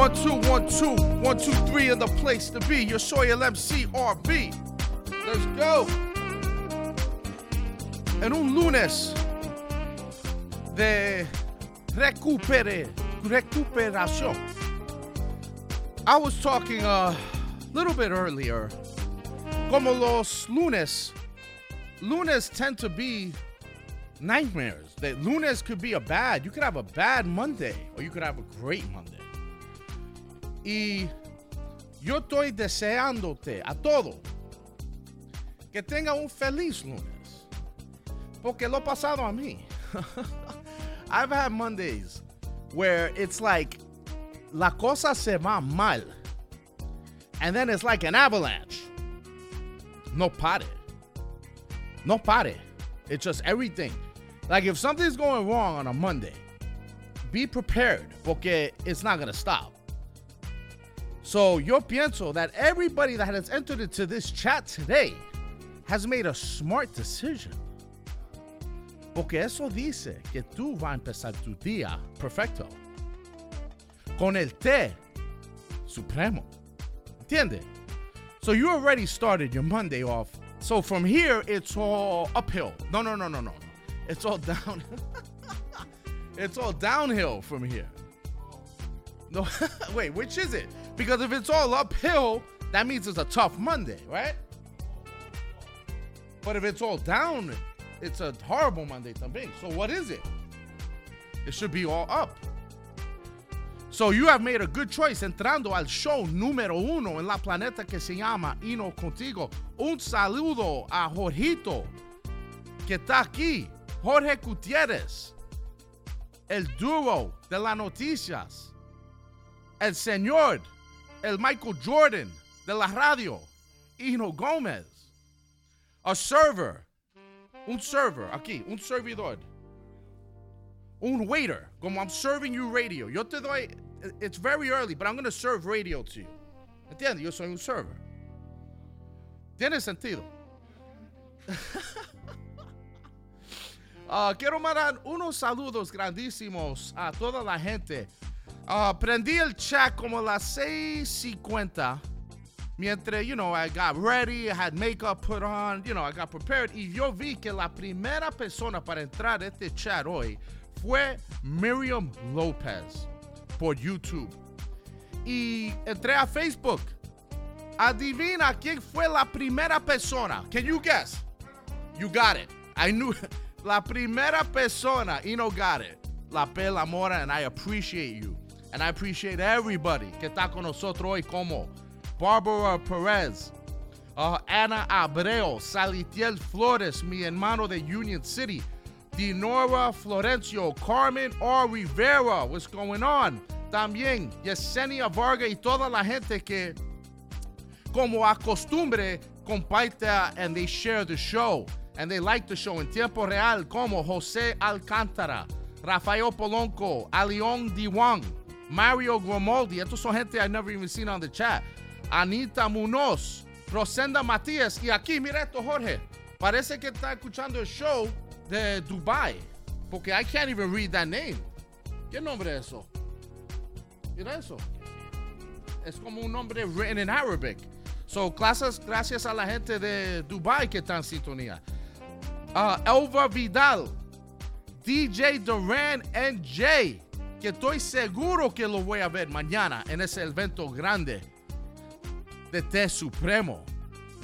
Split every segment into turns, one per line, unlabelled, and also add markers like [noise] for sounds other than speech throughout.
One, two, one, two, one, two, three in the place to be. Yo soy el MC. Let's go. En un lunes de recupere, recuperación. I was talking a little bit earlier. Como los lunes, lunes tend to be nightmares. That lunes could be a bad. You could have a bad Monday, or you could have a great Monday. Y yo estoy deseándote a todo que tenga un feliz lunes. Porque lo pasado a mí. [laughs] I've had Mondays where it's like la cosa se va mal. And then it's like an avalanche. No pare. No pare. It's just everything. Like if something's going wrong on a Monday, be prepared porque it's not going to stop. So yo pienso that everybody that has entered into this chat today has made a smart decision. Porque eso dice que tú vas a empezar tu día perfecto. Con el té supremo. ¿Entiende? So you already started your Monday off. So from here, it's all uphill. No, no, no, no, no. It's all down. [laughs] it's all downhill from here. No, [laughs] wait, which is it? Because if it's all uphill, that means it's a tough Monday, right? But if it's all down, it's a horrible Monday también. So what is it? It should be all up. So you have made a good choice entrando al show número uno en la planeta que se llama Ino Contigo. Un saludo a Jorgito que está aquí. Jorge Gutiérrez, el duro de las noticias. El señor, el Michael Jordan de la radio, Ino Gómez. A server, un server, aquí, un servidor. Un waiter, como I'm serving you radio. Yo te doy, it's very early, but I'm going to serve radio to you. ¿Entiendes? Yo soy un server. Tiene sentido. Uh, [laughs] quiero mandar unos saludos grandísimos a toda la gente. Uh, prendí el chat como a las 6.50. Mientras, you know, I got ready, I had makeup put on, you know, I got prepared. Y yo vi que la primera persona para entrar a este chat hoy fue Miriam Lopez por YouTube. Y entré a Facebook. Adivina quién fue la primera persona. Can you guess? You got it. I knew. [laughs] La primera persona, Ino got it. La Pela Mora, and I appreciate you. And I appreciate everybody que está con nosotros hoy, como Barbara Perez, uh, Ana Abreu, Salitiel Flores, mi hermano de Union City, Dinora Florencio, Carmen R. Rivera, what's going on? También Yesenia Varga y toda la gente que, como a costumbre, comparte and they share the show and they like the show en tiempo real, como José Alcántara, Rafael Polonco, Alion Diwan, Mario Grimaldi. Estos son gente I never even seen on the chat. Anita Munoz, Rosenda Matías. Y aquí, mira esto, Jorge. Parece que está escuchando el show de Dubai. Porque I can't even read that name. ¿Qué nombre es eso? Mira eso. Es como un nombre written in Arabic. So, clases, gracias a la gente de Dubai que está en sintonía. Uh, Elva Vidal, DJ Duran NJ, que estoy seguro que lo voy a ver mañana en ese evento grande de Té Supremo,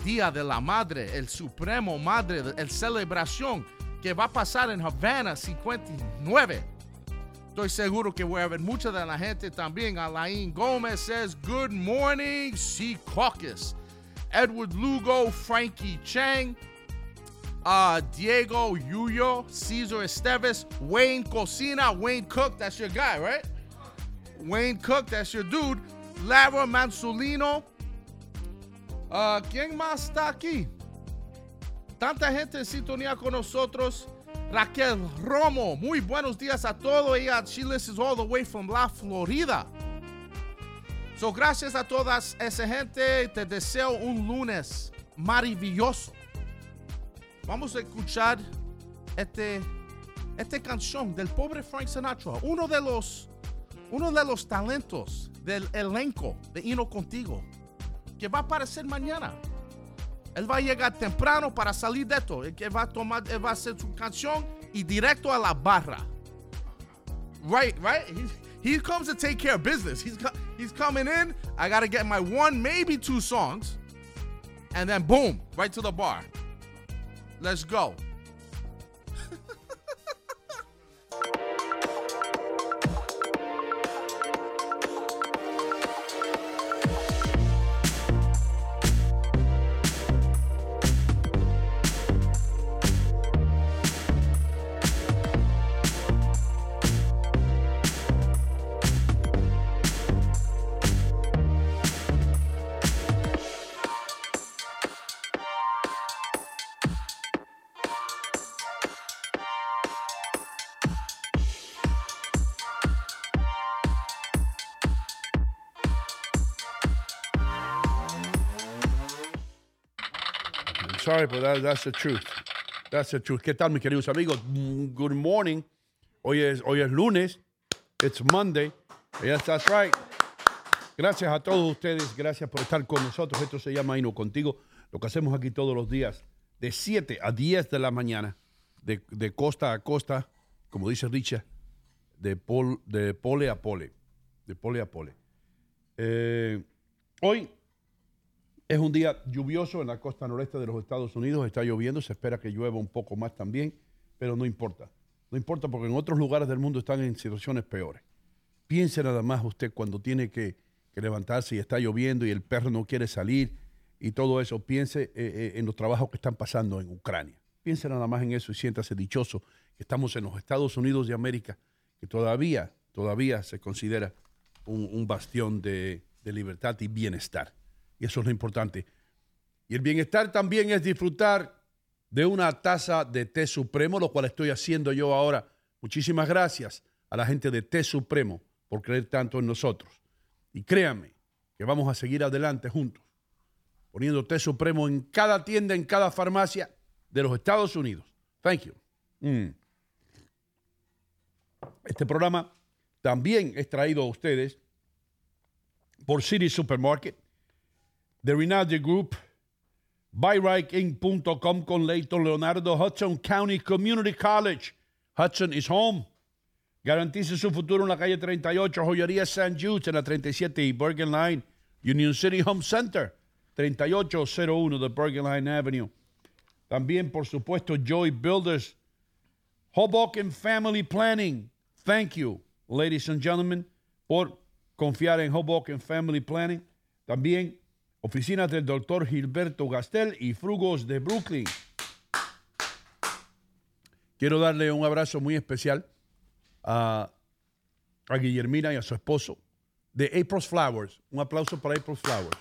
Día de la Madre, el Supremo Madre, el celebración que va a pasar en Havana 59. Estoy seguro que voy a ver mucha de la gente también. Alain Gómez says, Good morning, Sea Caucus. Edward Lugo, Frankie Chang, uh, Diego Yuyo, Cesar Esteves, Wayne Cocina, Wayne Cook, that's your guy, right? Wayne Cook, that's your dude. Lara Mansulino. Uh, ¿Quién más está aquí? Tanta gente en sintonía con nosotros. Raquel Romo, muy buenos días a todos. Ella, she listens all the way from La Florida. So, gracias a todas esa gente. Te deseo un lunes maravilloso. Vamos a escuchar este, esta canción del pobre Frank Sinatra, uno de los uno de los talentos del elenco de Hino Contigo, que va a aparecer mañana. Él va a llegar temprano para salir de esto. Que va a tomar, él va a hacer su canción y directo a la barra. Right, right? He, he comes to take care of business. He's, he's coming in. I got to get my one, maybe two songs. And then boom, right to the bar. Let's go.
Sorry, but that, that's the truth. That's the truth. ¿Qué tal, mis queridos amigos? Good morning. Hoy es, hoy es lunes. It's Monday. Yes, that's right. Gracias a todos ustedes. Gracias por estar con nosotros. Esto se llama Hino Contigo. Lo que hacemos aquí todos los días, de 7 a 10 de la mañana, de, de costa a costa, como dice Richard, de pole a pole. De pole a pole. Eh, hoy es un día lluvioso en la costa noreste de los Estados Unidos, está lloviendo, se espera que llueva un poco más también, pero no importa. No importa porque en otros lugares del mundo están en situaciones peores. Piense nada más usted cuando tiene que, levantarse y está lloviendo y el perro no quiere salir y todo eso. Piense eh, eh, en los trabajos que están pasando en Ucrania. Piense nada más en eso y siéntase dichoso que estamos en los Estados Unidos de América, que todavía, todavía se considera un, bastión de libertad y bienestar. Y eso es lo importante. Y el bienestar también es disfrutar de una taza de té supremo, lo cual estoy haciendo yo ahora. Muchísimas gracias a la gente de Té Supremo por creer tanto en nosotros. Y créanme que vamos a seguir adelante juntos, poniendo Té Supremo en cada tienda, en cada farmacia de los Estados Unidos. Thank you. Mm. Este programa también es traído a ustedes por City Supermarket, The Rinaldi Group, BuyRightInc.com con Leighton Leonardo, Hudson County Community College. Hudson is home. Garantice su futuro en la calle 38, Joyería St. Jude en la 37 y Bergen Line, Union City Home Center, 3801 de Bergen Line Avenue. También, por supuesto, Joy Builders, Hoboken Family Planning. Thank you, ladies and gentlemen, por confiar en Hoboken Family Planning. También oficinas del doctor Gilberto Gastel y Frugos de Brooklyn. Quiero darle un abrazo muy especial a, a Guillermina y a su esposo de April's Flowers. Un aplauso para April's Flowers.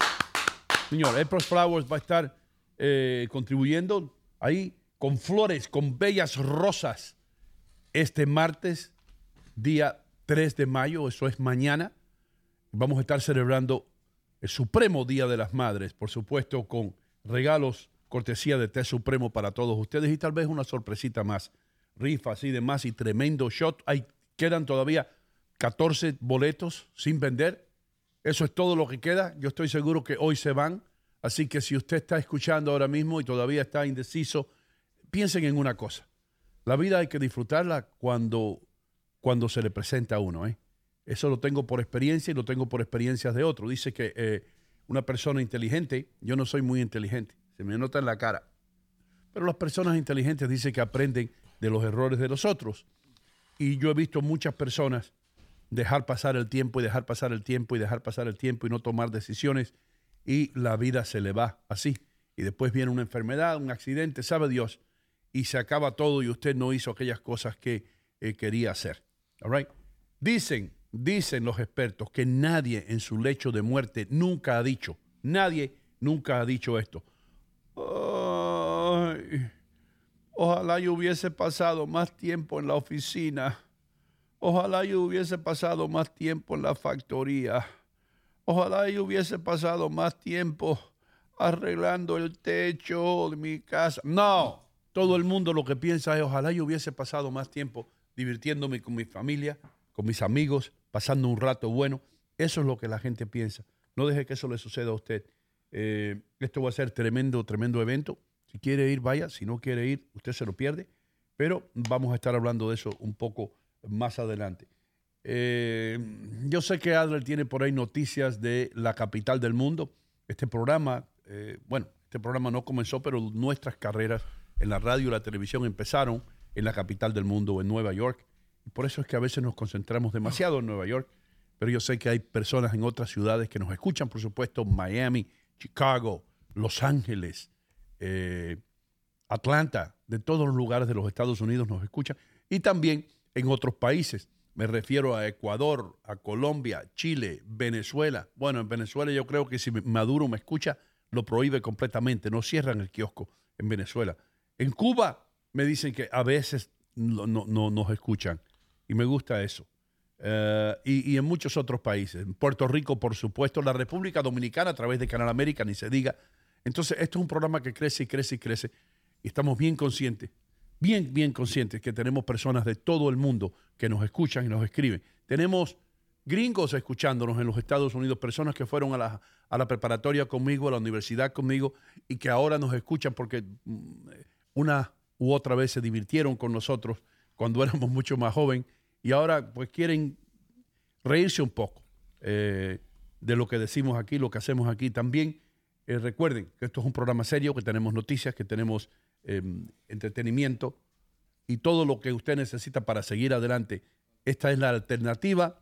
Señor, April's Flowers va a estar eh, contribuyendo ahí con flores, con bellas rosas, este martes, día 3 de mayo, eso es mañana. Vamos a estar celebrando Supremo Día de las Madres, por supuesto, con regalos, cortesía de Té Supremo para todos ustedes y tal vez una sorpresita más, rifas y demás y tremendo shot. Hay, quedan todavía 14 boletos sin vender. Eso es todo lo que queda. Yo estoy seguro que hoy se van. Así que si usted está escuchando ahora mismo y todavía está indeciso, piensen en una cosa. La vida hay que disfrutarla cuando, cuando se le presenta a uno. ¿eh? Eso lo tengo por experiencia y lo tengo por experiencias de otros. Dice que eh, una persona inteligente, yo no soy muy inteligente, se me nota en la cara, pero las personas inteligentes dicen que aprenden de los errores de los otros. Y yo he visto muchas personas dejar pasar el tiempo y dejar pasar el tiempo y dejar pasar el tiempo y no tomar decisiones y la vida se le va así. Y después viene una enfermedad, un accidente, sabe Dios, y se acaba todo y usted no hizo aquellas cosas que eh, quería hacer. All right? Dicen, dicen los expertos que nadie en su lecho de muerte nunca ha dicho, nadie nunca ha dicho esto. Ojalá yo hubiese pasado más tiempo en la oficina. Ojalá yo hubiese pasado más tiempo en la factoría. Ojalá yo hubiese pasado más tiempo arreglando el techo de mi casa. No, todo el mundo lo que piensa es ojalá yo hubiese pasado más tiempo divirtiéndome con mi familia, con mis amigos, pasando un rato bueno. Eso es lo que la gente piensa. No deje que eso le suceda a usted. Eh, esto va a ser tremendo, tremendo evento. Si quiere ir, vaya. Si no quiere ir, usted se lo pierde. Pero vamos a estar hablando de eso un poco más adelante. Eh, yo sé que Adler tiene por ahí noticias de la capital del mundo. Este programa, eh, bueno, este programa no comenzó, pero nuestras carreras en la radio y la televisión empezaron en la capital del mundo, en Nueva York. Por eso es que a veces nos concentramos demasiado en Nueva York, pero yo sé que hay personas en otras ciudades que nos escuchan, por supuesto, Miami, Chicago, Los Ángeles, eh, Atlanta, de todos los lugares de los Estados Unidos nos escuchan, y también en otros países. Me refiero a Ecuador, a Colombia, Chile, Venezuela. Bueno, en Venezuela yo creo que si Maduro me escucha, lo prohíbe completamente, no cierran el kiosco en Venezuela. En Cuba me dicen que a veces no, no, nos escuchan y me gusta eso. Eh, y, en muchos otros países. En Puerto Rico, por supuesto, la República Dominicana a través de Canal América, ni se diga. Entonces, esto es un programa que crece y crece y crece. Y estamos bien conscientes, bien, bien conscientes que tenemos personas de todo el mundo que nos escuchan y nos escriben. Tenemos gringos escuchándonos en los Estados Unidos, personas que fueron a la, a la preparatoria conmigo, a la universidad conmigo y que ahora nos escuchan porque mm, una u otra vez se divirtieron con nosotros cuando [laughs] éramos mucho más jóvenes y ahora pues quieren reírse un poco eh, de lo que decimos aquí, lo que hacemos aquí. También eh, recuerden que esto es un programa serio, que tenemos noticias, que tenemos em, entretenimiento y todo lo que usted necesita para seguir adelante. Esta es la alternativa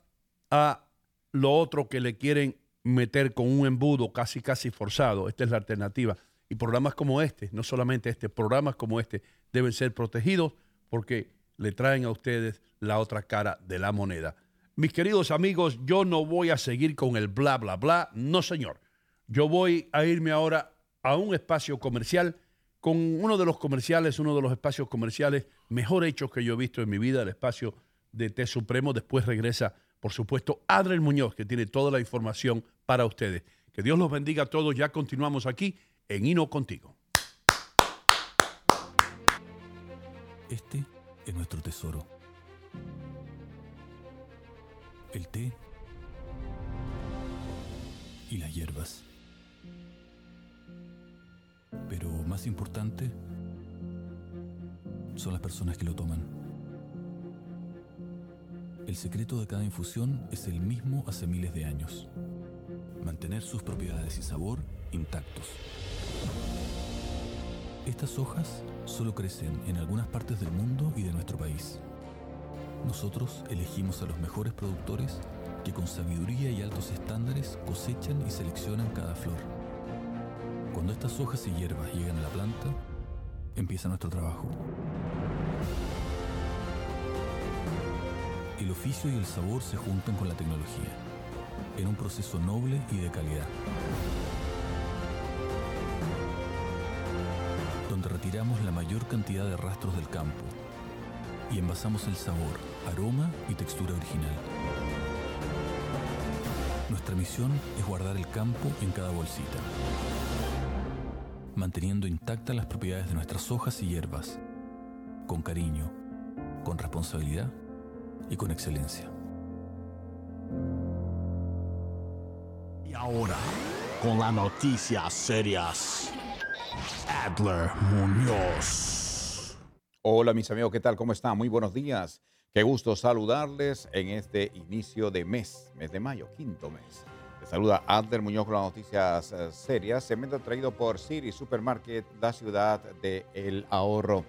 a lo otro que le quieren meter con un embudo casi, casi forzado. Esta es la alternativa. Y programas como este, no solamente este, programas como este deben ser protegidos porque le traen a ustedes la otra cara de la moneda. Mis queridos amigos, yo no voy a seguir con el bla, bla, bla. No, señor. Yo voy a irme ahora a un espacio comercial con uno de los comerciales, uno de los espacios comerciales mejor hechos que yo he visto en mi vida, el espacio de T Supremo. Después regresa, por supuesto, Adriel Muñoz, que tiene toda la información para ustedes. Que Dios los bendiga a todos. Ya continuamos aquí en Hino Contigo.
Este es nuestro tesoro. El té y las hierbas. Pero más importante son las personas que lo toman. El secreto de cada infusión es el mismo hace miles de años. Mantener sus propiedades y sabor intactos. Estas hojas solo crecen en algunas partes del mundo y de nuestro país. Nosotros elegimos a los mejores productores que con sabiduría y altos estándares cosechan y seleccionan cada flor. Cuando estas hojas y hierbas llegan a la planta, empieza nuestro trabajo. El oficio y el sabor se juntan con la tecnología, en un proceso noble y de calidad. La mayor cantidad de rastros del campo y envasamos el sabor, aroma y textura original. Nuestra misión es guardar el campo en cada bolsita, manteniendo intactas las propiedades de nuestras hojas y hierbas, con cariño, con responsabilidad y con excelencia.
Y ahora, con las noticias serias. Adler Muñoz.
Hola mis amigos, ¿qué tal? ¿Cómo están? Muy buenos días. Qué gusto saludarles en este inicio de mes, mes de mayo, quinto mes. Les saluda Adler Muñoz con las noticias eh, serias, segmento traído por City Supermarket, la ciudad del el ahorro.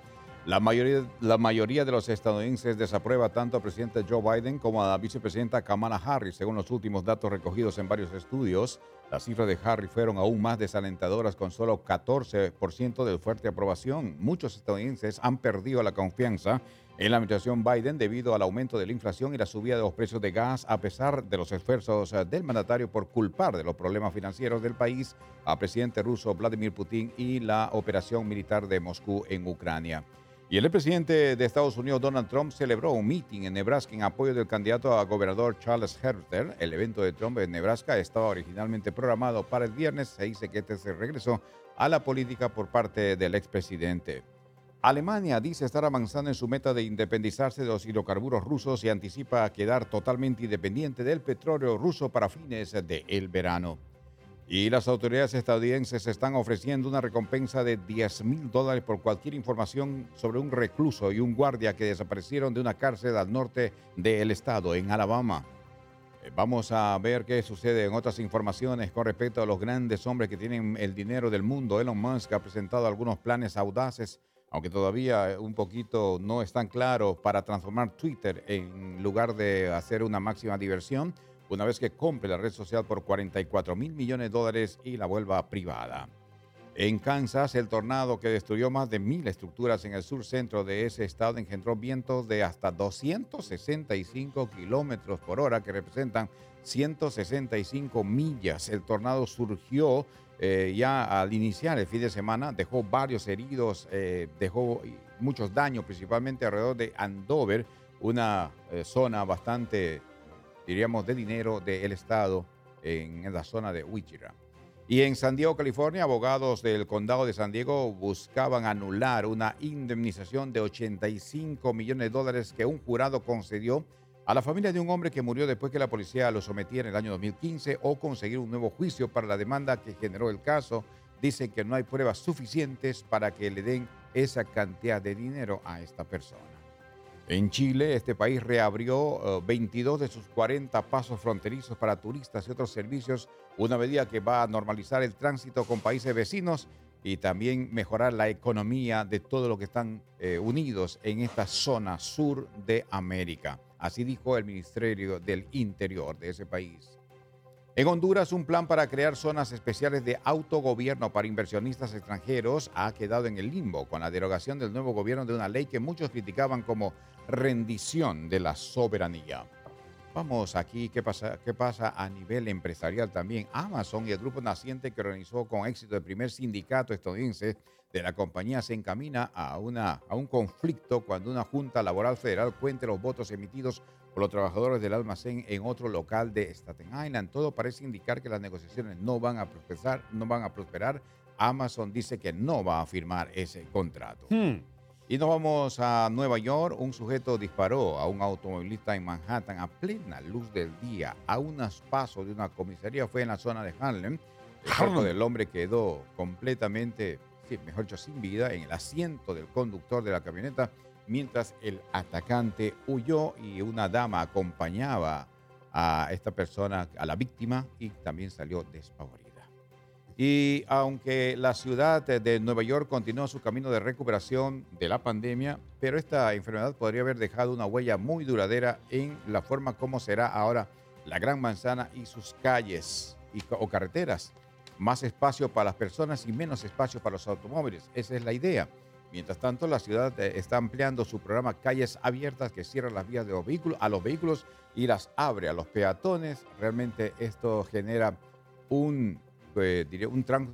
La mayoría, de los estadounidenses desaprueba tanto al presidente Joe Biden como a la vicepresidenta Kamala Harris, según los últimos datos recogidos en varios estudios. Las cifras de Harris fueron aún más desalentadoras con solo 14% de fuerte aprobación. Muchos estadounidenses han perdido la confianza en la administración Biden debido al aumento de la inflación y la subida de los precios de gas, a pesar de los esfuerzos eh, del mandatario por culpar de los problemas financieros del país al presidente ruso Vladimir Putin y la operación militar de Moscú en Ucrania. Y el presidente de Estados Unidos, Donald Trump, celebró un meeting en Nebraska en apoyo del candidato a gobernador Charles Herter. El evento de Trump en Nebraska estaba originalmente programado para el viernes. Se dice que este se regresó a la política por parte del expresidente. Alemania dice estar avanzando en su meta de independizarse de los hidrocarburos rusos y anticipa quedar totalmente independiente del petróleo ruso para fines del verano. Y las autoridades estadounidenses están ofreciendo una recompensa de 10 mil dólares por cualquier información sobre un recluso y un guardia que desaparecieron de una cárcel al norte del estado, en Alabama. Eh, Vamos a ver qué sucede en otras informaciones con respecto a los grandes hombres que tienen el dinero del mundo. Elon Musk ha presentado algunos planes audaces, aunque todavía un poquito no están claros, para transformar Twitter en lugar de hacer una máxima diversión una vez que compre la red social por 44 mil millones de dólares y la vuelva privada. En Kansas, el tornado que destruyó más de mil estructuras en el sur centro de ese estado engendró vientos de hasta 265 kilómetros por hora, que representan 165 millas. El tornado surgió eh, ya al iniciar el fin de semana, dejó varios heridos, eh, dejó muchos daños, principalmente alrededor de Andover, una eh, zona bastante diríamos, de dinero del Estado en la zona de Wichita. Y en San Diego, California, abogados del condado de San Diego buscaban anular una indemnización de 85 millones de dólares que un jurado concedió a la familia de un hombre que murió después que la policía lo sometiera en el año 2015 o conseguir un nuevo juicio para la demanda que generó el caso. Dicen que no hay pruebas suficientes para que le den esa cantidad de dinero a esta persona. En Chile, este país reabrió 22 de sus 40 pasos fronterizos para turistas y otros servicios, una medida que va a normalizar el tránsito con países vecinos y también mejorar la economía de todos los que están eh, unidos en esta zona sur de América. Así dijo el Ministerio del Interior de ese país. En Honduras, un plan para crear zonas especiales de autogobierno para inversionistas extranjeros ha quedado en el limbo con la derogación del nuevo gobierno de una ley que muchos criticaban como rendición de la soberanía. Vamos aquí, ¿qué pasa, qué pasa a nivel empresarial también? Amazon y el grupo naciente que organizó con éxito el primer sindicato estadounidense de la compañía se encamina a, una, a un conflicto cuando una junta laboral federal cuente los votos emitidos por los trabajadores del almacén en otro local de Staten Island. Todo parece indicar que las negociaciones no van a prosperar. No van a prosperar. Amazon dice que no va a firmar ese contrato.
Hmm.
Y nos vamos a Nueva York. Un sujeto disparó a un automovilista en Manhattan a plena luz del día, a unos pasos de una comisaría. Fue en la zona de Harlem. El cuerpo del hombre quedó completamente, sí, mejor dicho, sin vida en el asiento del conductor de la camioneta, mientras el atacante huyó y una dama acompañaba a esta persona, a la víctima, y también salió despavorida. Y aunque la ciudad de Nueva York continuó su camino de recuperación de la pandemia, pero esta enfermedad podría haber dejado una huella muy duradera en la forma como será ahora la Gran Manzana y sus calles o carreteras. Más espacio para las personas y menos espacio para los automóviles. Esa es la idea. Mientras tanto, la ciudad eh, está ampliando su programa Calles Abiertas que cierra las vías de los vehículos, a los vehículos y las abre a los peatones. Realmente esto genera un eh,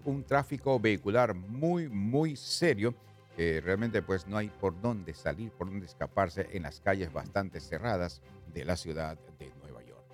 un, tráfico vehicular muy, muy serio. que realmente pues no hay por dónde salir, por dónde escaparse en las calles bastante cerradas de la ciudad de Nueva York.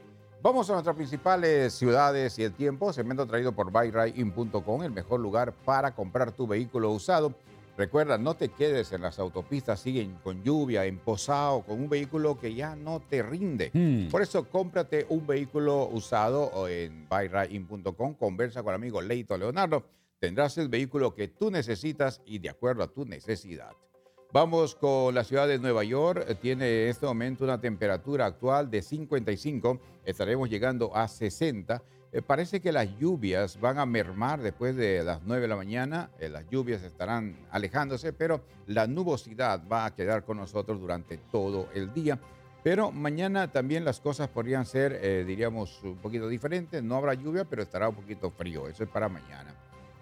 Vamos a nuestras principales ciudades y el tiempo. Segmento traído por buyride.com, el mejor lugar para comprar tu vehículo usado. Recuerda, no te quedes en las autopistas, siguen con lluvia, emposado, con un vehículo que ya no te rinde.
Hmm.
Por eso, cómprate un vehículo usado en buyride.com, conversa con el amigo Leito Leonardo. Tendrás el vehículo que tú necesitas y de acuerdo a tu necesidad. Vamos con la ciudad de Nueva York. Tiene en este momento una temperatura actual de 55. Estaremos llegando a 60. Eh, parece que las lluvias van a mermar después de las 9 de la mañana. Eh, las lluvias estarán alejándose, pero la nubosidad va a quedar con nosotros durante todo el día. Pero mañana también las cosas podrían ser, eh, diríamos, un poquito diferentes. No habrá lluvia, pero estará un poquito frío. Eso es para mañana.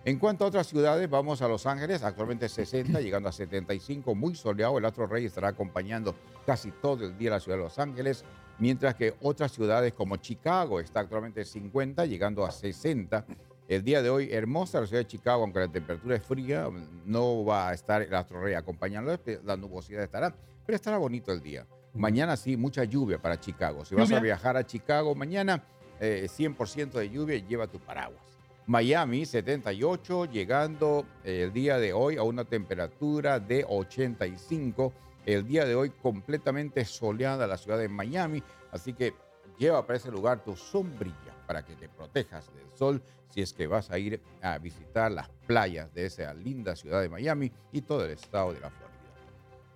En cuanto a otras ciudades, vamos a Los Ángeles, actualmente 60, [clears throat] llegando a 75, muy soleado. El Astro Rey estará acompañando casi todo el día la ciudad de Los Ángeles, mientras que otras ciudades como Chicago está actualmente 50, llegando a 60. El día de hoy, hermosa la ciudad de Chicago, aunque la temperatura es fría, no va a estar el Astro Rey acompañando, la nubosidad estará, pero estará bonito el día. Mañana sí, mucha lluvia para Chicago. Si vas a viajar a Chicago mañana, eh, 100% de lluvia, lleva tu paraguas. Miami 78, llegando el día de hoy a una temperatura de 85. El día de hoy completamente soleada la ciudad de Miami, así que lleva para ese lugar tu sombrilla para que te protejas del sol si es que vas a ir a visitar las playas de esa linda ciudad de Miami y todo el estado de la Florida.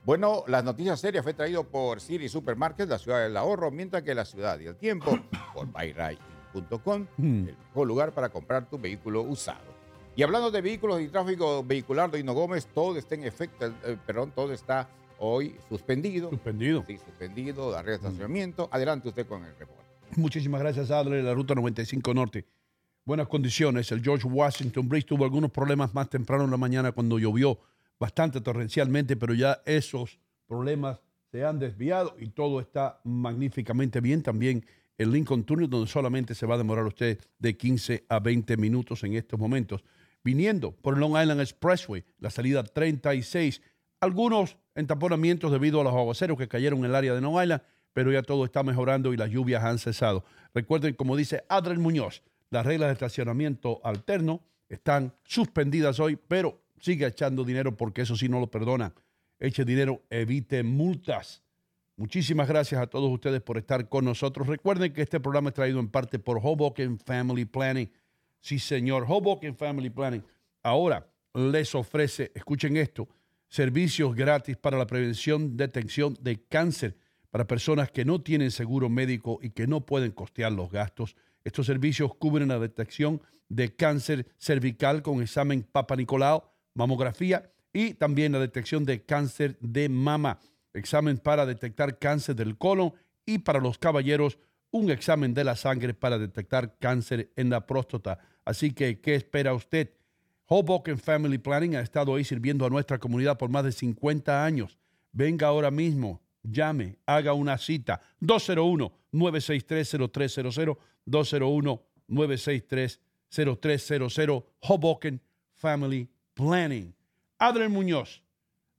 Bueno, las noticias serias fue traído por Siri Supermarket, la ciudad del ahorro, mientras que la ciudad y el tiempo [coughs] por buyright.com, el mejor lugar para comprar tu vehículo usado. Y hablando de vehículos y tráfico vehicular, Doino Gómez, todo está en efecto, eh, eh, perdón, todo está hoy suspendido.
Suspendido.
Sí, suspendido, de estacionamiento. Adelante usted con el reporte.
Muchísimas gracias, Adler, la ruta 95 Norte. Buenas condiciones. El George Washington Bridge tuvo algunos problemas más temprano en la mañana cuando llovió bastante torrencialmente, pero ya esos problemas se han desviado y todo está magníficamente bien. También el Lincoln Tunnel, donde solamente se va a demorar usted de 15 a 20 minutos en estos momentos. Viniendo por el Long Island Expressway, la salida 36, algunos entaponamientos debido a los aguaceros que cayeron en el área de Island, pero ya todo está mejorando y las lluvias han cesado. Recuerden, como dice Adriel Muñoz, las reglas de estacionamiento alterno están suspendidas hoy, pero sigue echando dinero porque eso sí no lo perdona. Eche dinero, evite multas. Muchísimas gracias a todos ustedes por estar con nosotros. Recuerden que este programa es traído en parte por Hoboken Family Planning. Sí, señor, Hoboken Family Planning. Ahora les ofrece, escuchen esto, servicios gratis para la prevención, detección de cáncer para personas que no tienen seguro médico y que no pueden costear los gastos. Estos servicios cubren la detección de cáncer cervical con examen Papa Nicolau, mamografía y también la detección de cáncer de mama, examen para detectar cáncer del colon y para los caballeros un examen de la sangre para detectar cáncer en la próstata. Así que, ¿qué espera usted? Hoboken Family Planning ha estado ahí sirviendo a nuestra comunidad por más de 50 años. Venga ahora mismo, llame, haga una cita. 201-963-0300, 201-963-0300, Hoboken Family Planning. Adriel Muñoz,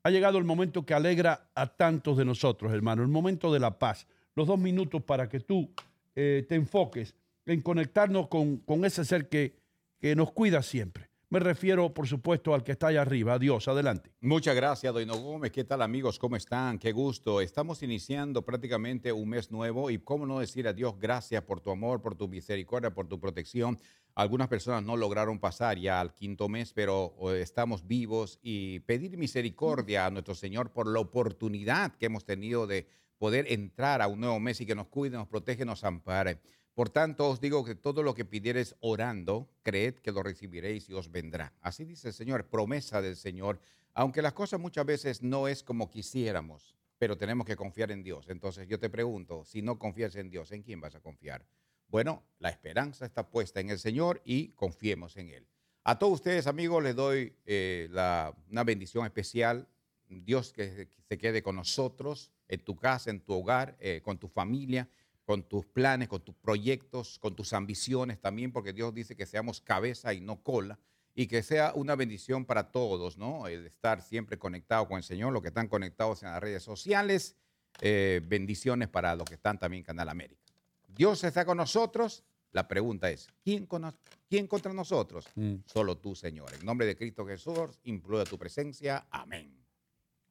ha llegado el momento que alegra a tantos de nosotros, hermano, el momento de la paz. Los dos minutos para que tú eh, te enfoques en conectarnos con, con ese ser que, que nos cuida siempre. Me refiero, por supuesto, al que está allá arriba. Adiós, adelante.
Muchas gracias, Doino Gómez. ¿Qué tal, amigos? ¿Cómo están? Qué gusto. Estamos iniciando prácticamente un mes nuevo y cómo no decir a Dios gracias por tu amor, por tu misericordia, por tu protección. Algunas personas no lograron pasar ya al quinto mes, pero estamos vivos y pedir misericordia a nuestro Señor por la oportunidad que hemos tenido de poder entrar a un nuevo mes y que nos cuide, nos protege, nos ampare. Por tanto, os digo que todo lo que pidiereis orando, creed que lo recibiréis y os vendrá. Así dice el Señor, promesa del Señor, aunque las cosas muchas veces no es como quisiéramos, pero tenemos que confiar en Dios. Entonces yo te pregunto, si no confías en Dios, ¿en quién vas a confiar? Bueno, la esperanza está puesta en el Señor y confiemos en Él. A todos ustedes, amigos, les doy eh, una bendición especial. Dios que se quede con nosotros, en tu casa, en tu hogar, eh, con tu familia, con tus planes, con tus proyectos, con tus ambiciones también, porque Dios dice que seamos cabeza y no cola, y que sea una bendición para todos, ¿no? El estar siempre conectado con el Señor, los que están conectados en las redes sociales, eh, bendiciones para los que están también en Canal América. Dios está con nosotros. La pregunta es, ¿quién, con- quién contra nosotros? Solo tú, Señor. En nombre de Cristo Jesús, imploro tu presencia. Amén.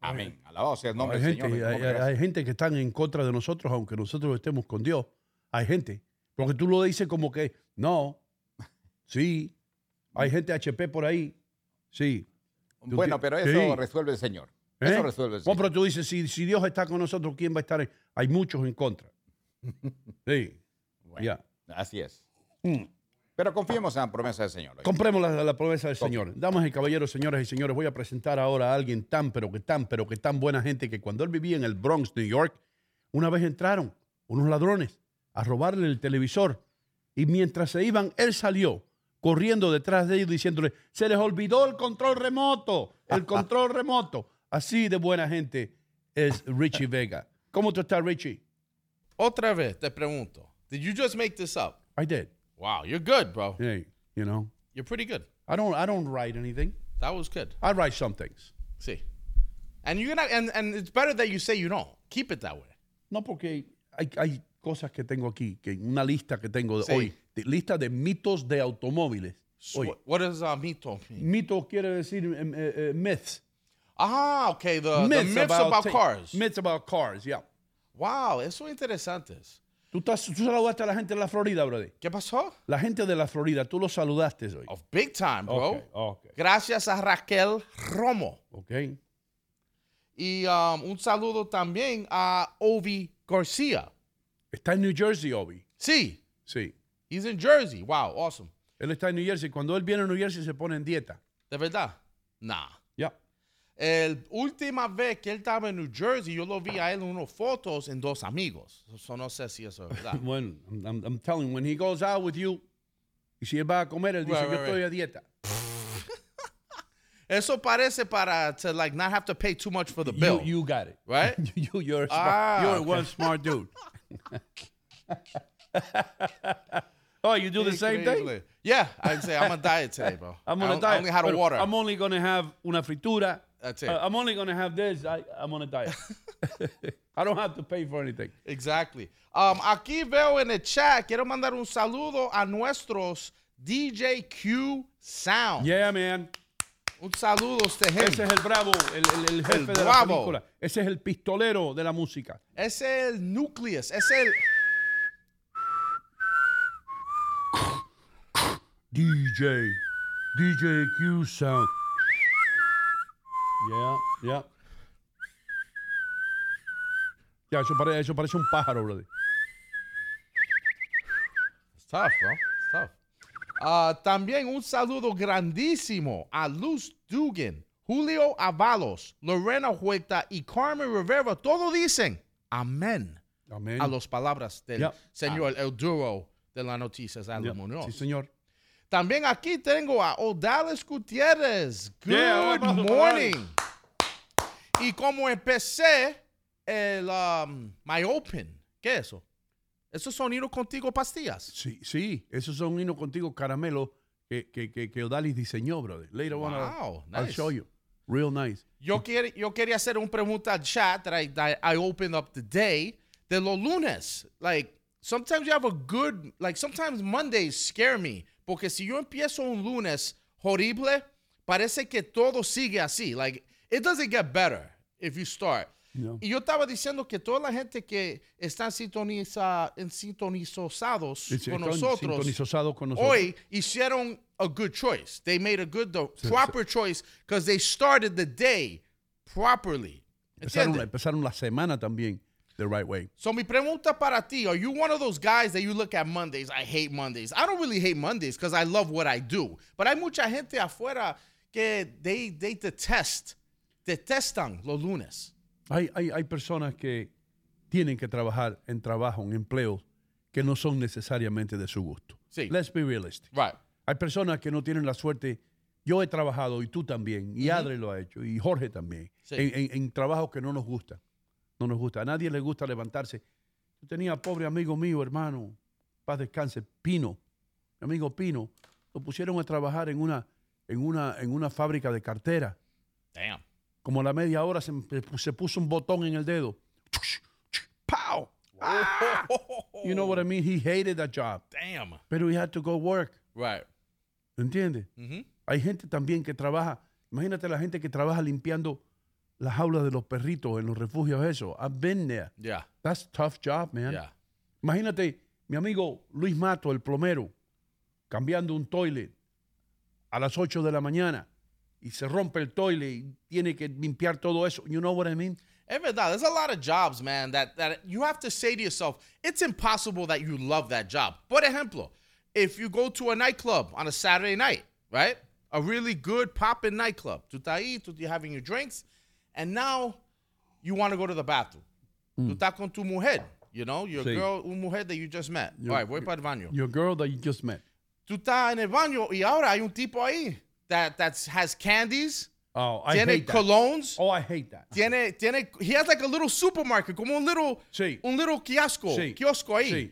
Amén. Alabado sea el nombre
hay,
del
gente,
Señor.
hay, gente que están en contra de nosotros, aunque nosotros estemos con Dios. Hay gente. Porque tú lo dices como que, no, sí. Hay gente HP por ahí. Sí.
Bueno, pero eso
sí.
resuelve el Señor.
¿Eh?
Eso resuelve el
Bueno,
Señor.
pero tú dices, si, si Dios está con nosotros, ¿quién va a estar? en- Hay muchos en contra. [laughs] Sí.
Bueno,
ya.
Así es.
Mm.
Pero confiemos en la promesa del Señor.
Compremos la, la promesa del Señor. Damas y caballeros, señoras y señores, voy a presentar ahora a alguien tan, pero que tan, pero que tan buena gente que cuando él vivía en el Bronx, New York, una vez entraron unos ladrones a robarle el televisor y mientras se iban, él salió corriendo detrás de ellos diciéndole, se les olvidó el control remoto, el [laughs] control remoto. Así de buena gente es Richie Vega. ¿Cómo tú estás, Richie?
Otra vez te pregunto. Did you just make this up?
I did.
Wow, you're good, bro.
Hey, you know,
You're pretty good.
I don't, I don't write anything.
That was good.
I write some things.
See. And you're gonna and, and it's better that you say you don't. Keep it that way.
No, porque hay, hay cosas que tengo aquí, que una lista que tengo de
Sí.
hoy, de- lista de mitos de automóviles Oye.
What does uh, mito mean?
Mito quiere decir eh, eh, myths.
Ah, okay. The, the myths about,
ta-
cars.
Myths about cars, yeah.
Wow, eso es interesante.
¿Tú, estás, tú saludaste a la gente de la Florida, brother.
¿Qué pasó?
La gente de la Florida, tú los saludaste hoy.
Oh, big time, bro.
Ok, ok.
Gracias a Raquel Romo.
Ok.
Y um, un saludo también a Ovi Garcia.
Está en New Jersey, Obi.
Sí,
Sí.
he's in Jersey. Wow, awesome.
Él está en New Jersey. Cuando él viene a New Jersey se pone en dieta.
¿De verdad? Nah.
Ya.
El última vez que él estaba en New Jersey, yo lo vi a él en fotos en dos amigos. No sé si eso es verdad. [laughs]
Bueno, I'm, I'm- telling you, when he goes out with you, y si él va a comer, él dice,
Right,
yo
right,
estoy a dieta. [laughs]
Eso parece para to like not have to pay too much for the
You,
bill.
you got it.
Right? [laughs]
you, you're a smart,
Ah,
you're
okay.
one smart dude. oh, you do the same thing?
Yeah, I'd say I'm on diet today, bro.
I'm on a diet.
I only had a water.
I'm only going to have una fritura.
That's it.
Uh, I'm only going to have this. I, I'm on a diet. [laughs] I don't have to pay for anything.
Exactly. Um, aquí veo en el chat, quiero mandar un saludo a nuestros DJ Q Sound.
Yeah, man.
Un saludo a este gente.
Ese es el bravo, el, el- el jefe
El
de la
bravo.
película. Ese es el pistolero de la música.
Ese es el nucleus. Es el.
DJ. DJ Q Sound. Yeah, yeah. Ya, eso, pare- eso parece un pájaro, brother.
It's tough, bro. It's tough. Ah, también un saludo grandísimo a Luz Dugan, Julio Avalos, Lorena Huerta y Carmen Rivera. Todos dicen amén
Amén.
a las palabras del señor El Duro de las noticias, Alan
Yeah. Sí, señor.
También aquí tengo a Odales Gutiérrez. Good
Yeah,
morning. Y como empecé el um, My Open, ¿qué es eso? ¿Eso sonido contigo pastillas?
Sí, sí. Esos son hino contigo caramelo que, que, que, que Odalis diseñó, brother. Later on, I'll-
Wow,
I'll
nice.
show you. Real nice.
Yo, quiere- yo quería hacer una pregunta al chat that I, that I opened up today de los lunes. Like, sometimes you have a good, like, sometimes Mondays scare me. Porque si yo empiezo un lunes horrible, parece que todo sigue así. Like, it doesn't get better if you start.
No.
Y yo estaba diciendo que toda la gente que está sintoniza, en sintonizados
It's-
con nosotros
con nosotros.
hoy hicieron a good choice. They made a good, the proper choice because they started the day properly.
Empezaron, empezaron la semana también the right way.
So mi pregunta para ti, are you one of those guys that you look at Mondays? I hate Mondays. I don't really hate Mondays because I love what I do. But hay mucha gente afuera que they, they detest, detestan los lunes.
Hay, hay, hay personas que tienen que trabajar en trabajo, en empleos que no son necesariamente de su gusto.
Sí.
Let's be realistic.
Right.
Hay personas que no tienen la suerte. Yo he trabajado, y tú también, y Adri lo ha hecho, y Jorge también,
Sí.
en, en, en trabajos que no nos gustan. No nos gusta. A nadie le gusta levantarse. Yo tenía pobre amigo mío, hermano, paz descanse, Pino, mi amigo Pino, lo pusieron a trabajar en una, en una, en una fábrica de cartera.
Damn.
Como a la media hora se, se puso un botón en el dedo. ¡Pow! Ah. You know what I mean? He hated that job.
Damn.
Pero he had to go work.
Right.
¿Entiendes?
Mhm.
Hay gente también que trabaja. Imagínate la gente que trabaja limpiando las jaulas de los perritos en los refugios, eso. I've been there.
Yeah.
That's a tough job, man.
Yeah.
Imagínate mi amigo Luis Mato, el plomero, cambiando un toilet a las 8 de la mañana y se rompe el toilet y tiene que limpiar todo eso. You know what I mean?
Es verdad. There's a lot of jobs, man, that, that you have to say to yourself, it's impossible that you love that job. Por ejemplo, if you go to a nightclub on a Saturday night, right? A really good poppin' nightclub. Tú estás ahí, tú you're having your drinks, and now you want to go to the bathroom. Tú estás con tu mujer, you know, your
Sí.
girl, una mujer that you just met. All right, voy para el baño.
Your girl that you just met.
Tú estás en el baño y ahora hay un tipo ahí that that's, has candies,
Oh, I
tiene
hate that.
colognes.
Oh, I hate that.
Tiene, tiene, he has like a little supermarket, como un little,
Sí.
un little kiosco,
Sí.
kiosco ahí.
Sí.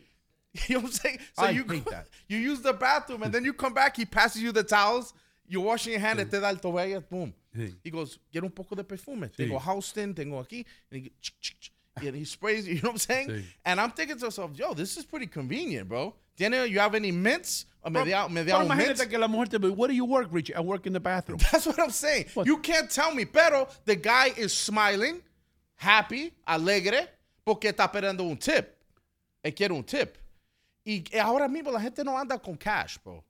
[laughs]
You know what I'm saying? So
I
you
hate
go-
that. [laughs]
you use the bathroom and then you come back, he passes you the towels, you're washing your hand, te da el toalla, boom.
Sí.
He goes, quiero un poco de perfume. Tengo Houston, tengo aquí. And he, ch- ch- ch- and he sprays, you know what I'm saying?
Sí.
And I'm thinking to myself, yo, this is pretty convenient, bro. Tiene, you have any mints? Me da, me da
Pero
un
imagínate
hint.
que la mujer te dice, do you work, Richie? I work in the bathroom. [laughs]
That's what I'm saying. You can't tell me. Pero the guy is smiling, happy, alegre, porque está esperando un tip. Él quiere un tip. Y ahora mismo la gente no anda con cash, bro.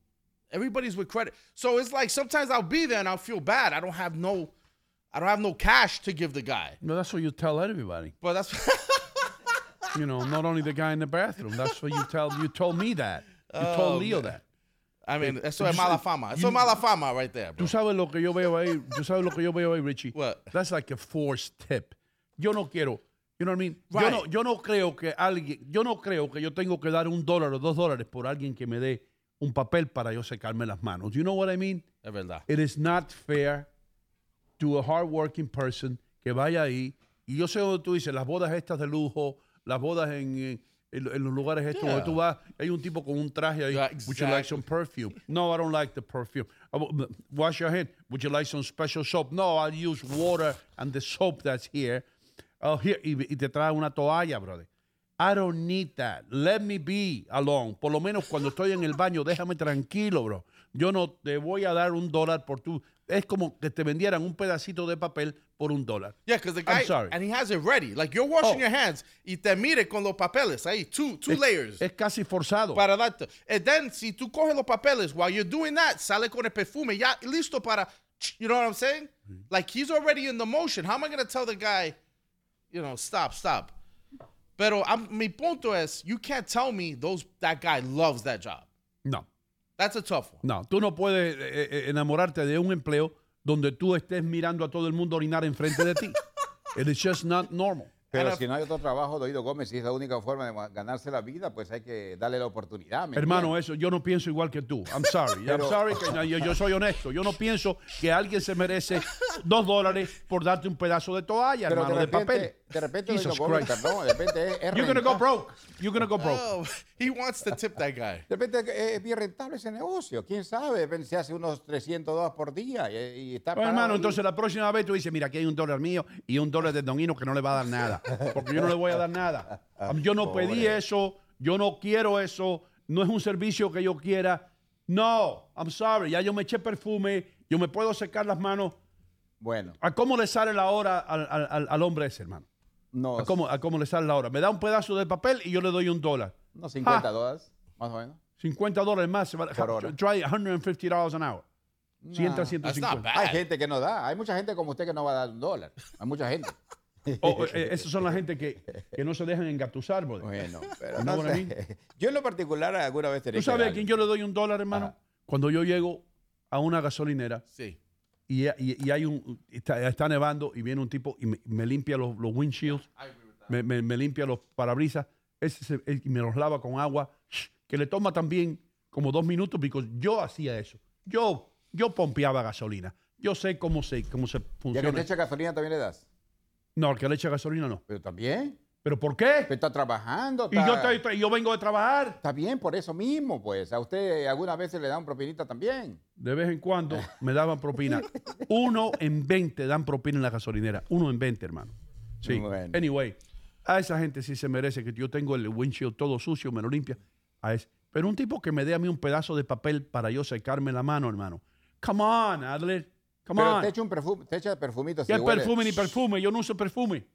Everybody's with credit. So it's like sometimes I'll be there and I'll feel bad. I don't have no, I don't have no cash to give the guy.
No, that's what you tell everybody.
But that's [laughs]
You know, not only the guy in the bathroom. That's what you tell. You told me that. You told oh, Leo that.
I mean, eso es mala fama. Eso es mala fama right there, bro.
Tú sabes lo que yo veo ahí. Tú sabes lo que yo veo ahí, Richie.
What?
That's like a forced tip. Yo no quiero. You know what I mean?
Right.
Yo, no, yo no creo que alguien. Yo no creo que yo tengo que dar un dólar o dos dólares por alguien que me dé un papel para yo secarme las manos. You know what I mean?
Es verdad.
It is not fair to a hardworking person que vaya ahí. Y yo sé donde tú dices, las bodas estas de lujo, las bodas en, eh, en, en los lugares estos donde tú vas, hay un tipo con un traje ahí.
Yeah,
Would you like some perfume? No, I don't like the perfume. Wash your hand. Would you like some special soap? No, I'll use water and the soap that's here. Oh, here y, y te trae una toalla, brother. I don't need that. Let me be alone. Por lo menos cuando estoy en el baño, déjame tranquilo, bro. Yo no te voy a dar un dólar por tu. Es como que te vendieran un pedacito de papel por un dólar.
Yeah, because the
I'm
guy
sorry.
and he has it ready. Like you're washing
Oh.
your hands y te mire con los papeles ahí, two two
Es-
layers.
Es casi forzado.
para darte. And then, si tú coges los papeles, while you're doing that, sale con el perfume ya listo para, you know what I'm saying? Like he's already in the motion. How am I going to tell the guy, you know, stop, stop? Pero I'm, mi punto es, you can't tell me those that guy loves that job.
No,
That's a tough one.
no. Tú no puedes eh, eh, enamorarte de un empleo donde tú estés mirando a todo el mundo orinar enfrente de ti. [laughs] It is just not normal.
Pero si no hay otro trabajo, Doido Gómez, si es la única forma de ganarse la vida, pues hay que darle la oportunidad. ¿me
Hermano,
entiendes?
eso yo no pienso igual que tú. I'm sorry. I'm sorry que no, yo, yo soy honesto. Yo no pienso que alguien se merece dos dólares por darte un pedazo de toalla, hermano,
de
de, papel.
De repente,
Jesus
Gómez,
Christ.
perdón, de repente es, es
You're gonna go broke. You're gonna go broke.
Oh, he wants to tip that guy.
De repente es es bien rentable ese negocio. ¿Quién sabe? De repente se hace unos 300 dólares por día y, y está parado
hermano,
ahí.
entonces la próxima vez tú dices, mira, aquí hay un dólar mío y un dólar de Don Hino que no le va a dar nada. Porque yo no le voy a dar nada. Yo no [laughs] pedí
Pobre.
eso, yo no quiero eso, no es un servicio que yo quiera. No, I'm sorry, ya yo me eché perfume, yo me puedo secar las manos.
Bueno,
¿A cómo le sale la hora al- al- al hombre ese, hermano?
No,
¿A cómo, ¿A cómo le sale la hora? Me da un pedazo de papel y yo le doy un dólar.
unos 50
Ah.
dólares, más o menos.
50 dólares más.
Por hora.
Try 150 dollars an hour. 100
Nah.
150.
That's not bad.
Hay gente que no da. Hay mucha gente como usted que no va a dar un dólar. Hay mucha gente. [laughs]
Oh, eh, esas son la gente que, que no se dejan engatusar, brother.
Bueno, pero no sé. [laughs] Yo en lo particular alguna vez tenía
¿Tú sabes a quién yo le doy un dólar, hermano?
Ajá.
Cuando yo llego a una gasolinera
Sí.
Y, y- y hay un está, está nevando y viene un tipo y me, me limpia los, los windshields, me, me- me limpia los parabrisas ese se- él- y me los lava con agua, que le toma también como dos minutos, porque yo hacía eso. Yo, yo pompeaba gasolina. Yo sé cómo se, cómo se
¿Ya que te
funciona.
echa gasolina también le das?
No, el que le echa gasolina no.
Pero también.
¿Pero por qué?
Usted está trabajando.
Y yo, estoy- yo vengo de trabajar.
Está bien, por eso mismo, pues. A usted algunas veces le dan propinita también.
De vez en cuando me daban propina. [laughs] Uno en 20 dan propina en la gasolinera. Uno en 20, hermano. Sí.
Bueno.
Anyway, a esa gente sí se merece que yo tengo el windshield todo sucio, me lo limpia. A ese. Pero un tipo que me dé a mí un pedazo de papel para yo secarme la mano, hermano. Come on, Adler. Come
Pero
on.
te echa un perfume, te echa perfumito. si
¿Qué
huele-
perfume ni perfume? Yo no uso perfume.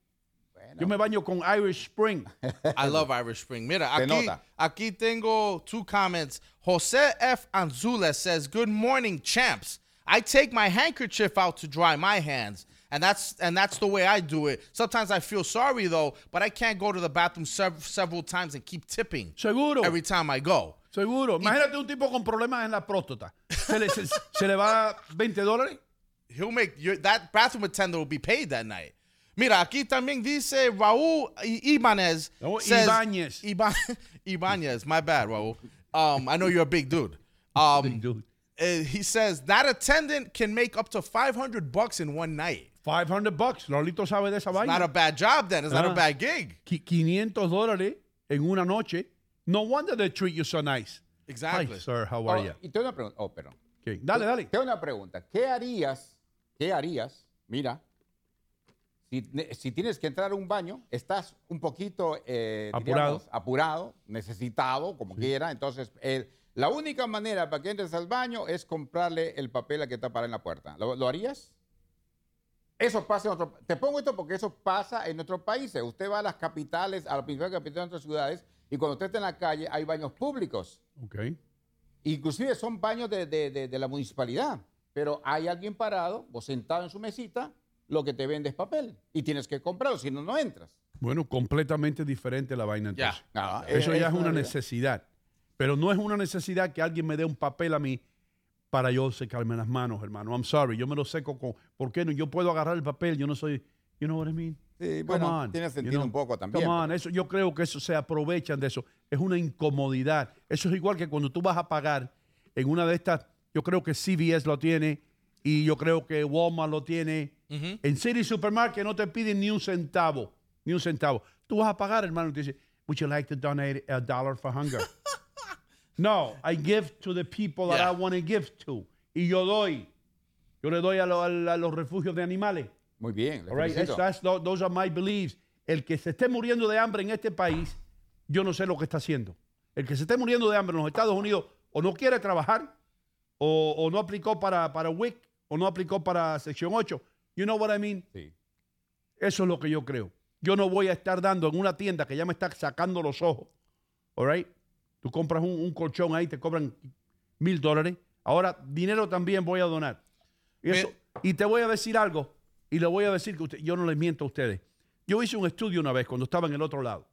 Bueno,
Yo me baño con Irish Spring. [laughs]
I love Irish Spring. Mira,
Se
aquí,
nota.
aquí tengo two comments. Jose F. Anzula says, Good morning, champs. I take my handkerchief out to dry my hands. And that's and that's the way I do it. Sometimes I feel sorry though, but I can't go to the bathroom sev- several times and keep tipping
Seguro.
every time I go.
Seguro. Imagínate un tipo con problemas en la próstata. Se le, se- se le va 20 dólares.
He'll make your, that bathroom attendant will be paid that night. Mira, aquí también dice Raúl I- Ibanez.
No,
says-
Ibáñez.
Iba- [laughs] Ibanez. My bad, Raúl. Um, I know you're a big dude. Um,
Big dude.
uh, he says that attendant can make up to 500 bucks in one night.
500 bucks. Lolito sabe de esa vaina.
Not a bad job then. It's not a
Ah.
bad gig.
Qui- 500 dólares en una noche. No wonder they treat you so nice.
Exactly.
Hi, sir. How
Oh,
are you?
y tengo una pregunta. Oh, perdón.
Okay. Dale, dale.
Tengo una pregunta. ¿Qué harías? ¿Qué harías? Mira, si, ne- si tienes que entrar a un baño, estás un poquito eh,
Apurado.
diríamos, apurado, necesitado, como quiera. Entonces, La única manera para que entres al baño es comprarle el papel a que está para en la puerta. ¿Lo, lo harías? Eso pasa en otro Te pongo esto porque eso pasa en otros países. Usted va a las capitales, a las principales capitales de otras ciudades, y cuando usted está en la calle hay baños públicos.
Ok.
Inclusive son baños de, de- de- de la municipalidad. Pero hay alguien parado o sentado en su mesita, lo que te vende es papel. Y tienes que comprarlo, si no, no entras.
Bueno, completamente diferente la vaina
Ya.
entonces.
Ah,
Eso ya es una
realidad.
necesidad. Pero no es una necesidad que alguien me dé un papel a mí para yo secarme las manos, hermano. I'm sorry, yo me lo seco con... ¿Por qué no? Yo puedo agarrar el papel, yo no soy... You know what I mean?
Sí,
Come
bueno,
on,
tiene
you
sentido
know?
un poco también.
Come on, eso, yo creo que eso se aprovechan de eso. Es una incomodidad. Eso es igual que cuando tú vas a pagar en una de estas, yo creo que CVS lo tiene y yo creo que Walmart lo tiene. En City Supermarket no te piden ni un centavo, ni un centavo. Tú vas a pagar, hermano, y te dice, would you like to donate a dollar for hunger? [laughs] no, I give to the people that. I want to give to. Y yo doy. Yo le doy a, lo- los refugios de animales.
Muy bien,
All right, that's- those are my beliefs. El que se esté muriendo de hambre en este país, yo no sé lo que está haciendo. El que se esté muriendo de hambre en los Estados Unidos o no quiere trabajar, o, o no aplicó para, para WIC, o no aplicó para sección 8. You know what I mean?
Sí.
Eso es lo que yo creo. Yo no voy a estar dando en una tienda que ya me está sacando los ojos. All right? Tú compras un, un colchón ahí, te cobran mil dólares. Ahora, dinero también voy a donar. Y, eso- y te voy a decir algo, y le voy a decir que usted- yo no les miento a ustedes. Yo hice un estudio una vez cuando estaba en el otro lado.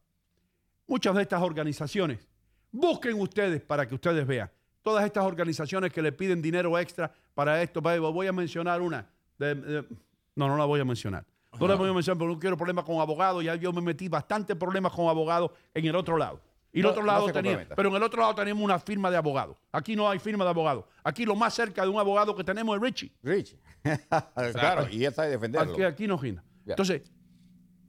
Muchas de estas organizaciones, busquen ustedes para que ustedes vean. Todas estas organizaciones que le piden dinero extra para esto, voy a mencionar una. de- de- no, no la voy a mencionar. No la voy a mencionar porque no quiero problemas con abogados. Ya yo me metí bastante problemas con abogados en el otro lado. Y el
No-
otro
no
lado
se
tenía, pero en el otro lado teníamos una firma de abogados. Aquí no hay firma de abogados. Aquí lo más cerca de un abogado que tenemos es Richie.
Rich. [laughs] claro, y él sabe defenderlo.
Aquí, aquí no gina. Entonces,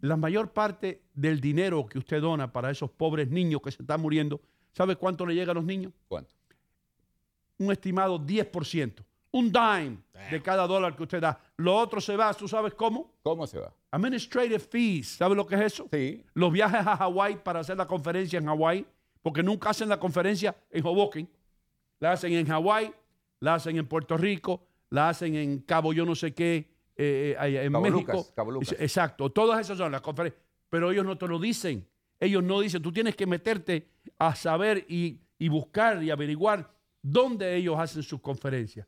la mayor parte del dinero que usted dona para esos pobres niños que se están muriendo, ¿sabe cuánto le llega a los niños?
¿Cuánto?
Un estimado 10%. Un dime de cada dólar que usted da. Lo otro se va, ¿tú sabes cómo?
¿Cómo se va?
Administrative fees. ¿Sabe lo que es eso?
Sí.
Los viajes a Hawái para hacer la conferencia en Hawái, porque nunca hacen la conferencia en Hoboken. La hacen en Hawái, la hacen en Puerto Rico, la hacen en Cabo yo no sé qué, eh, eh, en
Cabo
México.
Lucas, Cabo Lucas.
Exacto, todas esas son las conferencias. Pero ellos no te lo dicen. Ellos no dicen, tú tienes que meterte a saber y, y buscar y averiguar dónde ellos hacen sus conferencias.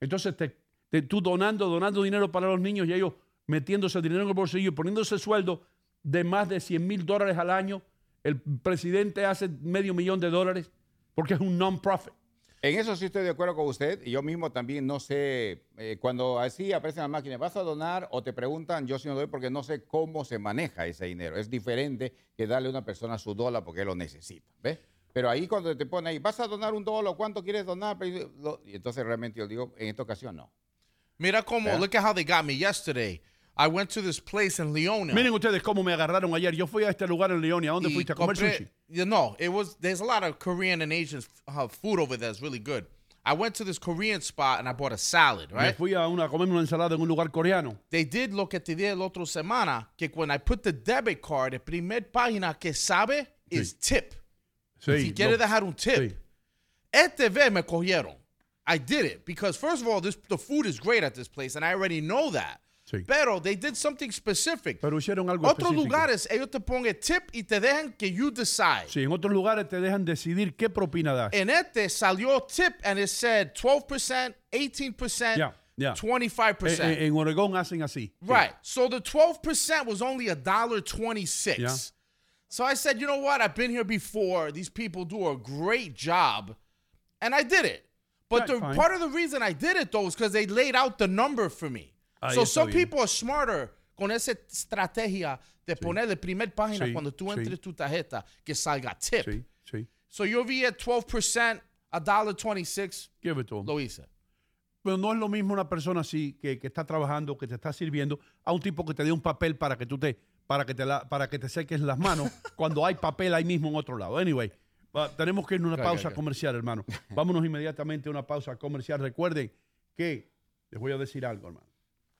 Entonces, te, tú donando, donando dinero para los niños y ellos metiéndose dinero en el bolsillo y poniéndose sueldo de más de 100 mil dólares al año. El presidente hace medio millón de dólares porque es un non-profit.
En eso sí estoy de acuerdo con usted. Y yo mismo también no sé, eh, cuando así aparecen las máquinas, ¿vas a donar o te preguntan? Yo sí no doy porque no sé cómo se maneja ese dinero. Es diferente que darle a una persona su dólar porque lo necesita. ¿Ves? Pero ahí cuando te pone ahí, ¿vas a donar un dólar? ¿Cuánto quieres donar? Y entonces realmente yo digo, en esta ocasión no.
Mira
Yeah.
look at how they got me yesterday. I went to this place in Leona.
Miren ustedes cómo me agarraron ayer. Yo fui a este lugar en León. ¿Y a dónde
y
fuiste a comer
compré-
sushi?
You know, it was there's a lot of Korean and Asian uh, food over there. It's really good. I went to this Korean spot and I bought a salad,
Me
right?
fui a, una, a comerme una ensalada en un lugar coreano.
They did lo que te dije el otro semana, que when I put the debit card, el primer página que sabe is tip.
Sí,
si quiere
lo-
dejar un tip.
sí.
Este vez me cogieron. I did it because first of all, this the food is great at this place and I already know that.
Sí.
Pero they did something specific.
Pero hicieron algo
Otros
específico.
lugares ellos te ponen tip y te dejan que you decide.
Sí, en otros lugares te dejan decidir qué propina das.
En este salió tip and it said 12%, 18%,
Yeah, yeah.
25%.
En, en- en Oregón hacen así.
Right. So the 12% was only a dollar 26.
Yeah.
So I said, you know what? I've been here before. These people do a great job. And I did it. But the part of the reason I did it though is because they laid out the number for me.
Ahí
so some
bien.
people are smarter con esa estrategia de poner la primer página
Sí,
cuando tú
sí.
entres tu tarjeta que salga tip.
Sí, sí.
So yo vi at 12%, a dollar 26,
Give it to 'em.
lo hice.
Pero no es lo mismo una persona así que, que está trabajando, que te está sirviendo, a un tipo que te dé un papel para que tú te, para que te, la- para que te seques las manos [laughs] cuando hay papel ahí mismo en otro lado. Anyway, va- tenemos que ir a una pausa comercial, hermano. [laughs] Vámonos inmediatamente a una pausa comercial. Recuerden que, les voy a decir algo, hermano.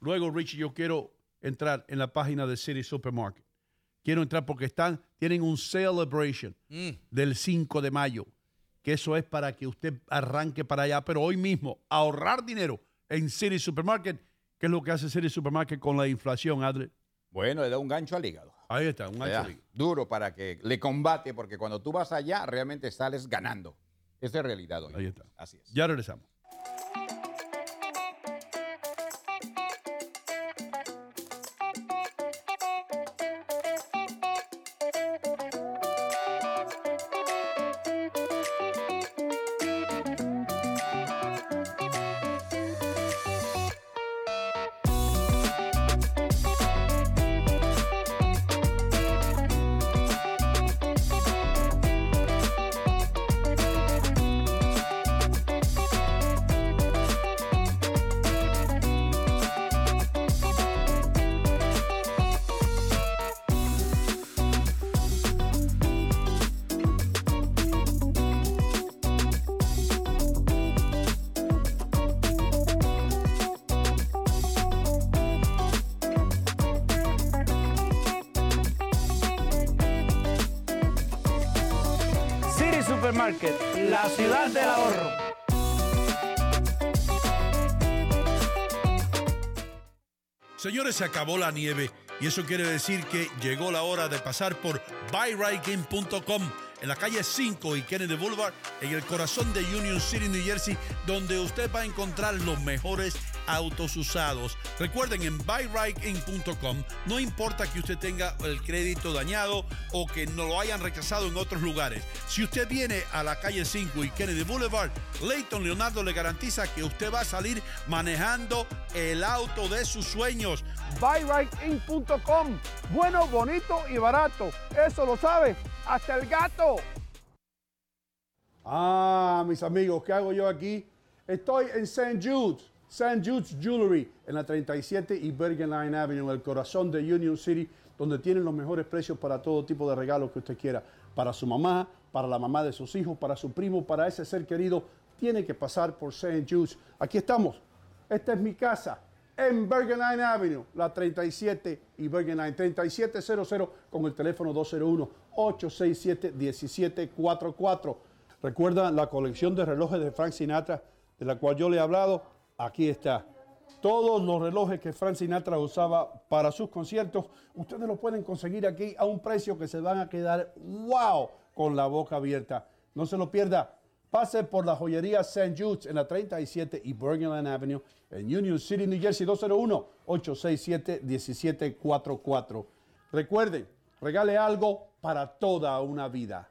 Luego, Richie, yo quiero entrar en la página de City Supermarket. Quiero entrar porque están, tienen un celebration
Mm.
del 5 de mayo. que eso es para que usted arranque para allá, pero hoy mismo ahorrar dinero en City Supermarket, que es lo que hace City Supermarket con la inflación, Adler.
Bueno, le da un gancho al hígado.
Ahí está, un
Le da
ancho de-
duro para que le combate, porque cuando tú vas allá realmente sales ganando. Esa es realidad hoy.
Ahí está.
Así es.
Ya regresamos. Se acabó la nieve. Y eso quiere decir que llegó la hora de pasar por buyrightgame.com en la calle 5 y Kennedy Boulevard, en el corazón de Union City, New Jersey, donde usted va a encontrar los mejores autos usados. Recuerden, en buyrightgame.com no importa que usted tenga el crédito dañado o que no lo hayan rechazado en otros lugares. Si usted viene a la calle 5 y Kennedy Boulevard, Leighton Leonardo le garantiza que usted va a salir manejando el auto de sus sueños.
buyrightInc.com. Bueno, bonito y barato. Eso lo sabe hasta el gato.
Ah, mis amigos, ¿qué hago yo aquí? Estoy en St. Jude's, St. Jude's Jewelry, en la 37 y Bergen Line Avenue, en el corazón de Union City, donde tienen los mejores precios para todo tipo de regalos que usted quiera. Para su mamá, para la mamá de sus hijos, para su primo, para ese ser querido, tiene que pasar por St. Jude's. Aquí estamos. Esta es mi casa en Bergen Line Avenue, la 37 y Bergen Line 3700 con el teléfono 201-867-1744. Recuerda la colección de relojes de Frank Sinatra de la cual yo le he hablado. Aquí está. Todos los relojes que Frank Sinatra usaba para sus conciertos, ustedes los pueden conseguir aquí a un precio que se van a quedar wow con la boca abierta. No se lo pierda. Pase por la joyería St. Jude's en la 37 y Bergenland Avenue en Union City, New Jersey, 201-867-1744. Recuerden, regale algo para toda una vida.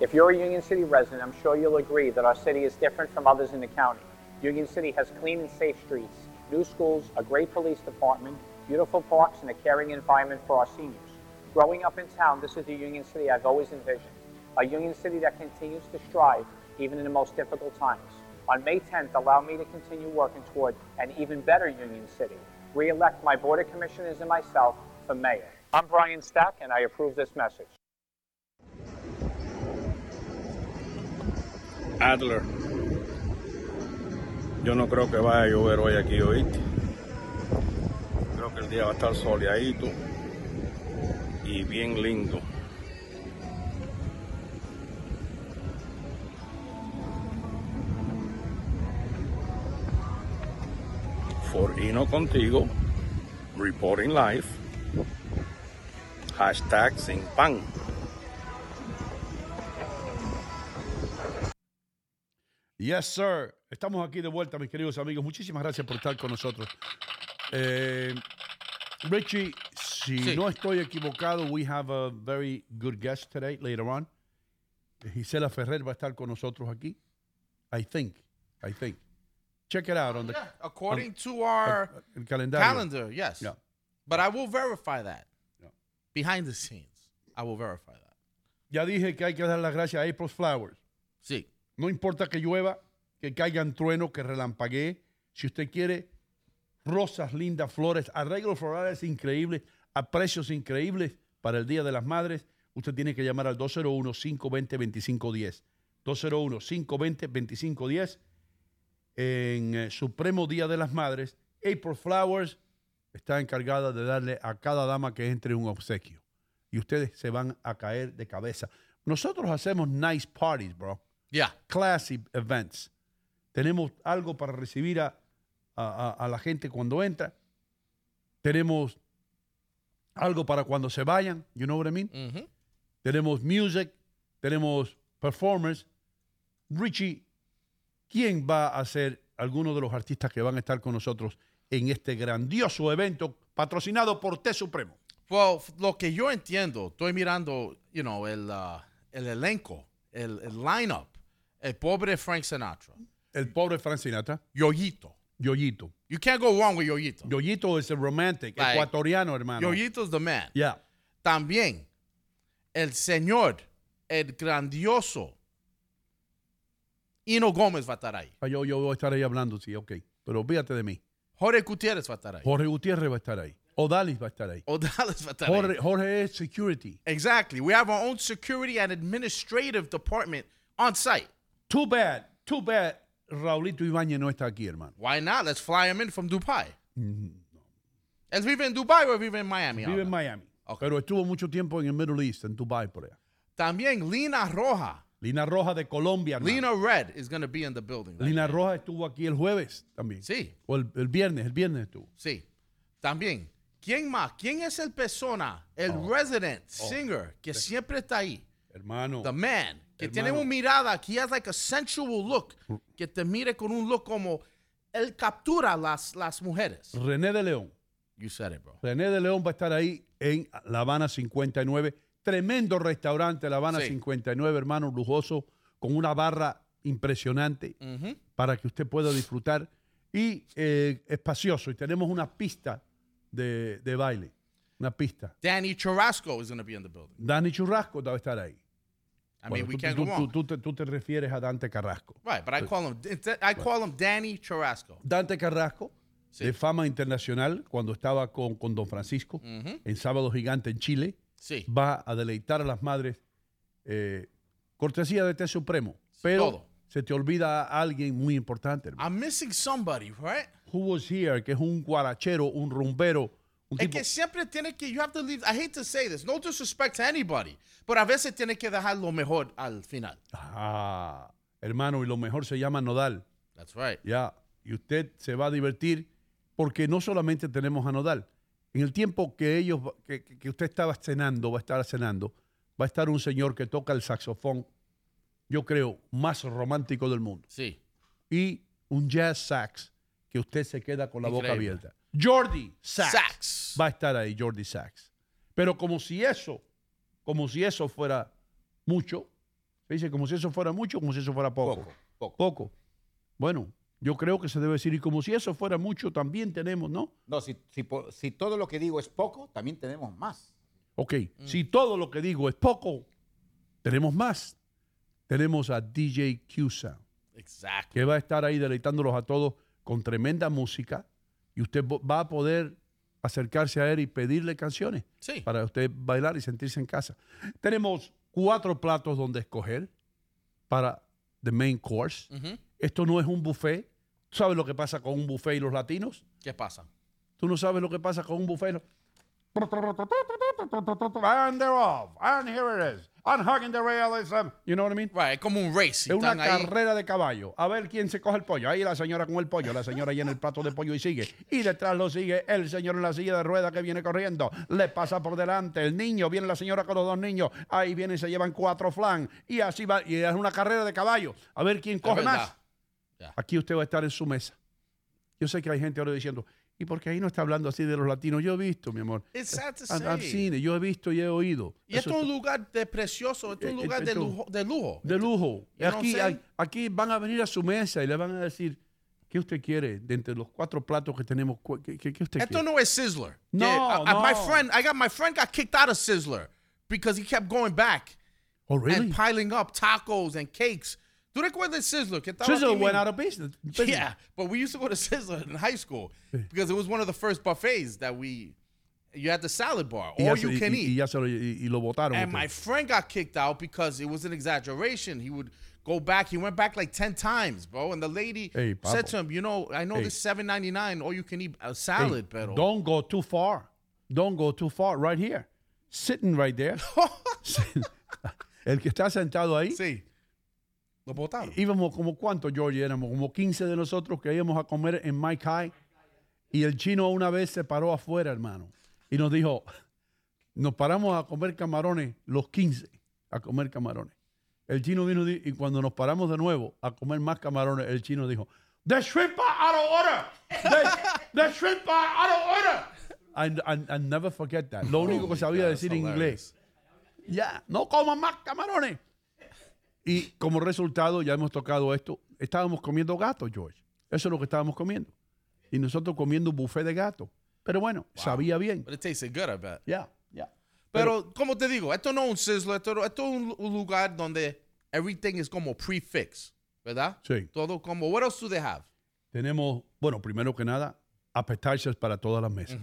If you're a Union City resident, I'm sure you'll agree that our city is different from others in the county. Union City has clean and safe streets, new schools, a great police department, beautiful parks, and a caring environment for our seniors. Growing up in town, this is the Union City I've always envisioned. A Union City that continues to strive even in the most difficult times. On May 10th, allow me to continue working toward an even better Union City. Re-elect my Board of Commissioners and myself for mayor. I'm Brian Stack, and I approve this message.
Adler. Yo no creo que vaya a llover hoy aquí, ¿oíste? Creo que el día va a estar soleadito y bien lindo. For Hino Contigo, reporting live, hashtag sin pan.
Yes, sir. Estamos aquí de vuelta, mis queridos amigos. Muchísimas gracias por estar con nosotros. Eh, Richie, si
Sí.
no estoy equivocado, we have a very good guest today, later on. Gisela Ferrer va a estar con nosotros aquí. I think. I think. Check it out on the
Yeah, according to our
el
calendar, yes.
Yeah.
But I will verify that.
Yeah.
Behind the scenes, I will verify that.
Ya dije que hay que dar las gracias a April Flowers.
Sí.
No importa que llueva, que caigan truenos, que relampaguee. Si usted quiere rosas lindas, flores, arreglos florales increíbles, a precios increíbles para el Día de las Madres, usted tiene que llamar al 201-520-2510. 201-520-2510 en eh, Supremo Día de las Madres. April Flowers está encargada de darle a cada dama que entre un obsequio. Y ustedes se van a caer de cabeza. Nosotros hacemos nice parties, bro.
Yeah.
Classy events. Tenemos algo para recibir a, a- la gente cuando entra. Tenemos algo para cuando se vayan. You know what I mean? Tenemos music. Tenemos performers. Richie, ¿quién va a ser alguno de los artistas que van a estar con nosotros en este grandioso evento patrocinado por T Supremo?
Well, lo que yo entiendo, estoy mirando, you know, el, uh, el elenco, el, el lineup. El pobre Frank Sinatra.
El pobre Frank Sinatra.
Yoyito.
Yoyito.
You can't go wrong with Yoyito.
Yoyito es el romantic,
Like,
ecuatoriano, hermano.
Yoyito's the man.
Yeah.
También, el señor, el grandioso Hino Gómez va a estar ahí.
Ah, Yo, yo voy a estar ahí hablando, sí, ok. Pero olvídate de mí.
Jorge Gutiérrez va a estar ahí.
Jorge Gutiérrez va a estar ahí. Odalis va a estar ahí.
Odales va a estar
Jorge,
ahí.
Jorge es security.
Exactly. We have our own security and administrative department on site.
Too bad, too bad. Raulito Ibáñez no está aquí, hermano.
Why not? Let's fly him in from Dubai. ¿Él vive en Dubai o vive en Miami?
Vive en Miami.
Ok.
Pero estuvo mucho tiempo en el Middle East, en Dubai, por allá.
También Lina Roja.
Lina Roja de Colombia. hermano.
Lina Red is going to be in the building.
Lina
day.
Roja estuvo aquí el jueves también.
Sí,
O el, el viernes, el viernes estuvo.
sí. También. ¿Quién más? ¿Quién es el persona, el
Oh.
resident singer que siempre está ahí?
Hermano.
The man. Que tiene una mirada, que has like a sensual look. Que te mire con un look como él captura las, las mujeres.
René de León.
You said it, bro.
René de León va a estar ahí en La Habana 59. Tremendo restaurante, La Habana
Sí.
59, hermano, lujoso, con una barra impresionante para que usted pueda disfrutar. Y eh, espacioso. Y tenemos una pista de, de baile. Una pista.
Danny Churrasco is going to be in the building.
Dani Churrasco va a estar ahí.
I mean, we can't go wrong.
tú te, tú te refieres a Dante Carrasco.
Right, but I call him I call him Danny Churrasco.
Dante Carrasco,
Sí.
de fama internacional, cuando estaba con, con Don Francisco
Ujú.
en Sábado Gigante en Chile,
Sí.
va a deleitar a las madres. eh, cortesía de Té Supremo. Pero
Todo.
se te olvida a alguien muy importante. hermano.
I'm missing somebody, right?
Who was here, que es un guarachero, un rumbero,
Es
tipo.
que siempre tiene que, you have to leave, I hate to say this, no disrespect to anybody, pero a veces tiene que dejar lo mejor al final.
Ah, hermano, y lo mejor se llama Nodal.
That's right.
Ya, y usted se va a divertir porque no solamente tenemos a Nodal. En el tiempo que ellos, que, que- usted estaba cenando, va a estar cenando, va a estar un señor que toca el saxofón, yo creo, más romántico del mundo.
Sí.
Y un jazz sax que usted se queda con la boca abierta. Jordi Sax. va a estar ahí, Jordi Sax. Pero como si eso, como si eso fuera mucho, se dice como si eso fuera mucho, como si eso fuera poco.
Poco, poco.
Poco. Bueno, yo creo que se debe decir, y como si eso fuera mucho, también tenemos, ¿no?
No, si, si, todo lo que digo es poco, también tenemos más.
Ok, si todo lo que digo es poco, tenemos más. Tenemos a DJ Q-Sound,
Exactly.
que va a estar ahí deleitándolos a todos con tremenda música, y usted va a poder acercarse a él y pedirle canciones
Sí.
para usted bailar y sentirse en casa. Tenemos cuatro platos donde escoger para the main course. Esto no es un buffet. ¿Tú sabes lo que pasa con un buffet y los latinos?
¿Qué pasa?
Tú no sabes lo que pasa con un buffet. no? And they're off. And here it is. And hugging the rail is, um, you know what I mean?
Right, es como un race.
Es una
ahí.
carrera de caballo. A ver quién se coge el pollo. Ahí la señora con el pollo. La señora llena el plato de pollo y sigue. Y detrás lo sigue el señor en la silla de ruedas que viene corriendo. Le pasa por delante el niño. Viene la señora con los dos niños. Ahí viene y se llevan cuatro flan. Y así va. Y es una carrera de caballo. A ver quién coge más. Aquí usted va a estar en su mesa. Yo sé que hay gente ahora diciendo, ¿y por qué ahí no está hablando así de los latinos? Yo he visto, mi amor.
It's sad to
I've- I've
say.
seen it. Yo he visto y he oído.
Y esto es un lugar de precioso, esto es un
Eh,
lugar de lujo. De lujo.
de lujo.
Know
Aquí, aquí van a venir a su mesa y le van a decir, ¿qué usted quiere? De entre los cuatro platos que tenemos, ¿qué, qué- qué usted
Esto
quiere?
no es Sizzler.
No,
Yeah, I- I- My
no.
friend, I got my friend got kicked out of Sizzler because he kept going back
Oh, really?
and piling up tacos and cakes ¿Tú recuerdas Sizzler? Que estaba
Sizzler went out of business. business.
Yeah, but we used to go to [laughs] Sizzler in high school because it was one of the first buffets that we. You had the salad bar, all you can eat.
y lo, y, lo botaron.
And my friend got kicked out because it was an exaggeration. He would go back. He went back like ten times, bro. And the lady
Hey,
said to him, "You know, I know
Hey.
this seven ninety nine. All you can eat a
Hey,
salad, pero
Don't go too far. Don't go too far. Right here. Sitting right there. [laughs] [laughs] El que está sentado ahí.
sí, lo botaron.
Íbamos como cuántos, George, éramos como 15 de nosotros que íbamos a comer en Mike High. Y el chino una vez se paró afuera, hermano. Y nos dijo, nos paramos a comer camarones, los 15, a comer camarones. El chino vino y cuando nos paramos de nuevo a comer más camarones, el chino dijo, The shrimp are out of order. The, the shrimp are out of order. I, I, I never forget that. Lo único que sabía
God,
decir en inglés. Ya, no coman más camarones. Y como resultado, ya hemos tocado esto, estábamos comiendo gato, George. Eso es lo que estábamos comiendo. Y nosotros comiendo un buffet de gato. Pero bueno, sabía bien.
But it tasted good, I bet.
Ya, ya.
Pero, como te digo, esto no es un sizzler, esto, esto es un, un lugar donde everything is como prefix, ¿verdad?
Sí.
Todo como, what else do they have?
Tenemos, bueno, primero que nada, appetizers para todas las mesas.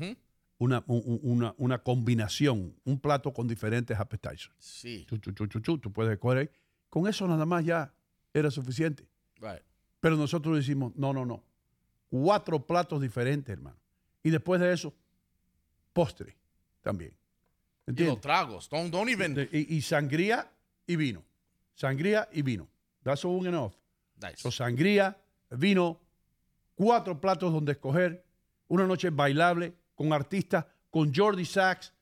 una, un- un- una, una combinación, un plato con diferentes appetizers.
Sí.
Chu, chu, chu, tú puedes escoger ahí. Con eso nada más ya era suficiente.
Right.
Pero nosotros decimos, no, no, no. Cuatro platos diferentes, hermano. Y después de eso, postre también.
Y los tragos. Don't, don't even.
Y, y sangría y vino. Sangría y vino. That's all enough.
Nice.
So, sangría, vino, cuatro platos donde escoger, una noche bailable con artistas, con Jordi Sachs,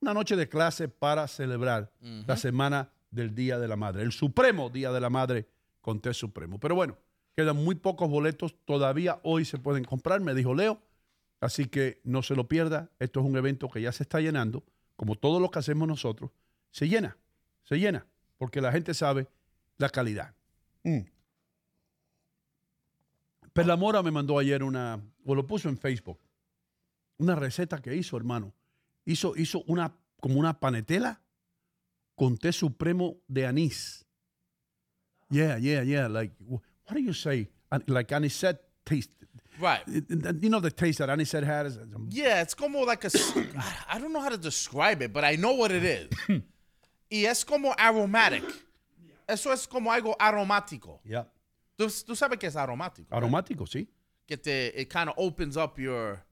una noche de clase para celebrar la semana del Día de la Madre, el supremo Día de la Madre con Té Supremo. Pero bueno, quedan muy pocos boletos, todavía hoy se pueden comprar, me dijo Leo, así que no se lo pierda, esto es un evento que ya se está llenando, como todo lo que hacemos nosotros, se llena, se llena, porque la gente sabe la calidad. Mm. Perlamora me mandó ayer una, o lo puso en Facebook, una receta que hizo, hermano. Hizo, hizo una, como una panetela con té supremo de anís. Yeah, yeah, yeah. Like, what do you say? Like anisette taste.
Right.
You know the taste that anisette has?
Yeah, it's como like a, I don't know how to describe it, but I know what it is. [laughs] y es como aromatic. Eso es como algo aromático.
Yeah.
Tú, tú sabes que es aromático. right?
Sí.
Que te, it kind of opens up your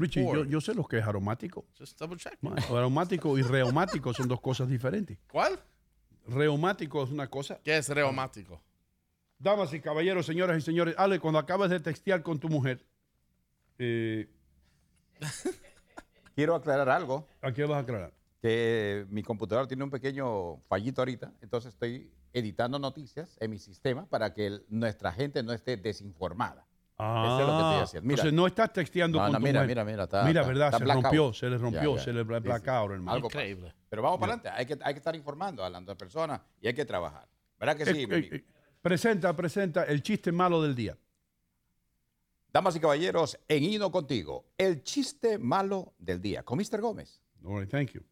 Richie, yo, sé lo que es aromático.
Just double check.
Man, Aromático y reumático son dos cosas diferentes.
¿Cuál?
Reumático es una cosa.
¿Qué es reumático?
Damas y caballeros, señoras y señores, Ale, cuando acabas de textear con tu mujer, eh, [laughs]
Quiero aclarar algo,
¿a qué vas a aclarar?
que mi computador tiene un pequeño fallito ahorita, entonces estoy editando noticias en mi sistema para que el- nuestra gente no esté desinformada. Eso es lo que estoy haciendo. Mira.
Ah, Entonces no estás texteando
No,
con
no,
tu
mira,
mujer.
mira, mira, está-
Mira,
está-
¿verdad?
está
se
blackout.
rompió, se le rompió,
ya.
se le
Sí, sí.
blackout, hermano.
Algo pasa.
Increíble.
Pero vamos para adelante, hay que, hay que estar informando a las personas y hay que trabajar. ¿Verdad que sí?
Eh,
mi
eh,
amigo?
eh, presenta, presenta el chiste malo del día.
Damas y caballeros, en Hino contigo, el chiste malo del día con Mr. Gómez.
All right, thank you.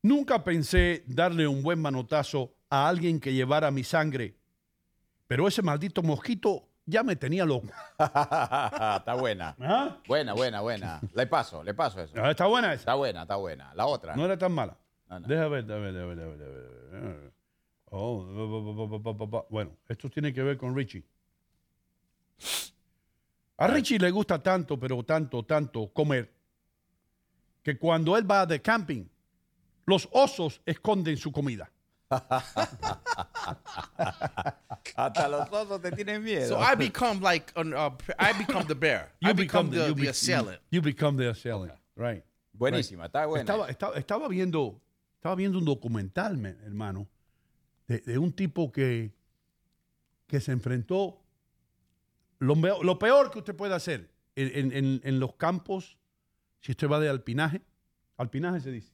Nunca pensé darle un buen manotazo a alguien que llevara mi sangre, pero ese maldito mosquito ya me tenía loco. [laughs]
está buena.
¿Ah?
Buena, buena, buena. Le paso, le paso eso.
Está buena esa.
Está buena, está buena. La otra.
No era tan mala.
No, no.
Deja ver, deja ver, deja ver, deja ver. Oh, bueno, esto tiene que ver con Richie. A Richie le gusta tanto, pero tanto, tanto comer, que cuando él va de camping, los osos esconden su comida.
Hasta los osos te tienen miedo.
So I become like, an, uh, I become the bear. I become, the,
you
the assailant.
You become the assailant, right.
Buenísima, está buena.
Estaba, estaba, estaba viendo, estaba viendo un documental, me- hermano, de, de un tipo que, que se enfrentó lo, peor que usted puede hacer en, en- en- en los campos, si usted va de alpinaje, alpinaje se dice.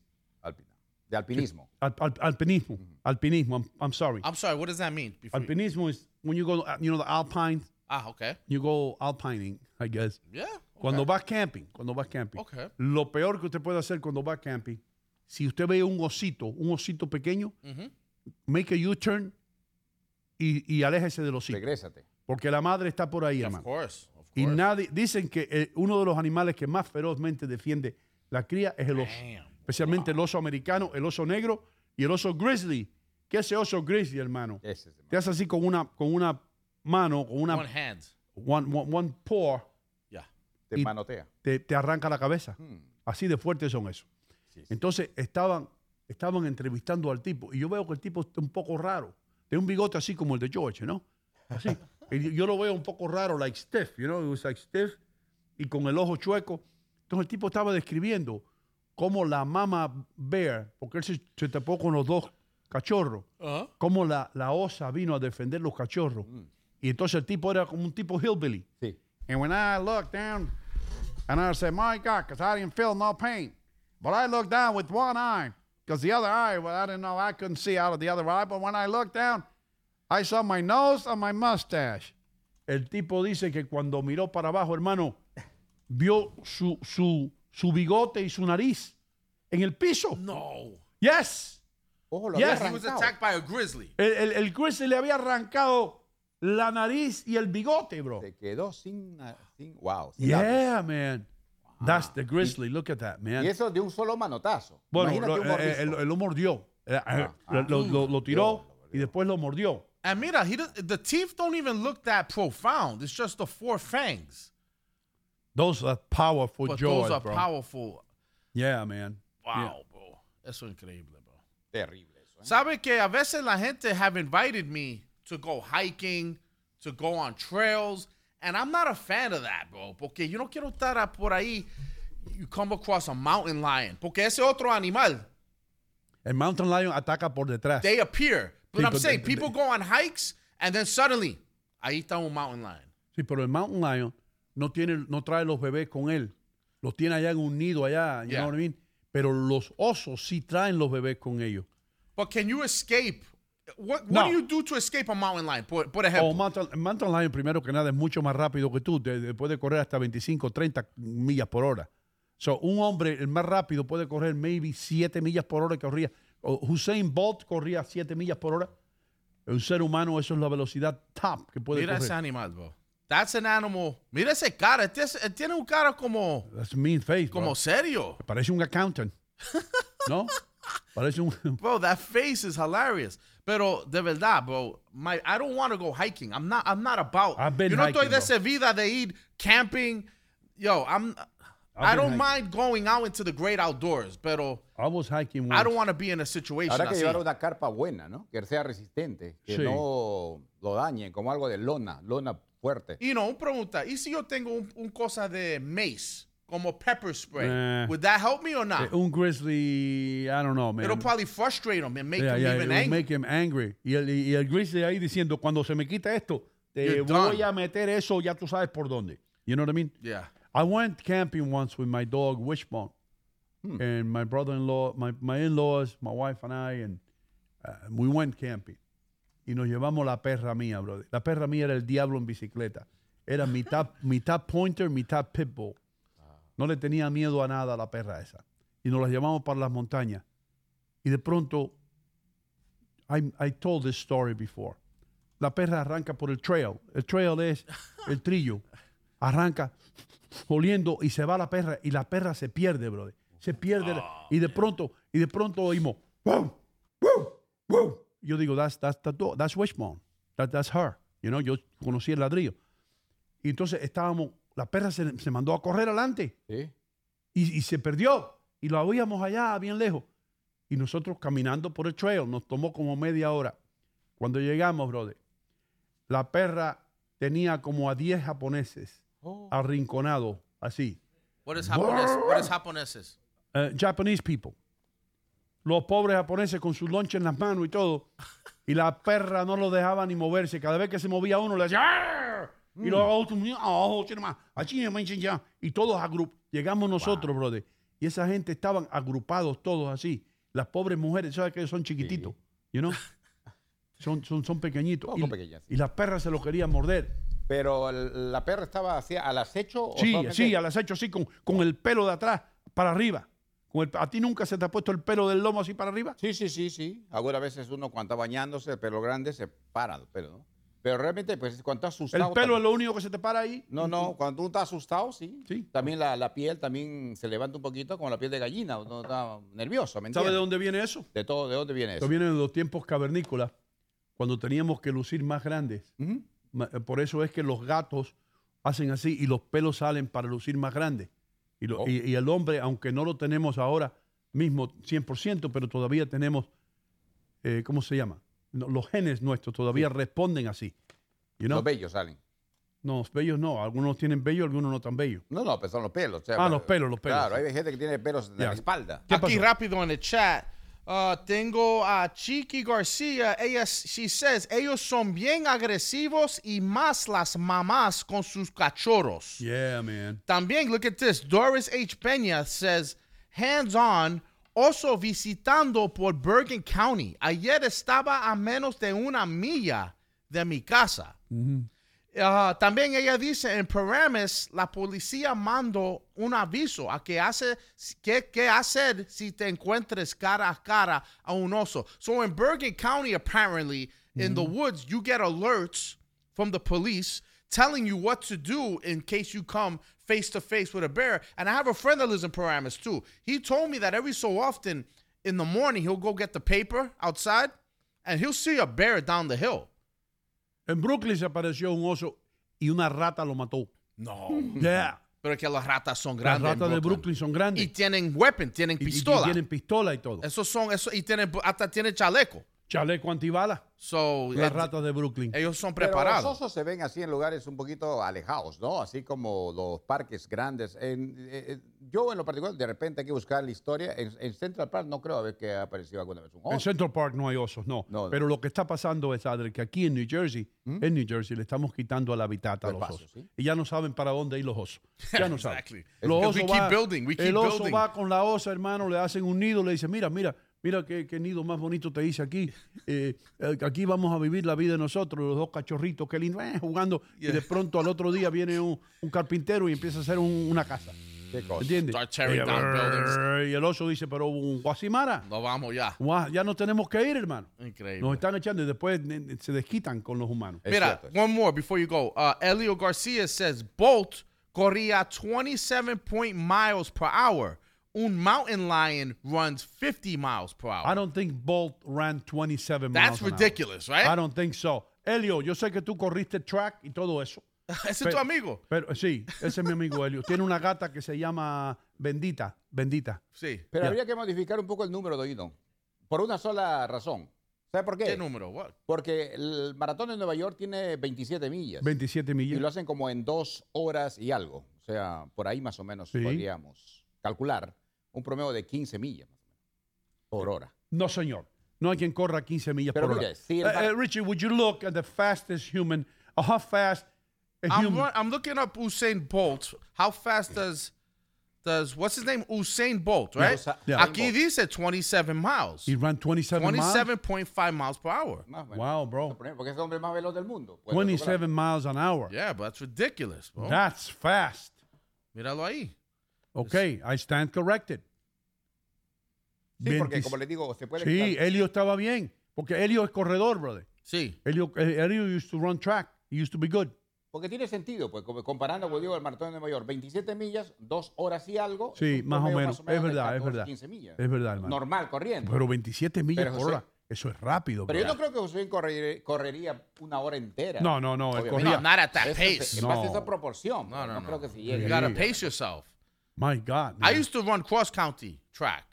De alpinismo.
Al- al- alpinismo, alpinismo, I'm, I'm sorry.
I'm sorry, what does that mean? Before you-
Alpinismo is when you go, uh, you know, the alpine,
ah, okay.
you go alpining, I guess.
Yeah.
Cuando vas camping, cuando vas camping.
Okay.
Lo peor que usted puede hacer cuando va camping, si usted ve un osito, un osito pequeño, make a U-turn y, y aléjese de los hijos.
Regrésate.
Porque la madre está por ahí,
Of
hermano.
course. Of
Y
course.
nadie, dicen que eh, uno de los animales que más ferozmente defiende la cría es el oso.
Damn.
Especialmente el oso americano, el oso negro y el oso grizzly. ¿Qué es ese oso grizzly, hermano?
Ese es el
Te hace así con una, con una mano, con una
One hand.
one, one- one paw,
Yeah.
Te manotea.
te, te arranca la cabeza.
Hmm.
Así de fuertes son esos.
Sí, sí.
Entonces estaban, estaban entrevistando al tipo y yo veo que el tipo está un poco raro. Tiene un bigote así como el de George, ¿no? Así. [laughs] Y yo lo veo un poco raro, like stiff, you know, it was like stiff y con el ojo chueco. Entonces el tipo estaba describiendo cómo la mama bear, porque él se, se tapó con los dos cachorros,
Uh-huh.
cómo la, la osa vino a defender los cachorros. Y entonces el tipo era como un tipo hillbilly.
Sí.
And when I looked down, and I said, my God, because I didn't feel no pain. But I looked down with one eye, because the other eye, well, I didn't know, I couldn't see out of the other eye. But when I looked down, I saw my nose and my mustache. El tipo dice que cuando miró para abajo, hermano, vio su, su, su bigote y su nariz en el piso.
No.
Yes.
Ojo, lo
Yes.
había
He was
arrancado.
attacked by a grizzly.
El, el, el grizzly le había arrancado la nariz y el bigote, bro.
Se quedó sin, ah, sin wow. sin.
Yeah, man. That's the grizzly. Look at that, man.
Y eso de un solo manotazo.
Bueno, lo,
un
eh, él, él lo mordió. Eh, eh,
ah.
lo, lo- lo tiró
Dios,
y después lo mordió.
And mira, he does, the teeth don't even look that profound. It's just the four fangs.
Those are powerful
But
jaws,
those are
bro.
powerful.
Yeah, man.
Wow, bro. Eso es increíble, bro.
Terrible eso. ¿eh?
¿Sabe que a veces la gente have invited me to go hiking, to go on trails, and I'm not a fan of that, bro. Porque yo no quiero estar por ahí. You come across a mountain lion. Porque ese otro animal,
El mountain lion ataca por detrás.
they appear. But
Sí,
I'm
pero
saying,
de-
people
de-
go on hikes, and then suddenly, ahí está un mountain lion.
Sí, pero el mountain lion no tiene, no trae los bebés con él. Los tiene allá en un nido allá, you
Yeah.
know what I mean? Pero los osos sí traen los bebés con ellos.
But can you escape? What, what
No.
do you do to escape a mountain lion? Por, por ejemplo.
mountain, mountain lion, primero que nada, es mucho más rápido que tú. Te- te puede correr hasta 25, 30 millas por hora. So, un hombre, el más rápido, puede correr maybe 7 millas por hora. que Corría. o Hussein Bolt corría 7 millas por hora. Un ser humano, eso es la velocidad top que puede
Mira ese
correr.
animal, bro. That's an animal. Mira ese cara. Este es- tiene un cara como,
That's mean face,
como
bro.
serio.
Parece un accountant. ¿No? [laughs] Parece un... [laughs]
Bro, that face is hilarious. Pero de verdad, bro, my I don't want to go hiking. I'm not I'm not about.
I've been
Yo no estoy de
bro.
esa vida de ir camping. Yo, I'm I
been
don't
hiking.
mind going out into the great outdoors, pero
I was hiking
I don't want to be in a situation
Habrá que
así.
llevar una carpa buena, ¿no? Que sea resistente, que
Sí.
no lo dañen, como algo de lona, lona fuerte.
Y no, una pregunta. ¿Y si yo tengo un, un cosa de mace, como pepper spray?
Eh.
Would that help me or
Eh,
not?
Un grizzly, I don't know, man.
It'll probably frustrate him and make
Yeah,
him
yeah,
even angry.
make him angry. Y el, y el grizzly ahí diciendo, cuando se me quita esto, te
You're
voy
done.
a meter eso, ya tú sabes por dónde. You know what I mean?
Yeah.
I went camping once with my dog Wishbone, and my brother-in-law, my, my in-laws, my wife and I, and uh, we went camping. Y nos llevamos la perra mía, brother. La perra mía era el diablo en bicicleta. Era mitad, mitad pointer, mitad pitbull. No le tenía miedo a nada a la perra esa. Y nos la llevamos para las montañas. Y de pronto, I, I told this story before. La perra arranca por el trail. El trail es el trillo. Arranca oliendo y se va la perra y la perra se pierde, brother. Se pierde la- y de pronto y de pronto oímos wow, wow, wow. Yo digo that's that's the dog, that's Wishbone. That, that's her. You know, yo conocí el ladrillo. Y entonces estábamos la perra se, se mandó a correr adelante
¿Sí?
y, y se perdió. Y lo oíamos allá, bien lejos. Y nosotros caminando por el trail, nos tomó como media hora. Cuando llegamos, brother, la perra tenía como a 10 japoneses arrinconados, así.
What is japonés? What is japoneses?
Eh, Japanese people. Los pobres japoneses con su lonche en las manos y todo. Y la perra no lo dejaba ni moverse. Cada vez que se movía uno le decía "Arr". Y los otros "Ah, tiene más. Achí, man, chin, ya". y todos agrupados. Llegamos nosotros, brother. Y esa gente estaban agrupados todos así. Las pobres mujeres, ¿sabes que son chiquititos? You know? [laughs] Son, son, son pequeñitos.
Poco
y,
pequeñas, sí.
y las perras se lo querían morder.
Pero el- la perra estaba así al acecho. o
Sí, sí, al acecho así, con, con el pelo de atrás para arriba. El- ¿A ti nunca se te ha puesto el pelo del lomo así para arriba?
Sí, sí, sí, sí. Algunas veces uno cuando está bañándose, el pelo grande, se para el pelo, ¿no? Pero realmente, pues cuando está asustado...
El pelo es lo único que se te para ahí.
No, no, cuando uno está asustado, sí.
Sí.
También la, la piel también se levanta un poquito como la piel de gallina, uno está nervioso, ¿me
¿Sabe de dónde viene eso?
De todo, ¿de dónde viene eso?
Esto viene de los tiempos cavernícolas, cuando teníamos que lucir más grandes. Eh, Por eso es que los gatos hacen así y los pelos salen para lucir más grandes. Y, lo-
Oh.
y- y el hombre, aunque no lo tenemos ahora mismo 100%, pero todavía tenemos, eh, ¿cómo se llama? No, los genes nuestros todavía responden así. You know?
Los bellos salen.
No, los bellos no. Algunos tienen bello, algunos no tan bello.
No, no, pues son los pelos. o sea,
Ah, los pelos, los pelos,
Claro,
sí.
hay gente que tiene pelos de
Ya.
la espalda.
¿Qué
Aquí
pasó?
rápido en el chat. Uh, tengo a Chiqui García. Ella, she says, ellos son bien agresivos y más las mamás con sus cachorros.
Yeah, man.
También, look at this. Doris H. Peña says, hands on, oso visitando por Bergen County. Ayer estaba a menos de una milla de mi casa. Ah, también ella dice, en Paramus, la policía mandó un aviso a que hace, qué, qué hacer si te encuentres cara a cara a un oso. So in Bergen County, apparently, in the woods, you get alerts from the police telling you what to do in case you come face to face with a bear. And I have a friend that lives in Paramus too. He told me that every so often in the morning, he'll go get the paper outside and he'll see a bear down the hill.
En Brooklyn se apareció un oso y una rata lo mató.
No.
Yeah.
Pero que las ratas son
Las
grandes. en
ratas de
Brooklyn.
Son grandes.
Y tienen weapon, tienen
Y- y- y
pistola.
tienen pistola y todo.
Esos son, eso, y tienen, hasta tienen chaleco.
Chaleco antibala.
So,
Las
eh,
ratas de Brooklyn.
ellos son
Pero
preparados.
los osos se ven así en lugares un poquito alejados, ¿no? Así como los parques grandes. En, eh, eh, yo, en lo particular, de repente hay que buscar la historia. En, en Central Park no creo haber que ha aparecido alguna vez un
En
oso.
Central Park no hay osos, no.
No, no.
Pero lo que está pasando es, Adler, que aquí en New Jersey, en New Jersey, le estamos quitando el hábitat a
El
los osos.
¿sí?
Y ya no saben para dónde ir los osos. Ya no [laughs] saben.
Exactly.
Los osos
keep
va-
building, we keep
el oso
building.
va con la osa, hermano, le hacen un nido, le dice, mira, mira, mira qué, qué nido más bonito te hice aquí. [laughs] Eh, eh, aquí vamos a vivir la vida de nosotros, los dos cachorritos, qué lindo, eh, jugando. Y de pronto al otro día viene un, un carpintero y empieza a hacer un- una casa.
¿Qué cosa?
¿Entiendes?
Start tearing
Y-
down buildings.
y el oso dice, pero un guasimara.
No vamos ya.
Ya no tenemos que ir, hermano.
Increíble.
Nos están echando y después eh, se desquitan con los humanos.
Mira, one more before you go. Uh, Elio Garcia says Bolt corría 27 point miles per hour. Un mountain lion runs 50 miles per hour.
I don't think Bolt ran 27
That's
miles an hour.
ridiculous, right?
I don't think so. Elio, yo sé que tú corriste track y todo eso. [laughs]
Ese es tu amigo.
Pero sí, ese es mi amigo Elio. Tiene una gata que se llama Bendita. Bendita.
Sí.
Pero
Ya.
habría que modificar un poco el número de oído. Por una sola razón. ¿Sabe por qué?
¿Qué número? What?
Porque el maratón de Nueva York tiene 27 millas.
27
Y
millas.
lo hacen como en dos horas y algo. O sea, por ahí más o menos
Sí.
podríamos calcular un promedio de 15 millas más o menos, por hora.
No, señor. No hay quien corra 15 millas
Pero
por
mire,
hora.
si el mar-
eh, Richie, would you look at the fastest human, or how fast a
I'm,
human...
run- I'm looking up Usain Bolt. How fast does does what's his name? Usain Bolt, right?
Usa-
Yeah.
Aquí dice 27 miles.
He ran 27
27.5 miles per hour.
Más o menos.
Wow, bro.
Porque es el hombre más veloz del mundo.
27 miles an hour.
Yeah, but that's ridiculous, bro.
That's fast.
Míralo ahí.
Okay, I stand corrected.
Sí, porque
20
como le digo, se puede...
Sí, Elio estaba bien. Porque Elio es corredor, brother.
Sí.
Elio, eh, Elio used to run track. He used to be good.
Porque tiene sentido, pues comparando, como digo, el maratón de Nueva York, 27 millas, dos horas y algo.
Sí,
es
más o menos.
más
Es
de
verdad, es
14,
verdad.
15 millas.
Es verdad, hermano.
Normal, corriendo.
Pero 27 millas
Pero,
por
José,
hora. Eso es rápido,
Pero yo no creo que Usain correr- correría una hora entera.
No, no, no, él corría-
No, not at that pace.
No.
más esa proporción.
No, no,
no,
no.
creo que se
You
llegue.
gotta pace yourself.
My God.
I used to run cross county track.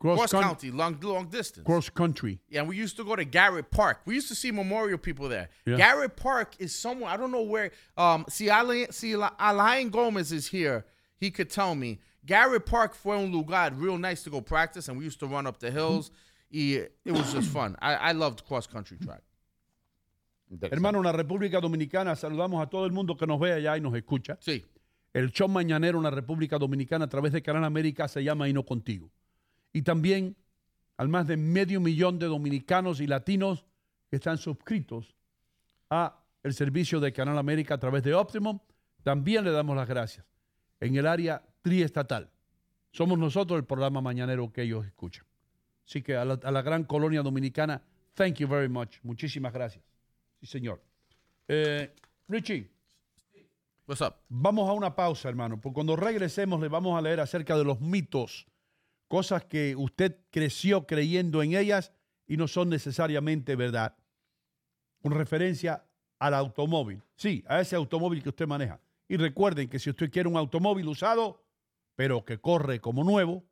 cross,
Cross
coun-
county, long long distance.
cross country.
Yeah, and we used to go to Garrett Park. We used to see memorial people there.
Yeah.
Garrett Park is somewhere I don't know where. Um, see, Alain, see, La- Alain Gomez is here. He could tell me. Garrett Park fue un lugar real nice to go practice, and we used to run up the hills. Y it was just fun. I, I loved cross country track.
Hermano, en la República Dominicana saludamos a todo el mundo que nos ve allá y nos escucha.
Sí.
El show mañanero en la República Dominicana a través de Canal América se llama Hino Contigo. Y también al más de medio millón de dominicanos y latinos que están suscritos a el servicio de Canal América a través de Optimum, también le damos las gracias. En el área triestatal, somos nosotros el programa mañanero que ellos escuchan. Así que a la, a la gran colonia dominicana, thank you very much. Muchísimas gracias. Sí, señor. Eh, Richie.
What's up?
Vamos a una pausa, hermano, porque cuando regresemos le vamos a leer acerca de los mitos, cosas que usted creció creyendo en ellas y no son necesariamente verdad. Con referencia al automóvil. Sí, a ese automóvil que usted maneja. Y recuerden que si usted quiere un automóvil usado, pero que corre como nuevo,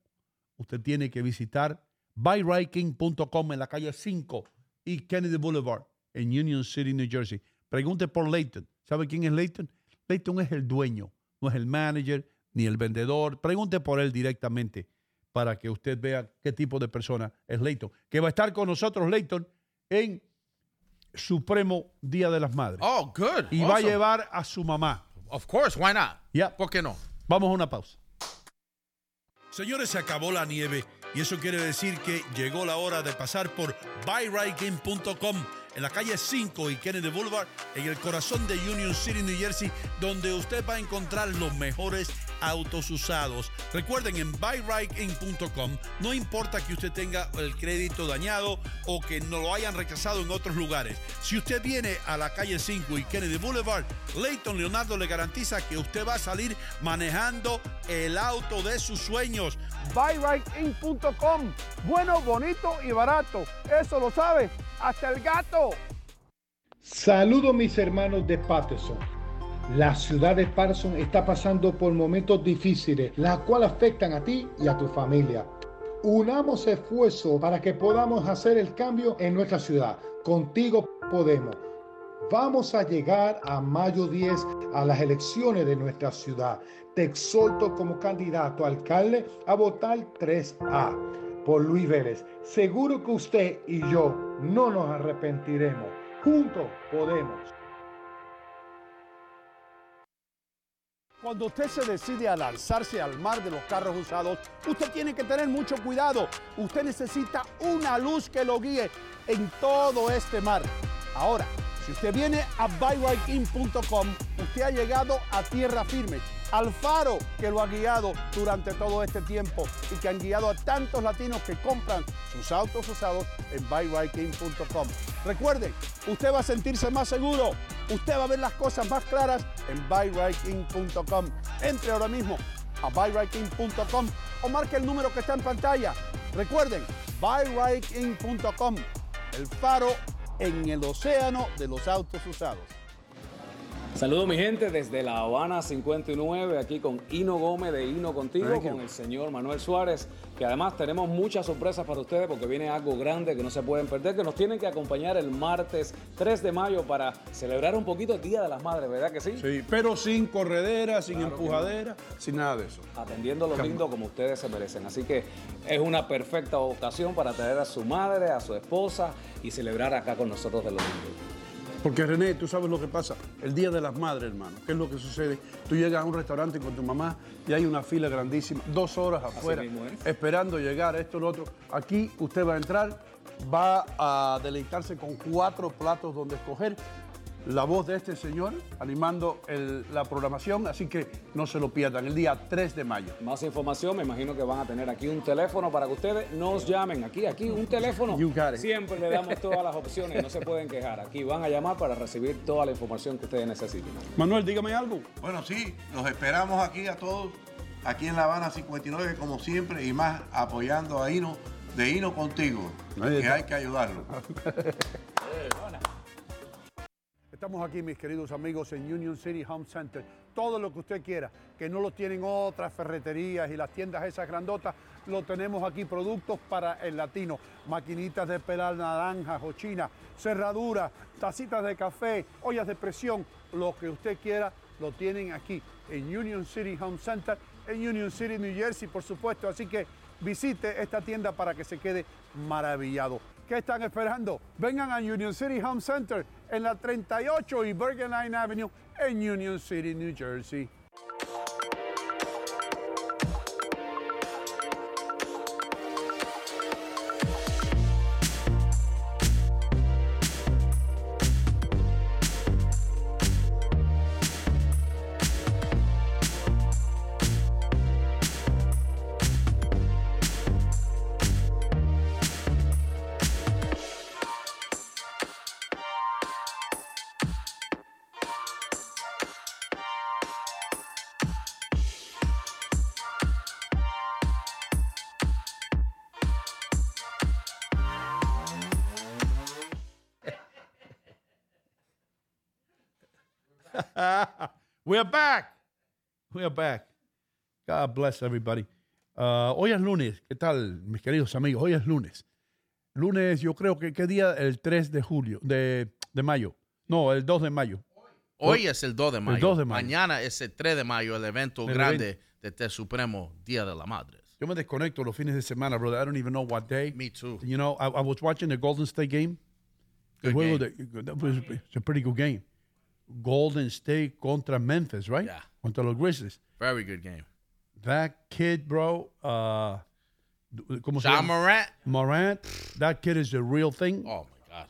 usted tiene que visitar buyriking.com en la calle 5 y Kennedy Boulevard en Union City, New Jersey. Pregunte por Leighton. ¿Sabe quién es Leighton? Leighton es el dueño, no es el manager ni el vendedor. Pregunte por él directamente para que usted vea qué tipo de persona es Leighton. Que va a estar con nosotros Leighton en Supremo Día de las Madres.
Oh, good.
Y va a llevar a su mamá.
Of course, why not?
Ya.
¿Por qué no?
Vamos a una pausa. Señores, se acabó la nieve y eso quiere decir que llegó la hora de pasar por buyriking.com en la calle 5 y Kennedy Boulevard, en el corazón de Union City, New Jersey, donde usted va a encontrar los mejores autos usados. Recuerden, en buyriking.com no importa que usted tenga el crédito dañado o que no lo hayan rechazado en otros lugares. Si usted viene a la calle 5 y Kennedy Boulevard, Leighton Leonardo le garantiza que usted va a salir manejando el auto de sus sueños.
BuyRightIn.com. Bueno, bonito y barato. Eso lo sabe hasta el gato.
Saludos mis hermanos de Patterson. La ciudad de Patterson está pasando por momentos difíciles, las cuales afectan a ti y a tu familia. Unamos esfuerzos para que podamos hacer el cambio en nuestra ciudad. Contigo podemos. Vamos a llegar a mayo 10 a las elecciones de nuestra ciudad. Te exhorto como candidato a alcalde a votar 3A por Luis Vélez. Seguro que usted y yo no nos arrepentiremos. Juntos podemos.
Cuando usted se decide a lanzarse al mar de los carros usados, usted tiene que tener mucho cuidado. Usted necesita una luz que lo guíe en todo este mar. Ahora, si usted viene a buyriking.com, usted ha llegado a tierra firme, al faro que lo ha guiado durante todo este tiempo y que han guiado a tantos latinos que compran sus autos usados en buyriking.com. Recuerden, usted va a sentirse más seguro, usted va a ver las cosas más claras en buyriking.com. Entre ahora mismo a buyriking.com o marque el número que está en pantalla. Recuerden, buyriking.com, el faro en el océano de los autos usados.
Saludos mi gente desde La Habana 59, aquí con Hino Gómez de Hino Contigo, con el señor Manuel Suárez, que además tenemos muchas sorpresas para ustedes porque viene algo grande que no se pueden perder, que nos tienen que acompañar el martes 3 de mayo para celebrar un poquito el Día de las Madres, ¿verdad que sí?
Sí, pero sin corredera, sin empujadera, sin nada de eso.
Atendiendo lo lindo como ustedes se merecen. Así que es una perfecta ocasión para traer a su madre, a su esposa y celebrar acá con nosotros de lo lindo.
Porque René, tú sabes lo que pasa. El Día de las Madres, hermano. ¿Qué es lo que sucede? Tú llegas a un restaurante con tu mamá y hay una fila grandísima, dos horas afuera, esperando llegar, esto, lo otro. Aquí usted va a entrar, va a deleitarse con cuatro platos donde escoger. La voz de este señor animando el- la programación, así que no se lo pierdan. El día 3 de mayo.
Más información, me imagino que van a tener aquí un teléfono para que ustedes nos llamen. Aquí, aquí, un teléfono.
You got it.
Siempre le damos [laughs] todas las opciones, no se pueden quejar. Aquí van a llamar para recibir toda la información que ustedes necesiten.
Manuel, dígame algo.
Bueno, sí, los esperamos aquí a todos, aquí en La Habana 59, como siempre, y más apoyando a Hino, de Hino contigo, que hay que ayudarlo. [laughs]
Estamos aquí, mis queridos amigos, en Union City Home Center. Todo lo que usted quiera, que no lo tienen otras ferreterías y las tiendas esas grandotas, lo tenemos aquí. Productos para el latino, maquinitas de pelar naranjas o china, cerraduras, tacitas de café, ollas de presión, lo que usted quiera, lo tienen aquí en Union City Home Center, en Union City, New Jersey, por supuesto. Así que visite esta tienda para que se quede maravillado. ¿Qué están esperando? Vengan a Union City Home Center en la 38 y Bergen Line Avenue en Union City, New Jersey. [laughs]
We are back. We are back. God bless everybody. Uh, hoy es lunes. ¿Qué tal, mis queridos amigos? Hoy es lunes. Lunes, yo creo que, ¿qué día? El 3 de julio, de, de mayo. No, el 2 de mayo.
Hoy es el 2 de mayo.
2 de mayo.
Mañana es el 3 de mayo, el evento
El
grande de Té Supremo, Día de la Madre.
Yo me desconecto los fines de semana, brother. I don't even know what day.
Me too.
You know, I, I was watching the Golden State game. El
Good game.
de, that was, it's a pretty good game. Golden State contra Memphis, right?
Yeah.
Contra los Grizzlies.
Very good game.
That kid, bro, uh, ¿cómo se
John
llama?
Morant.
Morant, that kid is the real thing.
Oh my God.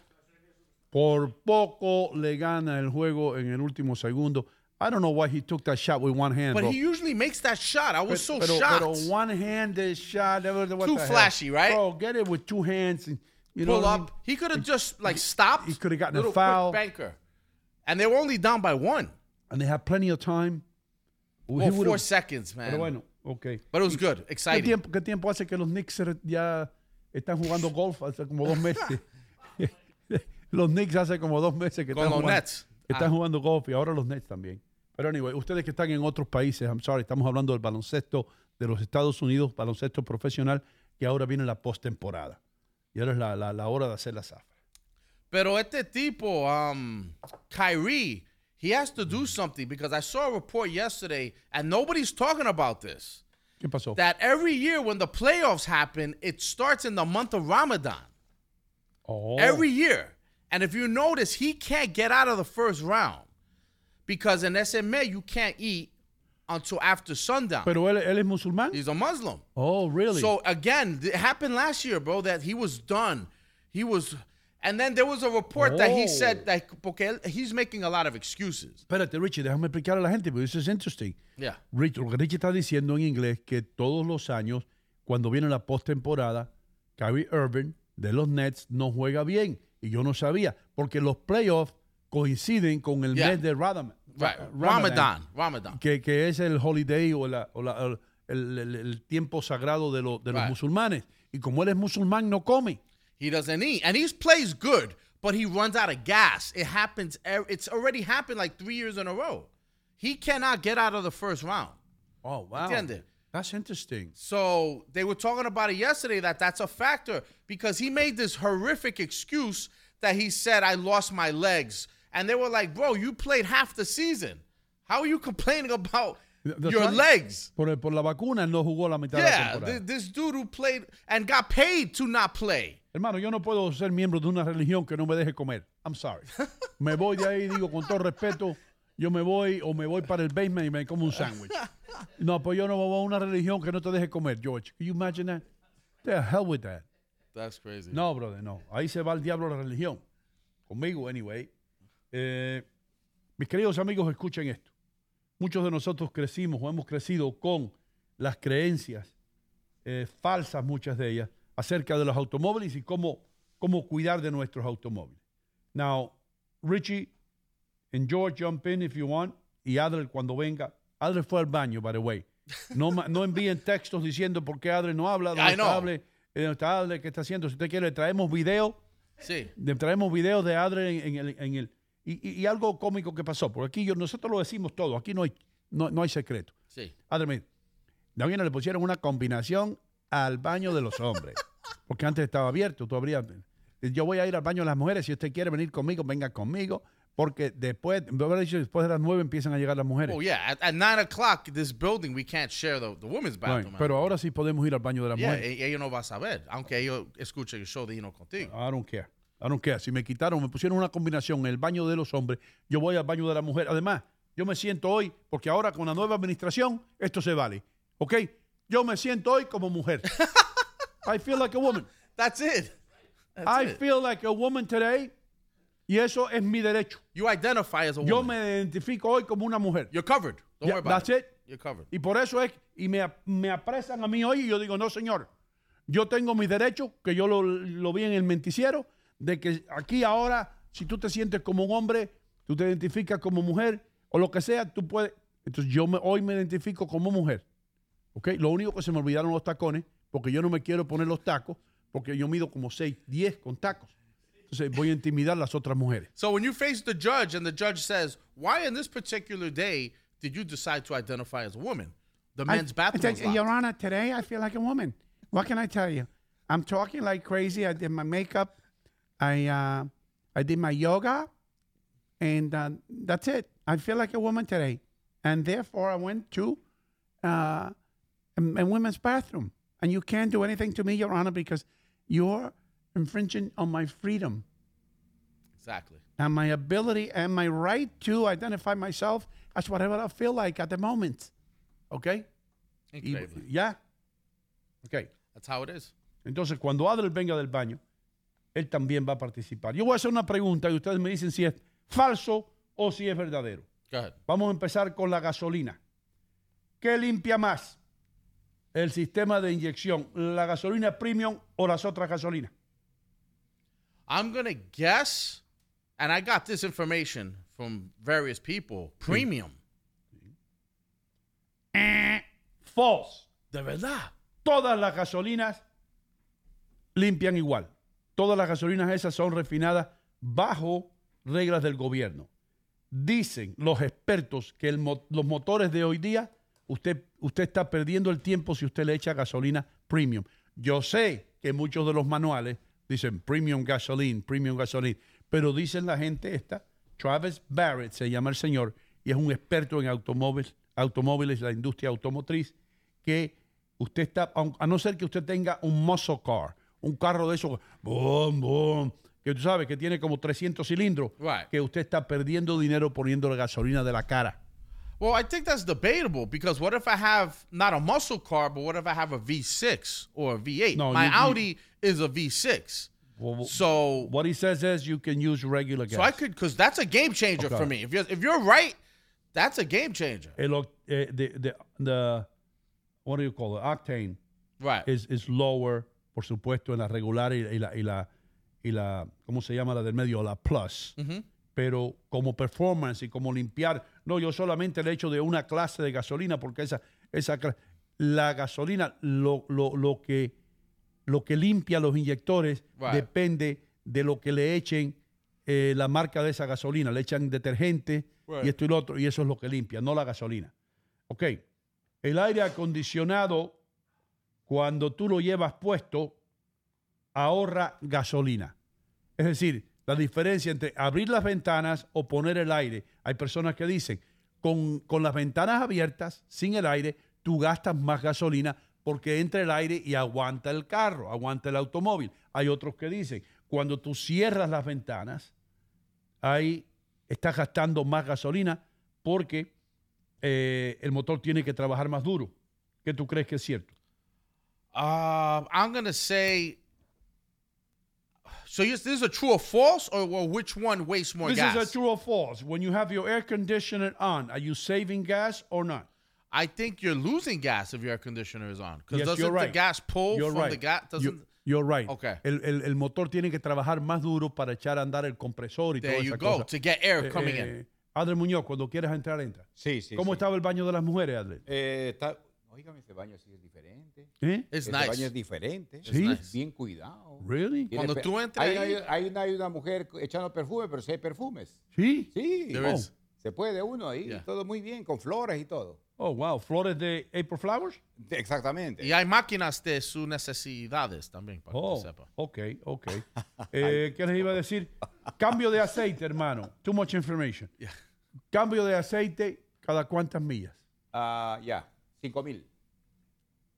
Por poco le gana el juego en el último segundo. I don't know why he took that shot with one hand,
But
bro.
he usually makes that shot. I was so
pero,
shocked.
pero one-handed shot.
Too
hell?
flashy, right?
Bro, get it with two hands. And, you
Pull
know,
up. He could have just like stopped.
He could have gotten a foul.
banker. And they were only down by one.
And they had plenty of time.
Oh,
He
four seconds, man.
Pero bueno, ok.
But it was good.
¿Qué
Exciting.
tiempo, ¿Qué tiempo hace que los Knicks ya están jugando golf? Hace como dos meses. [laughs] los Knicks hace como dos meses que
Con
están,
los
jugando,
Nets.
están
Ah.
jugando golf y ahora los Nets también. Pero anyway, ustedes que están en otros países, I'm sorry, estamos hablando del baloncesto de los Estados Unidos, baloncesto profesional, que ahora viene la postemporada. Y ahora es la, la, la hora de hacer la zafra.
Pero este tipo, um, Kyrie, he has to do something because I saw a report yesterday and nobody's talking about this.
¿Qué pasó?
That every year when the playoffs happen, it starts in the month of Ramadan.
Oh.
Every year. And if you notice, he can't get out of the first round because in SMA, you can't eat until after sundown.
Pero él, él es musulmán.
He's a Muslim.
Oh, really?
So again, it happened last year, bro, that he was done. He was, and then there was a report that he
Oh.
said that porque él- he's making a lot of excuses.
Espérate, Richie, déjame explicar a la gente, porque eso es interesting.
Yeah.
Rich, lo que Richie está diciendo en inglés que todos los años, cuando viene la postemporada, Kyrie Irving de los Nets no juega bien. Y yo no sabía, porque los playoffs coinciden con el
Yeah.
mes de Ramadan.
Right.
Ra-
Ramadan. Ramadan.
Que, que es el holiday o la- o la- el, el- el tiempo sagrado de, lo- de los
Right.
musulmanes. Y como él es musulmán, no come.
He doesn't eat, and he plays good, but he runs out of gas. It happens. It's already happened like three years in a row. He cannot get out of the first round.
Oh, wow.
Entiende?
That's interesting.
So they were talking about it yesterday that that's a factor because he made this horrific excuse that he said I lost my legs, and they were like, "Bro, you played half the season. How are you [laughs] complaining about
That's
your legs?"
Por, por la vacuna, no jugó la mitad de la
Yeah,
temporada.
th- this dude who played and got paid to not play.
Hermano, yo no puedo ser miembro de una religión que no me deje comer. I'm sorry. [laughs] Me voy de ahí, digo, con todo respeto, yo me voy o me voy para el basement y me como un sándwich. No, pues yo no voy a una religión que no te deje comer, George. Can you imagine that? The hell with that.
That's crazy.
No, brother, no. Ahí se va el diablo la religión. Conmigo, anyway. Eh, mis queridos amigos, escuchen esto. Muchos de nosotros crecimos o hemos crecido con las creencias eh, falsas, muchas de ellas, acerca de los automóviles y cómo, cómo cuidar de nuestros automóviles. Now, Richie and George, jump in if you want. Y Adler, cuando venga. Adler fue al baño, by the way. No, no envíen textos diciendo por qué Adler no habla. ¿Dónde está Adler? Eh, ¿dónde está Adler? ¿Qué está haciendo? Si usted quiere, le traemos video.
Sí.
Le traemos videos de Adler en, en el... en el- y, y- y algo cómico que pasó. Porque aquí yo, nosotros lo decimos todo. Aquí no hay, no, no hay secreto.
Sí.
Adler, mire, Davina le pusieron una combinación al baño de los hombres. Porque antes estaba abierto, tú abrías. Yo voy a ir al baño de las mujeres. Si usted quiere venir conmigo, venga conmigo. Porque después, después de las nueve empiezan a llegar las mujeres.
Oh yeah, at, at nine o'clock, this building we can't share the, the women's
Right,
bathroom.
Pero ahora sí podemos ir al baño de las
yeah,
mujeres.
e- ella no va a saber, aunque ellos escuchen el show de Hino contigo.
I don't care. I don't care. Si me quitaron, me pusieron una combinación en el baño de los hombres, yo voy al baño de la mujer. Además, yo me siento hoy, porque ahora con la nueva administración, esto se vale. ¿Ok? Yo me siento hoy como mujer. [laughs] I feel like a woman.
That's it.
I feel like a woman today. Y eso es mi derecho.
You identify as a
Yo
woman.
me identifico hoy como una mujer.
You're covered. Don't
Yeah,
worry about
that's
it.
it.
You're covered.
Y por eso es, y me, me apresan a mí hoy y yo digo, no, señor, yo tengo mis derechos, que yo lo, lo vi en el menticiero, de que aquí ahora, si tú te sientes como un hombre, tú te identificas como mujer, o lo que sea, tú puedes. Entonces yo me, hoy me identifico como mujer. ¿Ok? Lo único que se me olvidaron los tacones, porque yo no me quiero poner los tacos, porque yo mido como 6, 10 con tacos. entonces voy a intimidar a las otras mujeres.
So when you face the judge and the judge says, "Why in this particular day did you decide to identify as a woman?" The men's
I
bathroom was.
Your Honor, today I feel like a woman. What can I tell you? I'm talking like crazy. I did my makeup. I uh, I did my yoga, and uh, that's it. I feel like a woman today, and therefore I went to uh, a, a women's bathroom. And you can't do anything to me, Your Honor, because you're infringing on my freedom
Exactly.
and my ability and my right to identify myself as whatever I feel like at the moment.
¿Ok? Y-
Increíble.
¿Ya? Ok.
That's how it is.
Entonces, cuando Adler venga del baño, él también va a participar. Yo voy a hacer una pregunta y ustedes me dicen si es falso o si es verdadero.
Go ahead.
Vamos a empezar con la gasolina. ¿Qué limpia más? El sistema de inyección, la gasolina premium o las otras gasolinas.
I'm gonna guess, and I got this information from various people. Premium.
False.
De verdad.
Todas las gasolinas limpian igual. Todas las gasolinas esas son refinadas bajo reglas del gobierno. Dicen los expertos que el mo- los motores de hoy día, usted, usted está perdiendo el tiempo si usted le echa gasolina premium. Yo sé que muchos de los manuales dicen premium gasoline, premium gasoline, pero dicen la gente esta, Travis Barrett se llama el señor y es un experto en automóviles, automóviles, la industria automotriz, que usted está, a no ser que usted tenga un muscle car, un carro de esos, boom, boom, que tú sabes que tiene como 300 cilindros,
Right.
que usted está perdiendo dinero poniendo la gasolina de la cara.
Well, I think that's debatable because what if I have not a muscle car, but what if I have a V6 or a V8?
No,
My
you- you-
Audi is a V6. so
what he says is you can use regular gas.
So I could, because that's a game changer
Okay.
for me. If you're if you're right, that's a game changer.
El oc- eh, the, the, the- what do you call it? Octane.
Right.
Is, is lower, por supuesto, en la regular y, y la, y la, y la, ¿cómo se llama la del medio? La plus.
Mhm.
Pero como performance y como limpiar, no, yo solamente el hecho de una clase de gasolina, porque esa, esa la gasolina, lo, lo, lo que, lo que limpia los inyectores depende de lo que le echen eh, la marca de esa gasolina. Le echan detergente y esto y lo otro, y eso es lo que limpia, no la gasolina. Ok. El aire acondicionado, cuando tú lo llevas puesto, ahorra gasolina. Es decir, la diferencia entre abrir las ventanas o poner el aire. Hay personas que dicen, con, con las ventanas abiertas, sin el aire, tú gastas más gasolina porque entra el aire y aguanta el carro, aguanta el automóvil. Hay otros que dicen, cuando tú cierras las ventanas, ahí estás gastando más gasolina porque eh, el motor tiene que trabajar más duro. ¿Qué tú crees que es cierto?
Uh, I'm gonna say. So this is a true or false, or, or which one wastes more
this
gas?
is a true or false. When you have your air conditioner on, are you saving gas or not?
I think you're losing gas if your air conditioner is on. Because
Yes,
doesn't
you're
the
right.
gas pull
You're
from
right.
the gas?
You-
Doesn't
You're right.
Okay.
El, el- el motor tiene que trabajar más duro para echar a andar el compresor y
There
toda
you
esa
go,
cosa.
to get air coming in.
Adler Muñoz, cuando quieras entrar, entra.
Sí, sí.
¿Cómo
sí.
estaba el baño de las mujeres, Adler?
Eh, está, óigame, ese baño sí es diferente.
¿Eh?
Ese
nice.
baño es diferente.
Sí.
Es Bien cuidado.
Really?
Tiene
Cuando tú entras
hay,
ahí-
hay, hay una, hay una mujer echando perfume, pero sí hay perfumes.
Sí.
Sí.
Is.
Se puede uno ahí,
Yeah.
todo muy bien, con flores y todo.
Oh, wow. ¿Flores de April Flowers?
Exactamente.
Y hay máquinas de sus necesidades también, para que
Oh,
usted sepa.
ok, ok. [laughs] Eh, ¿Qué les iba a decir? Cambio de aceite, [laughs] hermano. Too much information. Cambio de aceite cada cuántas millas.
Ah, ya, cinco mil.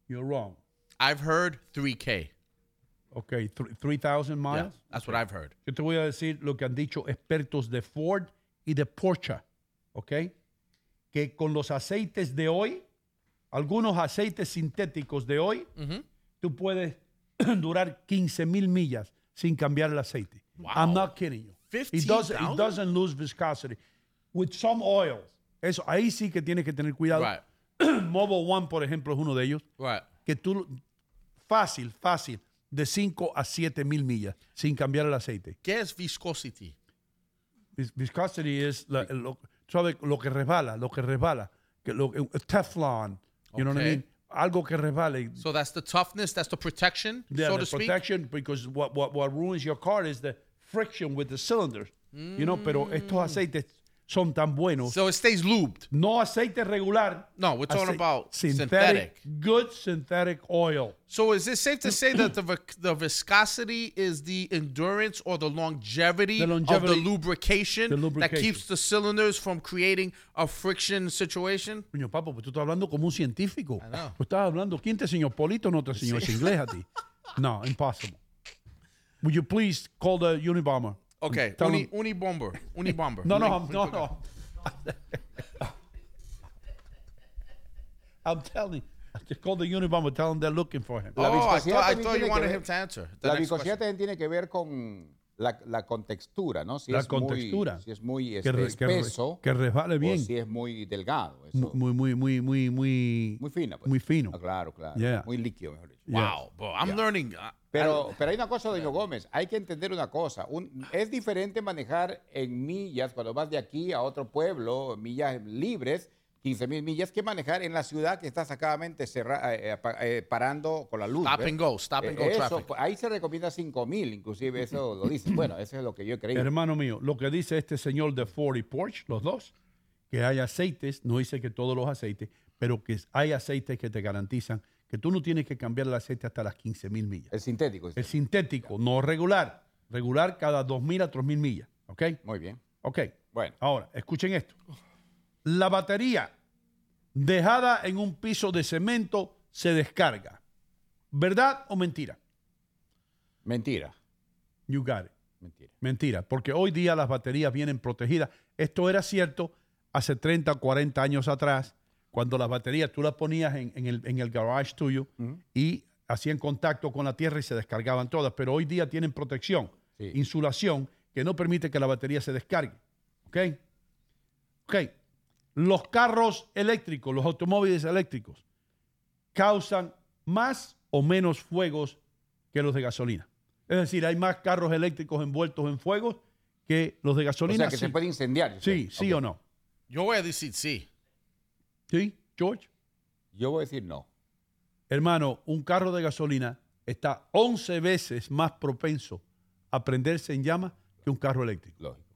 You're wrong.
I've heard 3K.
Ok, th- 3,000
Yeah,
miles.
that's what I've heard.
Yo te voy a decir lo que han dicho expertos de Ford y de Porsche, ¿ok? Que con los aceites de hoy, algunos aceites sintéticos de hoy, tú puedes [clears throat] durar 15 mil millas sin cambiar el aceite. I'm not kidding you. It doesn't, it
15,000?
doesn't lose viscosity. With some oils. Eso, ahí sí que tienes que tener cuidado.
Right. [clears throat]
Mobile One, por ejemplo, es uno de ellos.
Right.
Que tú, fácil, fácil, de 5 a 7 mil millas sin cambiar el aceite.
¿Qué es viscosity?
Vis- Viscosity es la- lo, ¿sabe? lo que resbala, lo que resbala. Que lo, eh, Teflon, you know what I
Okay.
mean? Algo que resbale.
So that's the toughness, that's the protection,
Yeah,
so
the
to speak.
protection, because what, what, what ruins your car is the friction with the cylinders. You know, pero estos aceites son tan buenos.
So it stays lubed.
No aceite regular.
No, we're talking about
synthetic,
synthetic.
good synthetic oil.
So is it safe to say that the the viscosity is the endurance or the longevity,
The
of the lubrication,
the
that keeps the cylinders from creating a friction situation?
Coño, papo, pues tú estás hablando como un científico. Tú estás hablando, ¿quién te enseñó Polito? No te enseñó inglés a ti. No, impossible. Would you please call the Unibomber?
Okay,
Tell
uni,
them-
uni bomber, uni bomber. [laughs]
No, no,
Uni-
no, [laughs] no. I'm telling you. Just call the Unibomber. Tell them they're looking for him.
Oh, I thought, I thought you
que
wanted him to answer. The
La viscosidad también tiene que ver con la, la contextura, ¿no? Si
La
es
contextura.
Muy, si es muy
Que
este,
re- que re-
espeso
que resbale bien.
o si es muy delgado. Eso.
Muy, muy, muy, muy, muy,
Muy fina, pues.
muy fino.
Ah, claro, claro.
Yeah.
Muy líquido, mejor dicho.
Wow, bro, I'm
Yeah.
learning.
Pero, pero hay una cosa, doña Gómez, hay que entender una cosa. Un- es diferente manejar en millas, cuando vas de aquí a otro pueblo, millas libres, 15 mil millas, que manejar en la ciudad que está sacadamente cerra- eh, eh, pa- eh, parando con la luz.
Stop
¿ves?
and go, stop and go
Eh, eso,
traffic.
ahí se recomienda 5 mil, inclusive eso lo dicen. Bueno, eso es lo que yo he creído.
Hermano mío, lo que dice este señor de Ford y Porsche, los dos, que hay aceites, no dice que todos los aceites, pero que hay aceites que te garantizan que tú no tienes que cambiar el aceite hasta las 15 mil millas.
El sintético.
El sintético, no regular. Regular cada 2.000 a 3.000 millas. ¿Ok?
Muy bien.
Ok.
Bueno.
Ahora, escuchen esto. La batería dejada en un piso de cemento se descarga. ¿Verdad o mentira?
Mentira.
You got it.
Mentira.
Mentira, porque hoy día las baterías vienen protegidas. Esto era cierto hace 30, 40 años atrás, cuando las baterías tú las ponías en, en el, en el garage tuyo y hacían contacto con la tierra y se descargaban todas, pero hoy día tienen protección,
Sí.
insulación, que no permite que la batería se descargue. ¿Ok? Ok. Los carros eléctricos, los automóviles eléctricos, causan más o menos fuegos que los de gasolina. Es decir, hay más carros eléctricos envueltos en fuegos que los de
O
gasolina.
sea, que se puede incendiar.
Sí, sí o no.
Yo voy a decir sí.
¿Sí, George?
Yo voy a decir no.
Hermano, un carro de gasolina está 11 veces más propenso a prenderse en llamas que un carro eléctrico.
Lógico.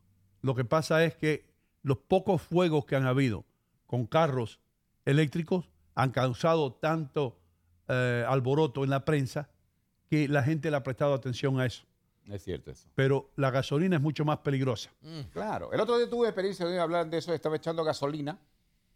Lo que pasa es que los pocos fuegos que han habido con carros eléctricos han causado tanto eh, alboroto en la prensa que la gente le ha prestado atención a eso.
Es cierto eso.
Pero la gasolina es mucho más peligrosa.
Claro. El otro día tuve experiencia de hablar de eso, estaba echando gasolina,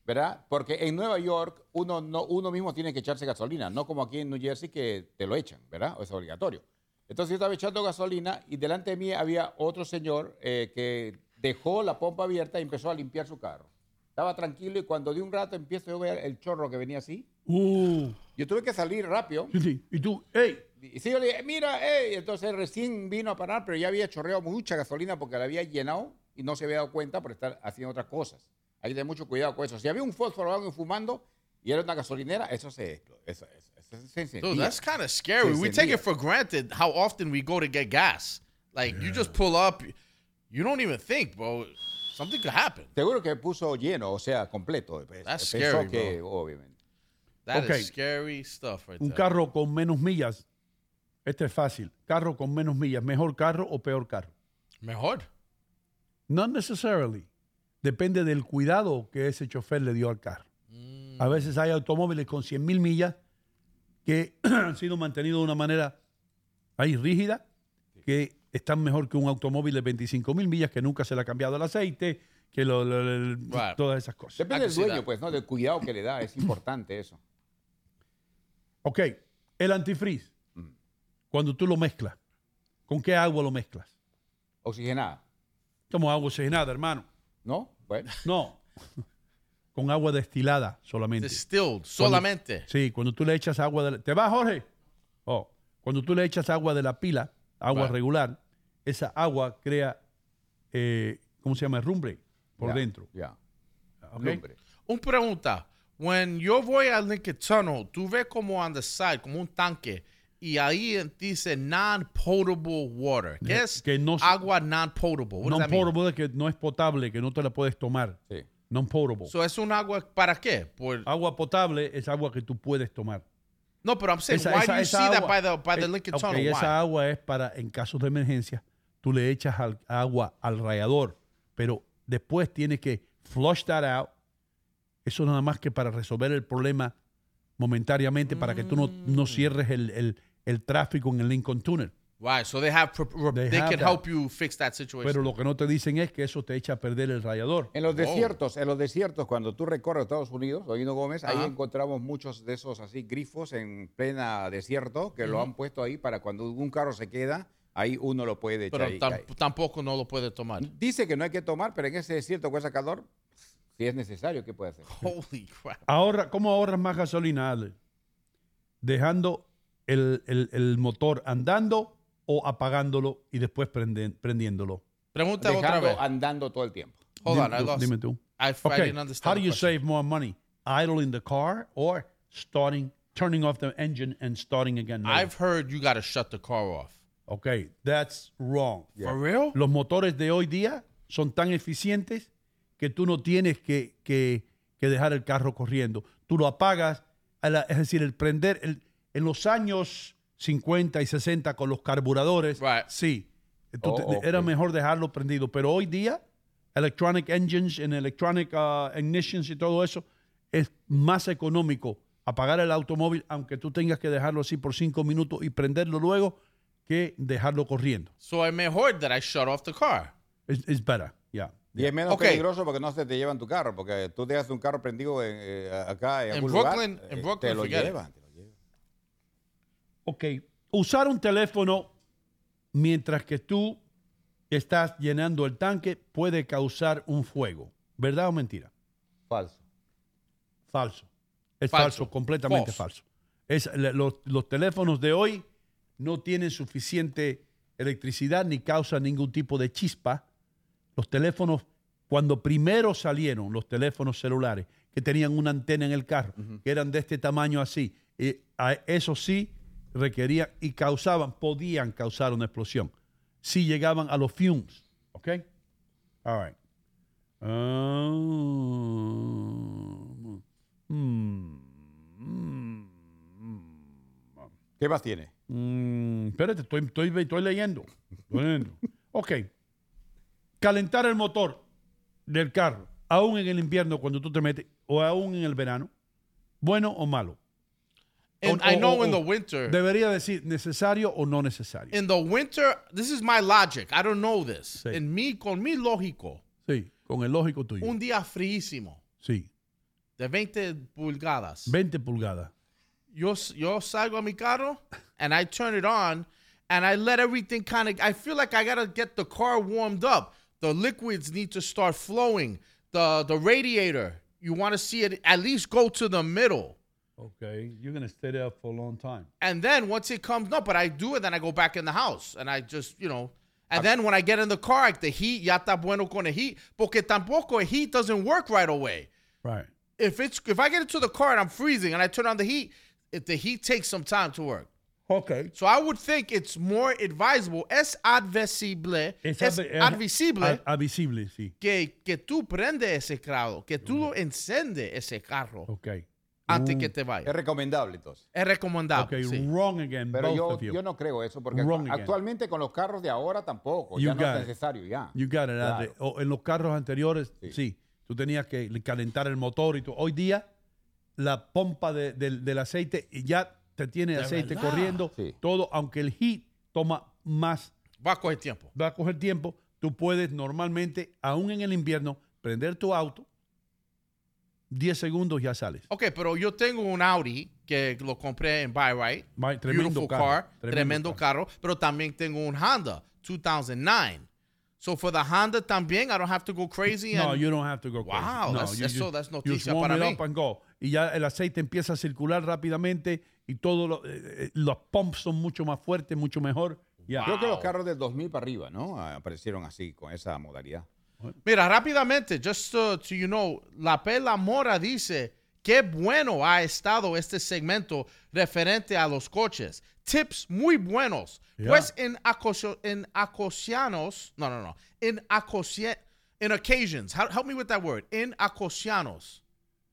¿verdad? Porque en Nueva York uno, no, uno mismo tiene que echarse gasolina, no como aquí en New Jersey que te lo echan, ¿verdad? Es obligatorio. Entonces yo estaba echando gasolina y delante de mí había otro señor eh, que dejó la pompa abierta y empezó a limpiar su carro. Estaba tranquilo y cuando de un rato empiezo yo a ver el chorro que venía así.
Uh,
Yo tuve que salir rápido.
sí, sí. Y tú, hey,
Y sí, yo le dije, mira, hey. Entonces recién vino a parar, pero ya había chorreado mucha gasolina porque la había llenado y no se había dado cuenta por estar haciendo otras cosas. Hay que tener mucho cuidado con eso. Si había un fósforo o algo fumando y era una gasolinera, eso se, eso, eso, eso se encendía.
Dude, that's kind of scary.
Se
We take it for granted how often we go to get gas. Like you just pull up, you don't even think, bro. Something could happen.
Seguro que puso lleno, o sea, completo.
That's
Pensó
scary,
que,
bro.
obviamente.
That is
Okay.
scary stuff right
un
there.
carro con menos millas. Este es fácil. Carro con menos millas, ¿mejor carro o peor carro?
Mejor.
Not necessarily. Depende del cuidado que ese chofer le dio al carro. A veces hay automóviles con 100 mil millas que [clears throat] han sido mantenidos de una manera ahí rígida, que están mejor que un automóvil de 25 mil millas que nunca se le ha cambiado el aceite, que lo- lo- lo-
Right.
todas esas cosas.
Depende
I
del dueño, pues, ¿no? Del cuidado que le da. Es importante eso.
Ok, el antifreeze, cuando tú lo mezclas, ¿con qué agua lo mezclas?
Oxigenada,
Como agua oxigenada, hermano.
¿no? Bueno. [laughs]
No, con agua destilada solamente.
Distilled solamente.
Sí, cuando tú le echas agua de la... ¿Te va, Jorge? Oh, cuando tú le echas agua de la pila, agua regular, esa agua crea, eh, ¿cómo se llama? Rumbre por dentro.
Ya. Lumbre.
Un pregunta. When yo voy al Lincoln Tunnel, tú ves como on the side, como un tanque, y ahí dice non-potable water. ¿Qué es
que no
agua non-potable? That?
Non-potable es que no es potable, que no te la puedes tomar.
Sí.
Non-potable.
So, ¿Es un agua para qué? Por,
agua potable es agua que tú puedes tomar.
no, pero I'm saying,
Esa-
why
esa-
do you
esa
see that
agua-
by the, by the Lincoln Tunnel? Why?
esa agua es para, en casos de emergencia, tú le echas al- agua al rallador, pero después tienes que flush that out. Eso nada más que para resolver el problema momentáneamente, para que tú no,
Mm.
no cierres el, el- el tráfico en el Lincoln Tunnel.
Right. So they have
They
they,
have
can
that.
help you fix that situation.
Pero lo que no te dicen es que eso te echa a perder el rallador.
En los desiertos, en los desiertos, cuando tú recorres Estados Unidos, Oíno Gómez, ahí
Ajá.
encontramos muchos de esos así grifos en plena desierto que lo
Ujú.
han puesto ahí para cuando un carro se queda, ahí uno lo puede echar
pero
ahí.
tam-
ahí.
tampoco no lo puede tomar.
Dice que no hay que tomar, pero en ese desierto con ese calor, si es necesario, ¿qué puede hacer?
Holy crap.
Ahorra, ¿Cómo ahorras más gasolina, Ale? Dejando el, el- el motor andando o apagándolo y después prenden- prendiéndolo.
Pregunta otra
Dejando
vez.
andando todo el tiempo.
Hold on,
Dime
I
tú,
lost.
dime tú.
I, I
Okay,
didn't understand.
How do you
question.
save more money? Idling the car or starting, turning off the engine and starting again? later?
I've heard you got to shut the car off.
Okay, that's wrong.
For real?
Los motores de hoy día son tan eficientes que tú no tienes que, que- que dejar el carro corriendo. Tú lo apagas, la- es decir, el prender, el- en los años 50 y 60 con los carburadores, sí, tú
Oh,
era mejor dejarlo prendido. Pero hoy día, electronic engines and electronic uh, ignitions y todo eso, es más económico apagar el automóvil, aunque tú tengas que dejarlo así por cinco minutos y prenderlo luego, que dejarlo corriendo.
So it's mejor that I shut off the car.
It's, it's better, yeah.
Y es menos peligroso porque no se te llevan tu carro, porque tú dejas un carro prendido en, eh, acá en,
En
algún
Brooklyn-
lugar,
en
eh,
Brooklyn,
te lo llevan.
Ok, usar un teléfono mientras que tú estás llenando el tanque puede causar un fuego. ¿Verdad o mentira?
Falso.
Falso. Es
Falso.
falso, completamente falso. Es, los, los teléfonos de hoy no tienen suficiente electricidad ni causan ningún tipo de chispa. Los teléfonos, cuando primero salieron los teléfonos celulares, que tenían una antena en el carro, que eran de este tamaño así, a- eso sí requerían y causaban, podían causar una explosión. Si llegaban a los fumes. ¿Ok? All right. Ah, mm, mm,
¿Qué más tiene?
Mm, espérate, estoy, estoy, estoy leyendo. Estoy leyendo. ok. Calentar el motor del carro, aún en el invierno cuando tú te metes, o aún en el verano, bueno o malo.
And
O-
I know
o-
in the winter.
Debería decir necesario o no necesario.
in the winter, this is my logic. I don't know this.
Sí.
En mi, con mi lógico,
Sí, con el lógico tuyo.
un día fríísimo
Sí,
de 20 pulgadas.
20 pulgadas.
yo, yo salgo a mi carro and I turn it on and I let everything kind of, I feel like I got to get the car warmed up. The liquids need to start flowing. The, the radiator, you want to see it at least go to the middle.
Okay, you're going to stay there for a long time.
And then once it comes, no, but I do it, then I go back in the house and I just, you know, and then when I get in the car, like the heat, ya está bueno con the heat, porque tampoco el heat doesn't work right away.
Right.
If it's if I get into the car and I'm freezing and I turn on the heat, if the heat takes some time to work.
Okay.
So I would think it's more advisable, es adversible, es,
es
advisible
ad- advisible, sí.
que, que tú prende ese carro, que tú lo encende ese carro
Ok.
antes
Mm.
que te vaya.
Es recomendable entonces.
Es recomendable.
Okay,
sí.
wrong again,
Pero
both
yo,
of you.
yo no creo eso, porque
Wrong
actu-
again.
actualmente con los carros de ahora tampoco,
You
ya no
got
es
it.
necesario ya.
You got it.
Claro.
O en los carros anteriores, sí. Tú tenías que calentar el motor y todo. Hoy día, la pompa de- del, del aceite y ya te tiene
De
aceite
verdad.
corriendo. Todo, aunque el heat toma más.
Va a coger tiempo.
Va a coger tiempo. Tú puedes normalmente, aún en el invierno, prender tu auto. 10 segundos ya sales.
Ok, pero yo tengo un Audi que lo compré en Buy Right.
Buy- tremendo
Beautiful
carro,
car,
tremendo
tremendo carro. Pero también tengo un Honda 2009. So for the Honda también, I don't have to go crazy.
No,
and-
you don't have to go crazy.
Wow,
no,
that's,
you
that's
you
noticia
warm
para
it
mí.
up and go. Y ya el aceite empieza a circular rápidamente y todos lo- eh, eh, los pumps son mucho más fuertes, mucho mejor. Ya.
Creo que los carros del 2000 para arriba, ¿no? Aparecieron así, con esa modalidad.
Mira, rápidamente, just uh, to you know, La Pela Mora dice, qué bueno ha estado este segmento referente a los coches. Tips muy buenos.
Yeah.
Pues en, acoso- en acosianos, no, no, no, en acosia, in occasions, help, help me with that word, en acosianos.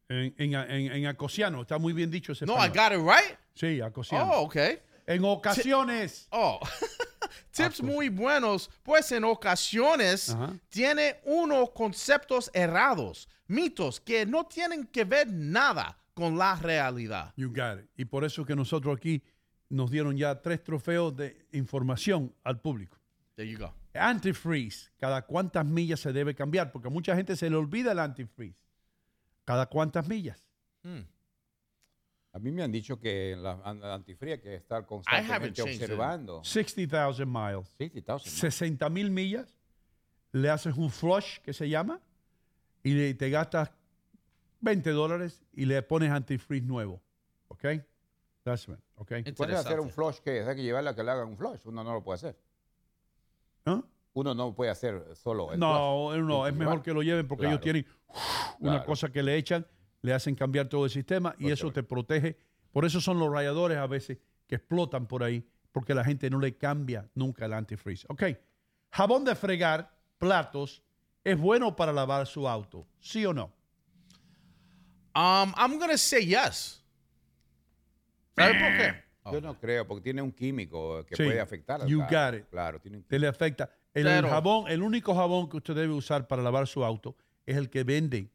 En, en, en, en acosiano, está muy bien dicho ese
No, I got it right?
Sí, acosiano.
Oh, okay.
En ocasiones.
Oh. [laughs] tips
Actos.
muy buenos, pues en ocasiones
Ajá.
tiene unos conceptos errados, mitos que no tienen que ver nada con la realidad.
You got it. Y por eso que nosotros aquí nos dieron ya tres trofeos de información al público.
There you go.
Antifreeze, cada cuántas millas se debe cambiar, porque a mucha gente se le olvida el antifreeze. Cada cuántas millas.
A mí me han dicho que la an- antifría hay que estar constantemente observando.
60,000 miles.
60,000 miles.
60 mil millas. Le haces un flush, que se llama, y le- te gastas 20 dólares y le pones antifreeze nuevo. ¿Ok? That's.
Puedes hacer un flush que hay que llevarle a que le hagan un flush. Uno no lo puede hacer.
¿Ah?
Uno no puede hacer solo el
No,
flush.
no, es mejor que lo lleven porque ellos tienen una
Claro.
cosa que le echan, le hacen cambiar todo el sistema y eso te protege. Por eso son los rayadores a veces que explotan por ahí, porque la gente no le cambia nunca el antifreeze. Ok, jabón de fregar, platos, es bueno para lavar su auto, ¿sí o no?
Um, I'm gonna say yes. ¿Sabe por qué? [clears throat]
Yo no creo, porque tiene un químico que
Sí,
puede afectar
you got it.
Claro, tiene un
Te le afecta. El,
Pero-
jabón, el único jabón que usted debe usar para lavar su auto es el que venden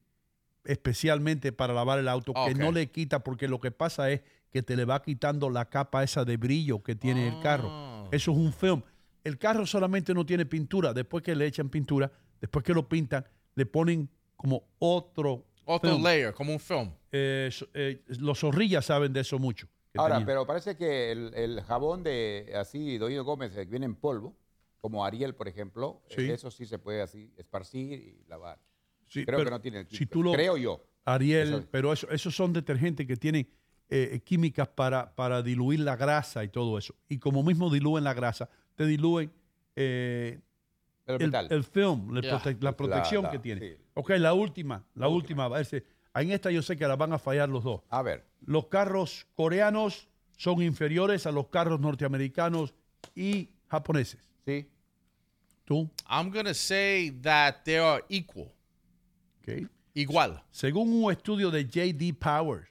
especialmente para lavar el auto, que no le quita, porque lo que pasa es que te le va quitando la capa esa de brillo que tiene el carro.
Ah.
Eso es un film. El carro solamente no tiene pintura. Después que le echan pintura, después que lo pintan, le ponen como otro.
Otro
film.
layer, como un film.
Eh, eh, los zorrillas saben de eso mucho.
Ahora,
tenían.
pero parece que el, el jabón de así, Doido Gómez, que viene en polvo, como Ariel, por ejemplo,
Sí.
eh, eso sí se puede así esparcir y lavar.
Sí,
creo
pero
que no tiene el
si tú lo-
Creo yo.
Ariel,
Eso-
pero eso, esos son detergentes que tienen eh, químicas para, para diluir la grasa y todo eso. Y como mismo diluyen la grasa, te diluyen eh,
El
el,
metal.
el film, la, prote- la protección
La- la-
que tiene.
sí.
Ok, la última, la última. a ver si- En esta yo sé que la van a fallar los dos.
A ver.
Los carros coreanos son inferiores a los carros norteamericanos y japoneses.
Sí.
¿Tú?
I'm gonna say that they are equal. Igual.
Según un estudio de JD Powers,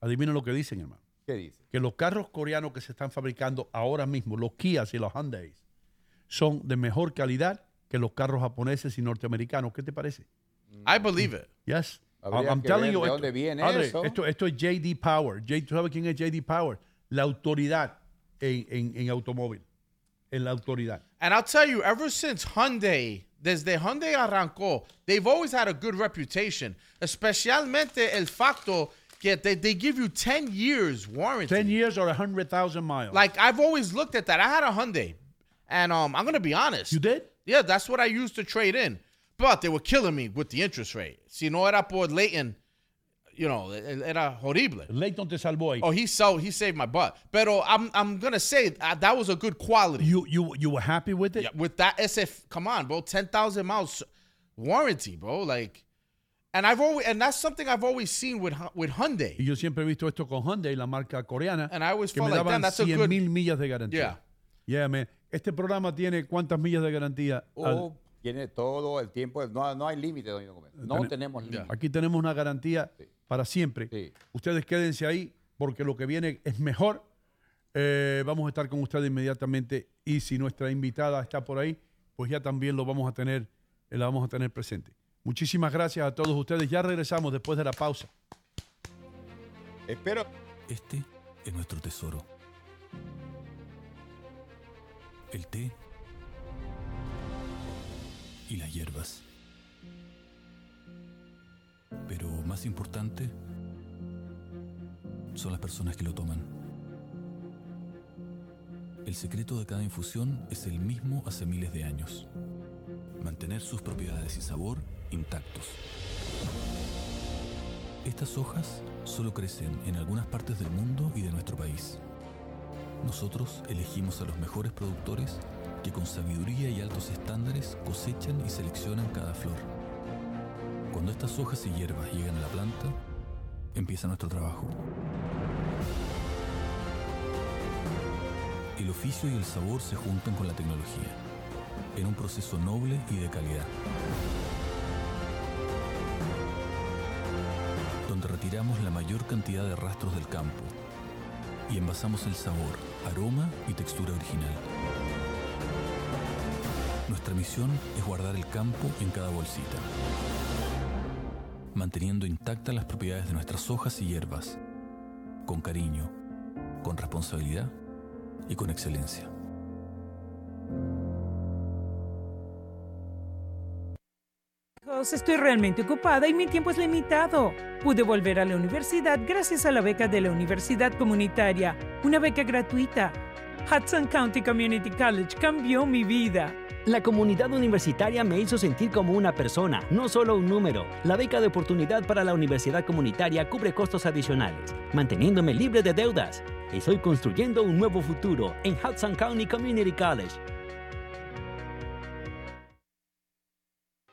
adivinen lo que dicen, hermano.
¿Qué dice?
Que los carros coreanos que se están fabricando ahora mismo, los Kias y los Hyundai, son de mejor calidad que los carros japoneses y norteamericanos. ¿Qué te parece?
I believe it.
Yes.
Habría
I'm
que
telling
ver
you,
de
esto-
dónde viene
Padre,
eso.
Esto, esto es JD Power. J- ¿Tú sabes quién es JD Power? La autoridad en, en- en automóvil. En la autoridad.
And I'll tell you, ever since Hyundai, desde Hyundai arrancó, they've always had a good reputation, especialmente el facto que they, they give you 10 years warranty.
10 years or 100,000 miles.
Like I've always looked at that. I had a Hyundai, and um, I'm gonna be honest.
You did?
Yeah, that's what I used to trade in. But they were killing me with the interest rate. Si no era por Leighton, you know, era horrible.
Leighton te salvó ahí.
Oh, he so he saved my butt. Pero I'm I'm gonna say uh, that was a good quality.
You you you were happy with it?
Yeah, with that SF, come on, bro, ten thousand miles warranty, bro. Like, and I've always and that's something I've always seen with with Hyundai.
Y yo siempre he visto esto con Hyundai, la marca coreana,
And I always
que me
like,
daban
that's a good-
mil millas de garantía.
Yeah.
Yeah, man. Este programa tiene cuántas millas de garantía? Al-
O tiene todo el tiempo. No, no hay límite, Doido Gómez. No
Tene-
tenemos límite.
Aquí tenemos una garantía para siempre.
Sí.
Ustedes quédense ahí porque lo que viene es mejor. Eh, vamos a estar con ustedes inmediatamente y si nuestra invitada está por ahí, pues ya también lo vamos a tener, eh, la vamos a tener presente. Muchísimas gracias a todos ustedes. Ya regresamos después de la pausa.
Espero.
Este es nuestro tesoro. El té y las hierbas. Pero más importante son las personas que lo toman. El secreto de cada infusión es el mismo hace miles de años. Mantener sus propiedades y sabor intactos. Estas hojas solo crecen en algunas partes del mundo y de nuestro país. Nosotros elegimos a los mejores productores que con sabiduría y altos estándares cosechan y seleccionan cada flor. Cuando estas hojas y hierbas llegan a la planta, empieza nuestro trabajo. El oficio y el sabor se juntan con la tecnología, en un proceso noble y de calidad. Donde retiramos la mayor cantidad de rastros del campo y envasamos el sabor, aroma y textura original. Nuestra misión es guardar el campo en cada bolsita, manteniendo intactas las propiedades de nuestras hojas y hierbas, con cariño, con responsabilidad y con excelencia.
Estoy realmente ocupada y mi tiempo es limitado. Pude volver a la universidad gracias a la beca de la Universidad Comunitaria, una beca gratuita. Hudson County Community College cambió mi vida.
La comunidad universitaria me hizo sentir como una persona, no solo un número. La beca de oportunidad para la universidad comunitaria cubre costos adicionales, manteniéndome libre de deudas. Estoy construyendo un nuevo futuro en Hudson County Community College.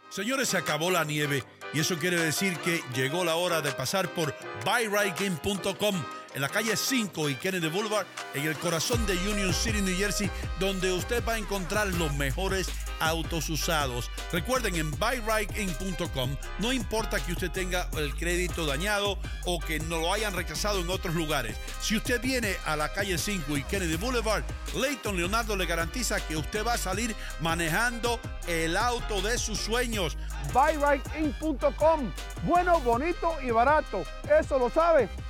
Señores, se acabó la nieve y eso quiere decir que llegó la hora de pasar por buyrightgame.com en la calle 5 y Kennedy Boulevard, en el corazón de Union City, New Jersey, donde usted va a encontrar los mejores autos usados. Recuerden, en buyrightgame.com no importa que usted tenga el crédito dañado o que no lo hayan rechazado en otros lugares. Si usted viene a la calle 5 y Kennedy Boulevard, Leighton Leonardo le garantiza que usted va a salir manejando el auto de sus sueños.
buyrightIn.com. Bueno, bonito y barato. Eso lo sabe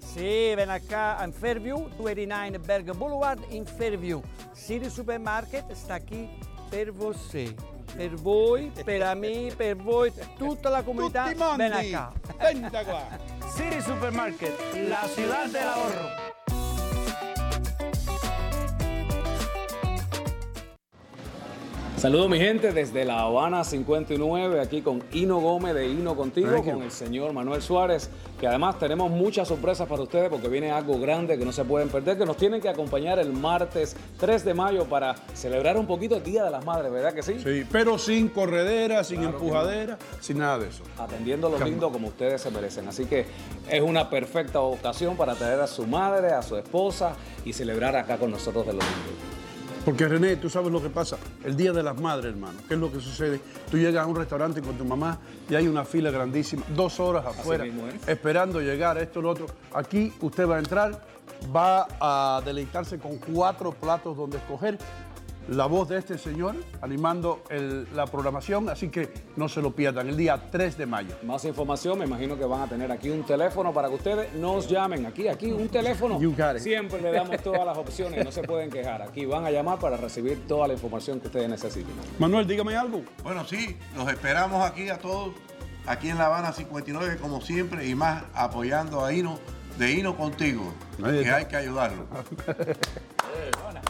Sì, ven acá in Fairview, 289 Berg Boulevard in Fairview. City Supermarket sta qui per voi. Per voi, per me, per voi, tutta la comunità.
Tutti mondi.
Ven acá.
Venta qua.
City Supermarket, la ciudad del ahorro.
Saludos mi gente desde La Habana 59, aquí con Hino Gómez de Hino Contigo, con el señor Manuel Suárez, que además tenemos muchas sorpresas para ustedes porque viene algo grande que no se pueden perder, que nos tienen que acompañar el martes 3 de mayo para celebrar un poquito el Día de las Madres, ¿verdad que sí?
Sí, pero sin corredera, sin
Claro
empujadera, sin nada de eso.
Atendiendo lo
Calma.
lindo como ustedes se merecen. Así que es una perfecta ocasión para traer a su madre, a su esposa y celebrar acá con nosotros de los niños.
Porque René, tú sabes lo que pasa. El Día de las Madres, hermano. ¿Qué es lo que sucede? Tú llegas a un restaurante con tu mamá y hay una fila grandísima, dos horas afuera, esperando llegar, esto, lo otro. Aquí usted va a entrar, va a deleitarse con cuatro platos donde escoger. La voz de este señor animando el- la programación, así que no se lo pierdan. El día 3 de mayo.
Más información, me imagino que van a tener aquí un teléfono para que ustedes nos llamen. Aquí, aquí, un teléfono.
You got it.
Siempre le damos todas las opciones, no se pueden quejar. Aquí van a llamar para recibir toda la información que ustedes necesiten.
Manuel, dígame algo.
Bueno, sí, los esperamos aquí a todos, aquí en La Habana 59, como siempre, y más apoyando a Hino, de Hino contigo, que hay que ayudarlo. [laughs] [laughs]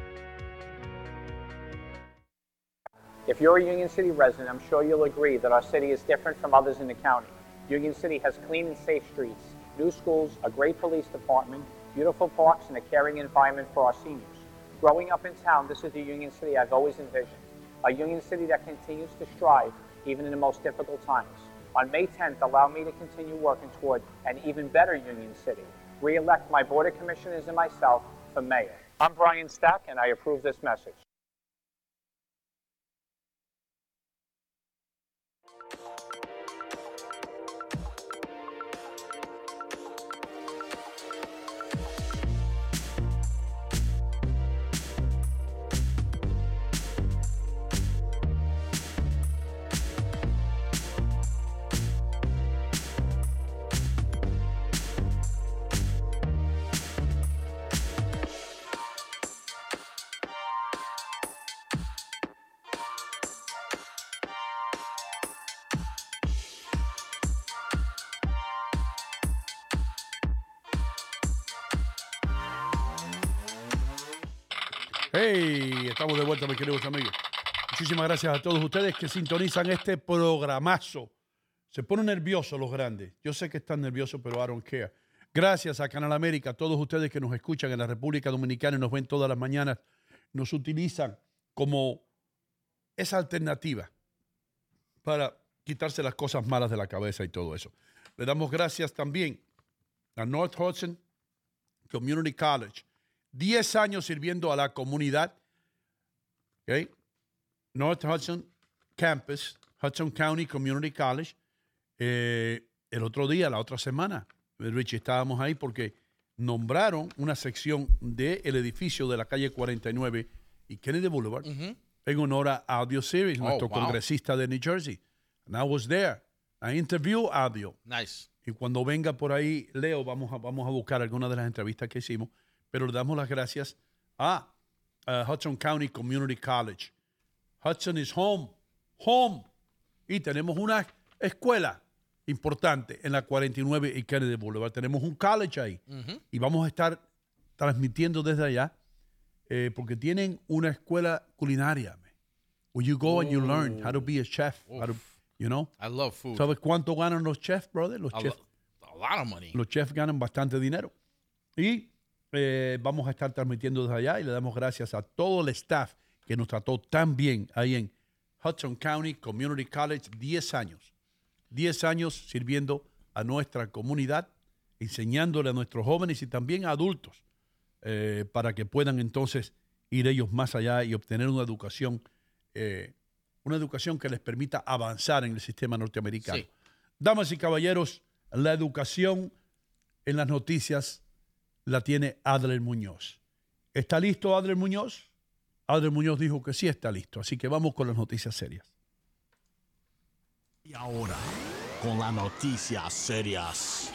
If you're a Union City resident, I'm sure you'll agree that our city is different from others in the county. Union City has clean and safe streets, new schools, a great police department, beautiful parks, and a caring environment for our seniors. Growing up in town, this is the Union City I've always envisioned. A Union City that continues to strive even in the most difficult times. On May 10th, allow me to continue working toward an even better Union City. Re-elect my Board of Commissioners and myself for mayor. I'm Brian Stack, and I approve this message.
Mis queridos amigos. Muchísimas gracias a todos ustedes que sintonizan este programazo. Se ponen nerviosos los grandes. Yo sé que están nerviosos, pero I don't care. Gracias a Canal América, a todos ustedes que nos escuchan en la República Dominicana y nos ven todas las mañanas, nos utilizan como esa alternativa para quitarse las cosas malas de la cabeza y todo eso. Le damos gracias también a North Hudson Community College. 10 años sirviendo a la comunidad. ¿Ok? North Hudson Campus, Hudson County Community College. Eh, el otro día, la otra semana, Richie, estábamos ahí porque nombraron una sección del edificio de la calle 49 y Kennedy Boulevard en honor a Audio Series,
Oh,
nuestro
wow.
congresista de New Jersey. And I was there. I interviewed Audio.
Nice.
Y cuando venga por ahí, Leo, vamos a, vamos a buscar algunas de las entrevistas que hicimos, pero le damos las gracias a, a Hudson County Community College. Hudson is home, home. Y tenemos una escuela importante en la 49 y Kennedy Boulevard. Tenemos un college ahí y vamos a estar transmitiendo desde allá eh, porque tienen una escuela culinaria. man. Where you go and you learn how to be a chef, how to, you know.
I love food.
¿Sabes cuánto ganan los chefs, brother? Los
A,
chefs,
a lot of money.
los chefs ganan bastante dinero. Y eh, vamos a estar transmitiendo desde allá y le damos gracias a todo el staff que nos trató tan bien ahí en Hudson County Community College, 10 años. 10 años sirviendo a nuestra comunidad, enseñándole a nuestros jóvenes y también a adultos eh, para que puedan entonces ir ellos más allá y obtener una educación, eh, una educación que les permita avanzar en el sistema norteamericano.
Sí.
Damas y caballeros, la educación en las noticias la tiene Adler Muñoz. ¿Está listo Adler Muñoz? Adler Muñoz dijo que sí está listo, así que vamos con las noticias serias.
Y ahora, con las noticias serias,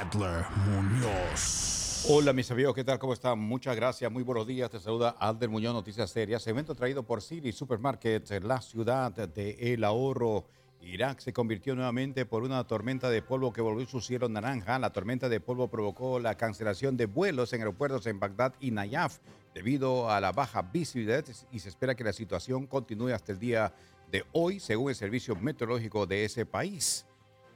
Adler Muñoz.
Hola mis amigos, ¿qué tal? ¿Cómo están? Muchas gracias, muy buenos días. Te saluda Alder Muñoz, Noticias Serias. Evento traído por City Supermarket, la ciudad de El Ahorro. Irak se convirtió nuevamente por una tormenta de polvo que volvió su cielo naranja. La tormenta de polvo provocó la cancelación de vuelos en aeropuertos en Bagdad y Nayaf debido a la baja visibilidad y se espera que la situación continúe hasta el día de hoy, según el servicio meteorológico de ese país.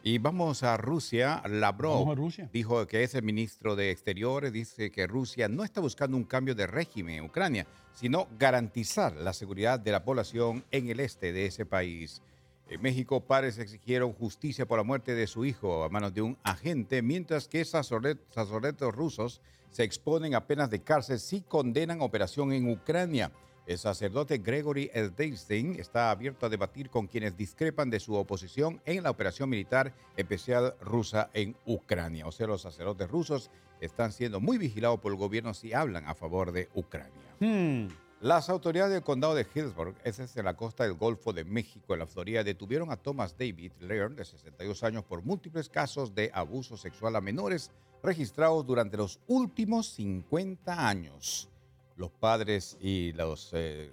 Y vamos a Rusia. Lavrov
Vamos a Rusia.
dijo que es el ministro de Exteriores, dice que Rusia no está buscando un cambio de régimen en Ucrania, sino garantizar la seguridad de la población en el este de ese país. En México, padres exigieron justicia por la muerte de su hijo a manos de un agente, mientras que sacerdotes rusos se exponen a penas de cárcel si condenan operación en Ucrania. El sacerdote Gregory Edelstein está abierto a debatir con quienes discrepan de su oposición en la operación militar especial rusa en Ucrania. O sea, los sacerdotes rusos están siendo muy vigilados por el gobierno si hablan a favor de Ucrania.
Hmm.
Las autoridades del condado de Hillsborough, ese es en la costa del Golfo de México, en la Florida, detuvieron a Thomas David Learn, de 62 años, por múltiples casos de abuso sexual a menores registrados durante los últimos 50 años. Los padres y los eh,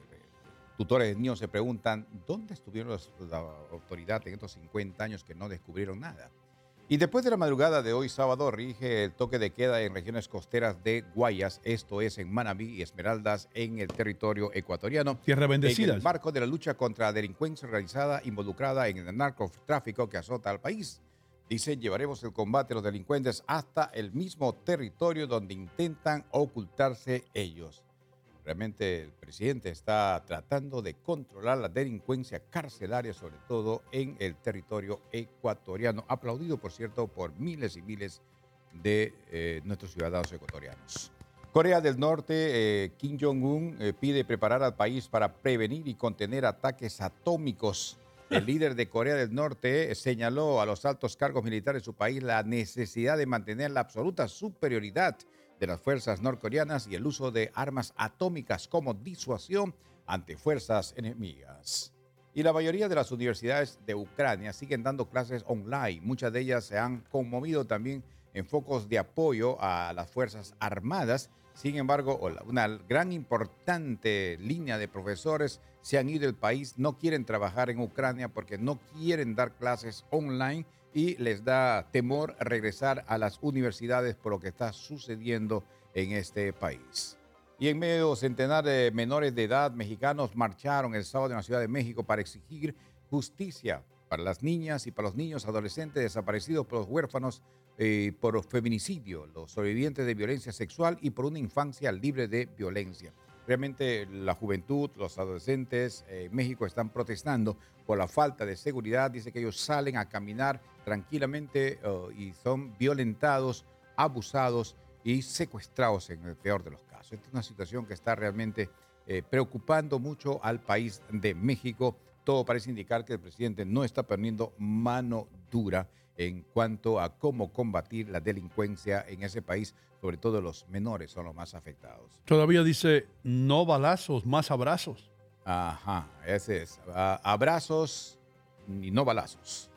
tutores de niños se preguntan, ¿dónde estuvieron los- la autoridad en estos 50 años que no descubrieron nada? Y después de la madrugada de hoy sábado rige el toque de queda en regiones costeras de Guayas, esto es en Manabí y Esmeraldas en el territorio ecuatoriano.
Tierra
En
bendecida.
el marco de la lucha contra la delincuencia organizada involucrada en el narcotráfico que azota al país. Dicen, llevaremos el combate a los delincuentes hasta el mismo territorio donde intentan ocultarse ellos. Realmente el presidente está tratando de controlar la delincuencia carcelaria, sobre todo en el territorio ecuatoriano, aplaudido, por cierto, por miles y miles de eh, nuestros ciudadanos ecuatorianos. Corea del Norte, eh, Kim Jong-un eh, pide preparar al país para prevenir y contener ataques atómicos. El líder de Corea del Norte señaló a los altos cargos militares de su país la necesidad de mantener la absoluta superioridad de las fuerzas norcoreanas y el uso de armas atómicas como disuasión ante fuerzas enemigas. Y la mayoría de las universidades de Ucrania siguen dando clases online. Muchas de ellas se han conmovido también en focos de apoyo a las Fuerzas Armadas. Sin embargo, una gran importante línea de profesores se han ido del país, no quieren trabajar en Ucrania porque no quieren dar clases online y les da temor regresar a las universidades por lo que está sucediendo en este país. Y en medio, centenar de menores de edad mexicanos marcharon el sábado en la Ciudad de México para exigir justicia para las niñas y para los niños adolescentes desaparecidos por los huérfanos eh, por feminicidio, los sobrevivientes de violencia sexual y por una infancia libre de violencia. Realmente la juventud, los adolescentes eh, en México están protestando por la falta de seguridad. Dice que ellos salen a caminar tranquilamente eh, y son violentados, abusados y secuestrados en el peor de los casos. Esta es una situación que está realmente eh, preocupando mucho al país de México. Todo parece indicar que el presidente no está poniendo mano dura en cuanto a cómo combatir la delincuencia en ese país, sobre todo los menores son los más afectados.
Todavía dice, no balazos, más abrazos.
Ajá, ese es. Abrazos y no balazos.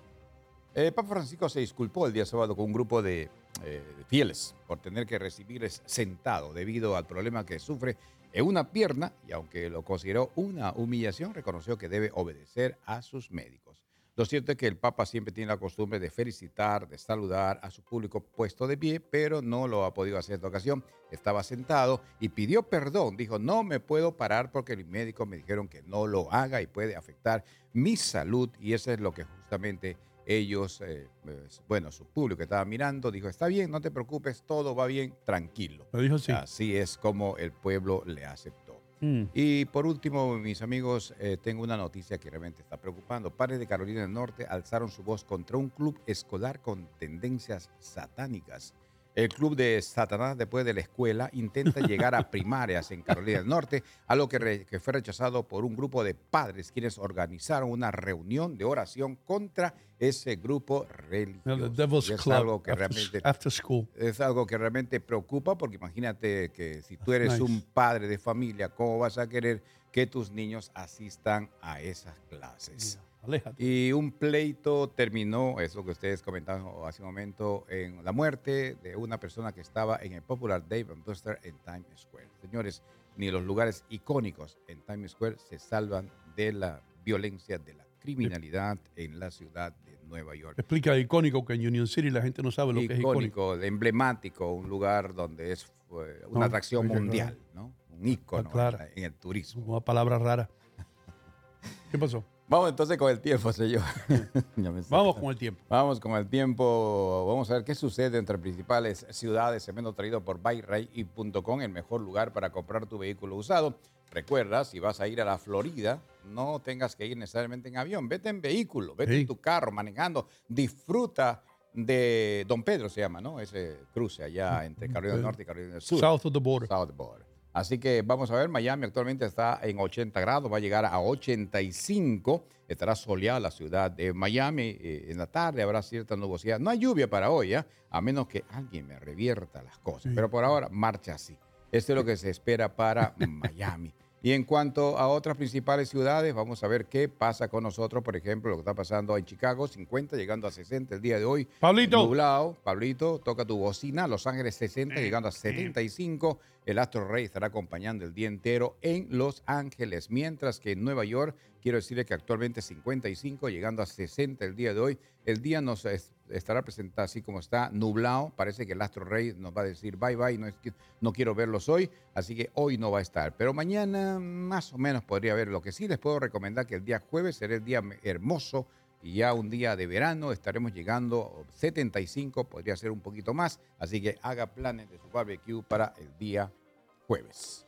El Papa Francisco se disculpó el día sábado con un grupo de eh, fieles por tener que recibirles sentado debido al problema que sufre en una pierna y aunque lo consideró una humillación, reconoció que debe obedecer a sus médicos. Lo cierto es que el Papa siempre tiene la costumbre de felicitar, de saludar a su público puesto de pie, pero no lo ha podido hacer esta ocasión. Estaba sentado y pidió perdón. Dijo, no me puedo parar porque los médicos me dijeron que no lo haga y puede afectar mi salud. Y eso es lo que justamente ellos, eh, pues, bueno, su público que estaba mirando, dijo, está bien, no te preocupes, todo va bien, tranquilo.
Lo dijo así.
Así es como el pueblo le aceptó.
Mm.
Y por último, mis amigos, eh, tengo una noticia que realmente está preocupando. Padres de Carolina del Norte alzaron su voz contra un club escolar con tendencias satánicas. El club de Satanás después de la escuela intenta [laughs] llegar a primarias en Carolina del Norte, algo que, re- que fue rechazado por un grupo de padres quienes organizaron una reunión de oración contra ese grupo religioso.
The Devil's
Y es
Club
algo que
after,
realmente
after school.
es algo que realmente preocupa porque imagínate que si tú eres
nice.
un padre de familia, ¿cómo vas a querer que tus niños asistan a esas clases?
Aléjate.
Y un pleito terminó, eso que ustedes comentaron hace un momento, en la muerte de una persona que estaba en el popular Dave and Buster en Times Square. Señores, ni los lugares icónicos en Times Square se salvan de la violencia, de la criminalidad en la ciudad de Nueva York
Explica icónico que en Union City la gente no sabe lo que es icónico.
icónico, emblemático, un lugar donde es eh, una
No,
atracción mundial, ¿no? Un ícono en el turismo.
Una palabra rara. ¿Qué pasó?
Vamos entonces con el tiempo, señor. [laughs]
Vamos con el tiempo.
Vamos con el tiempo. Vamos a ver qué sucede entre principales ciudades. Cemento traído por buyray.com, el mejor lugar para comprar tu vehículo usado. Recuerda, si vas a ir a la Florida, no tengas que ir necesariamente en avión. Vete en vehículo, vete
Sí.
en tu carro, manejando. Disfruta de Don Pedro, se llama, ¿no? Ese cruce allá entre Carolina del Norte y Carolina del Sur.
South of the border.
South border. Así que vamos a ver, Miami actualmente está en 80 grados, va a llegar a 85, estará soleada la ciudad de Miami, eh, en la tarde habrá cierta nubosidad, no hay lluvia para hoy, ¿ah? a menos que alguien me revierta las cosas, pero por ahora marcha así. Esto es lo que se espera para [laughs] Miami. Y en cuanto a otras principales ciudades, vamos a ver qué pasa con nosotros. Por ejemplo, lo que está pasando en Chicago, 50, llegando a 60 el día de hoy.
Pablito.
Nublado. Pablito, toca tu bocina. Los Ángeles 60, llegando a 75. El Astro Rey estará acompañando el día entero en Los Ángeles. Mientras que en Nueva York, quiero decirle que actualmente 55, llegando a 60 el día de hoy. El día nos es- estará presentado así como está, nublado. Parece que el Astro Rey nos va a decir bye bye, no, no quiero verlos hoy. Así que hoy no va a estar. Pero mañana más o menos podría haber. Lo que sí les puedo recomendar que el día jueves será el día hermoso y ya un día de verano estaremos llegando a 75, podría ser un poquito más, así que haga planes de su barbecue para el día jueves.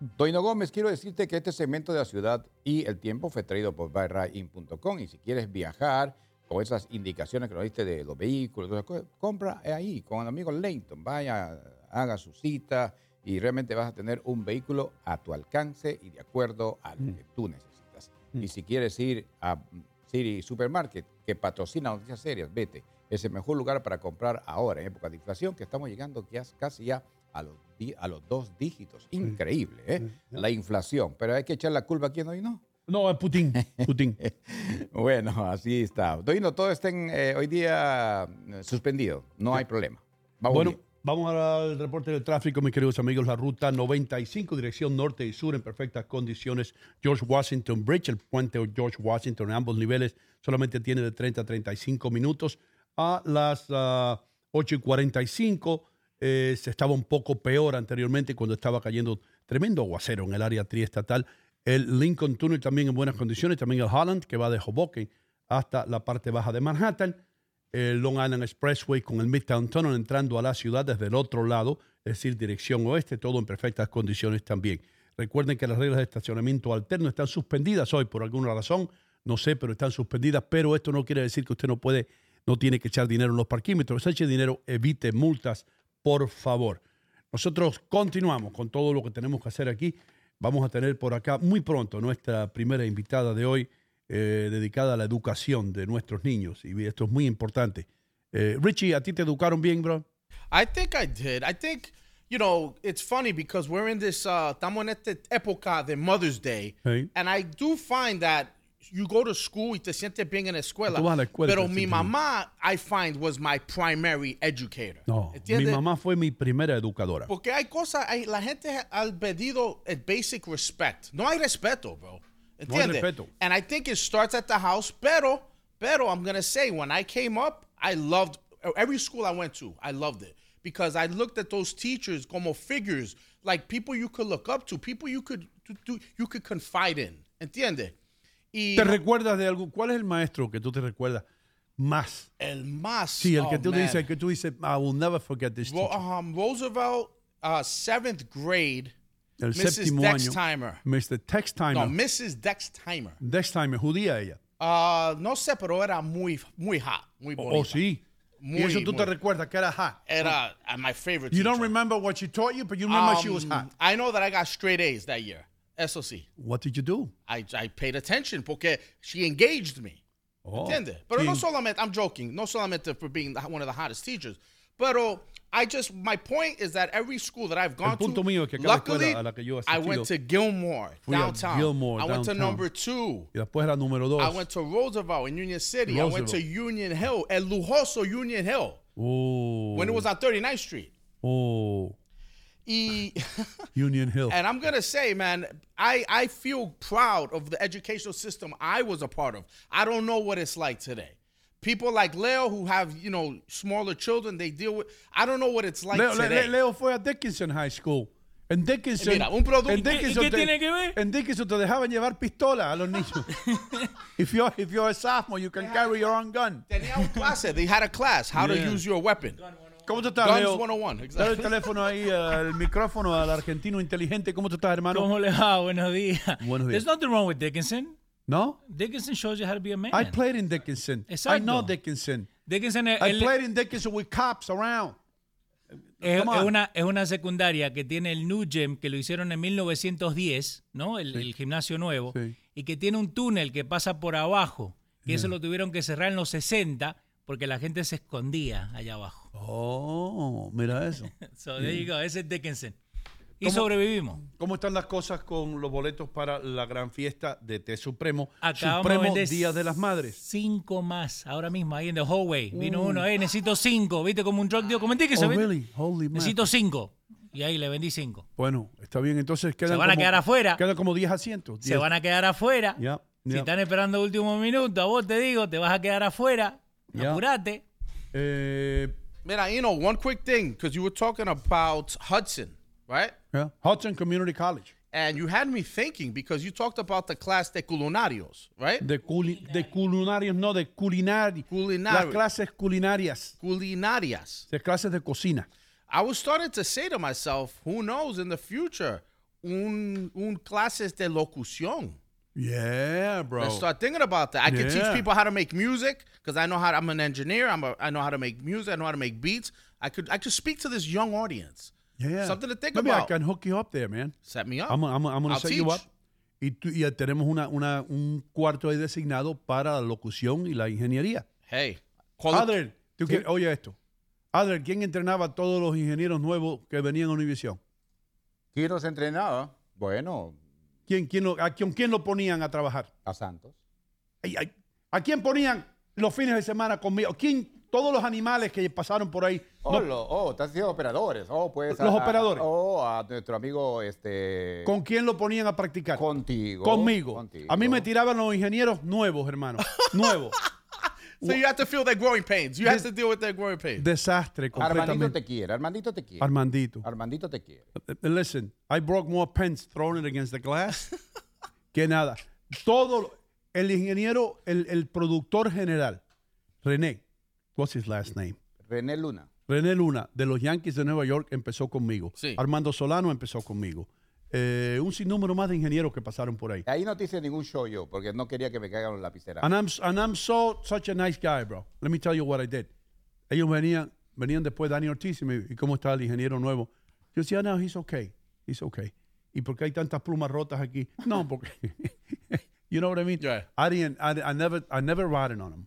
Doino Gómez, quiero decirte que este segmento de la ciudad y el tiempo fue traído por buyrain.com y si quieres viajar con esas indicaciones que nos diste de los vehículos, todas esas cosas, compra ahí con el amigo Leighton, vaya, haga su cita y realmente vas a tener un vehículo a tu alcance y de acuerdo a lo que tú necesitas. Y si quieres ir a City Supermarket, que patrocina noticias serias, vete. Es el mejor lugar para comprar ahora, en época de inflación, que estamos llegando casi ya a los, a los dos dígitos. Increíble, ¿eh? La inflación. Pero hay que echar la culpa a quien hoy no.
No, es Putin. Putin. [laughs]
bueno, así está. Doino, todo está en, eh, hoy día eh, suspendido. No hay problema. Vamos
bueno,
bien.
vamos al reporte del tráfico, mis queridos amigos. La ruta 95, dirección norte y sur, en perfectas condiciones. George Washington Bridge, el puente George Washington en ambos niveles, solamente tiene de 30 a 35 minutos. A las ah, 8 y 45, eh, se estaba un poco peor anteriormente cuando estaba cayendo tremendo aguacero en el área triestatal. El Lincoln Tunnel también en buenas condiciones, también el Holland que va de Hoboken hasta la parte baja de Manhattan, el Long Island Expressway con el Midtown Tunnel entrando a la ciudad desde el otro lado, es decir, dirección oeste, todo en perfectas condiciones también. Recuerden que las reglas de estacionamiento alterno están suspendidas hoy por alguna razón, no sé, pero están suspendidas, pero esto no quiere decir que usted no puede, no tiene que echar dinero en los parquímetros. Eche dinero, evite multas, por favor. Nosotros continuamos con todo lo que tenemos que hacer aquí. Vamos a tener por acá muy pronto nuestra primera invitada de hoy, eh, dedicada a la educación de nuestros niños. Y esto es muy importante. Eh, Richie, ¿a ti te educaron bien, bro?
I think I did. I think, you know, it's funny because we're in this, uh, estamos en esta época de Mother's Day.
Hey.
And I do find that you go to school y te sientes bien en la escuela.
Tú vas a la escuela
pero mi mamá, I find, was my primary educator.
No, mi mamá fue mi primera educadora.
Porque hay cosas, hay, la gente ha perdido el basic respect. No hay respeto, bro.
No hay respeto.
And I think it starts at the house. Pero, pero I'm gonna say, when I came up, I loved every school I went to. I loved it because I looked at those teachers como figures, like people you could look up to, people you could to- to- you could confide in. ¿Entiendes? Y
¿Te recuerdas de algo? ¿Cuál es el maestro que tú te recuerdas más?
el más.
Sí, el que
oh,
tú
man.
dices, el que tú dices, I will never forget this
Ro- um, Roosevelt, uh, seventh grade.
El
Mrs.
séptimo año.
Dextimer.
Mr. Textimer.
No, Mrs. Dextimer.
Dextimer, judía ella.
Ah, no sé, pero era muy, muy hot, muy
Oh,
bonita.
oh, sí.
Muy,
y eso tú te recuerdas que era hot.
Era uh, my favorite
You
teacher.
don't remember what she taught you, but you remember she was
Um,
hot.
I know that I got straight A's that year. Eso sí.
What did you do?
I, I paid attention porque she engaged me.
Oh,
¿Entiendes? Pero no solamente, I'm joking, no solamente for being one of the hottest teachers. Pero I just, my point is that every school that I've gone to,
mío que
luckily,
escuela a la que yo
I went to Gilmore, downtown.
Gilmore,
I went to
downtown.
number two.
Y después era número dos.
I went to Roosevelt in Union City. Roosevelt. I went to Union Hill, El Lujoso Union Hill,
oh,
when it was on 39th Street.
oh,
Y, [laughs]
Union Hill.
and I'm gonna say, man, I I feel proud of the educational system I was a part of. I don't know what it's like today. People like Leo who have you know smaller children, they deal with. I don't know what it's like
Leo, Le-
today.
Leo fue a Dickinson High School. En Dickinson,
Mira, un producto-
en
qué-
Dickinson
y qué
te-
tiene que ver?
En Dickinson te dejaban llevar pistola a los niños. [laughs] if you're if you're a sophomore, you can carry your own gun.
Tenía un clase. They had a class how to use your weapon.
¿Cómo tú estás,
Guns
Leo?
101,
Dale el teléfono ahí, eh, el micrófono al argentino inteligente. ¿Cómo tú estás, hermano?
¿Cómo le va? Buenos días.
Buenos días.
There's nothing wrong with Dickinson.
¿No?
Dickinson shows you how to be a man.
I played in Dickinson. I
Exacto.
know Dickinson.
Dickinson
I
el-
played in Dickinson with cops around.
es- es una, es una secundaria que tiene el New Gym, que lo hicieron en 1910, ¿no? El, el gimnasio nuevo.
Sí.
Y que tiene un túnel que pasa por abajo. Que eso
Yeah.
lo tuvieron que cerrar en los 60 porque la gente se escondía allá abajo.
Oh, mira eso. [laughs]
So there you go. Ese es Dickinson. Y
¿Cómo-
sobrevivimos.
¿Cómo están las cosas con los boletos para la gran fiesta de Té Supremo?
Acabamos de
Supremo
vender
Día de las Madres.
Cinco más ahora mismo ahí en The Hallway. Vino
Uh.
uno, eh, necesito cinco. ¿Viste como un drug deal? Comenté que se
Oh,
vende.
really? Holy
Necesito cinco. Y ahí le vendí cinco.
Bueno, está bien. Entonces quedan
van a
como-
quedar afuera.
Quedan como 10 asientos.
Se van a quedar afuera.
Ya,
Si están esperando último minuto, a vos te digo, te vas a quedar afuera.
Ya.
Apurate.
Eh,
Man, you know, one quick thing, because you were talking about Hudson, right?
yeah. Hudson Community College.
And you had me thinking because you talked about the class de culinarios, right?
De, culi- de culinarios, no, de culinari.
Culinari-
Las clases culinarias.
Culinarias.
De clases de cocina.
I was starting to say to myself, who knows in the future, un, un clases de locución.
Yeah, bro.
Let's start thinking about that. I can teach
Yeah.
people how to make music because I know how. I'm an engineer. I'm a, I know how to make music. I know how to make beats. I could I could speak to this young audience.
Yeah.
Something to think
Maybe
about.
I can hook you up there, man.
Set me up.
I'm, I'm, I'm going
I'll
to set you
teach.
up. Y, tú- y tenemos una, una, un cuarto ahí designado para la locución y la ingeniería.
Hey,
Adler, tú
Sí.
que- oye esto. Adler, ¿quién entrenaba a todos los ingenieros nuevos que venían a Univision?
¿Quién los entrenaba? Bueno,
¿Quién, quién lo- a, quién, quién lo ponían a trabajar?
a Santos.
Ay, ay, ¿A quién ponían los fines de semana conmigo? ¿Quién? Todos los animales que pasaron por ahí.
Oh,
no-
lo- oh, estás diciendo operadores. Oh, pues.
Los
a-
operadores.
oh, a nuestro amigo, este.
¿Con quién lo ponían a practicar?
Contigo.
Conmigo.
Contigo.
A mí me tiraban los ingenieros nuevos, hermano. Nuevos. [laughs]
So you have to feel their growing pains. You have to deal with their growing pains.
Desastre
Armandito
completamente.
te quiere, Armandito te quiere.
Armandito.
Armandito te quiere.
Uh, Listen, I broke more pens throwing it against the glass que nada. Todo, el ingeniero, el, el productor general, René, what's his last name?
René Luna.
René Luna, de los Yankees de Nueva York, empezó conmigo.
Sí.
Armando Solano empezó conmigo. Eh, un sinnúmero más de ingenieros que pasaron por ahí.
Ahí no te hice ningún show yo, porque no quería que me caigan los lapiceras.
And I'm, and I'm so such a nice guy, bro. Let me tell you what I did. Ellos venían, venían después Dani Ortiz y me ¿y cómo está el ingeniero nuevo? Yo decía, no, he's okay. He's okay. ¿Y por qué hay tantas plumas rotas aquí? No, [laughs] porque [laughs] you know what I mean? I didn't I, I never I never riding on him.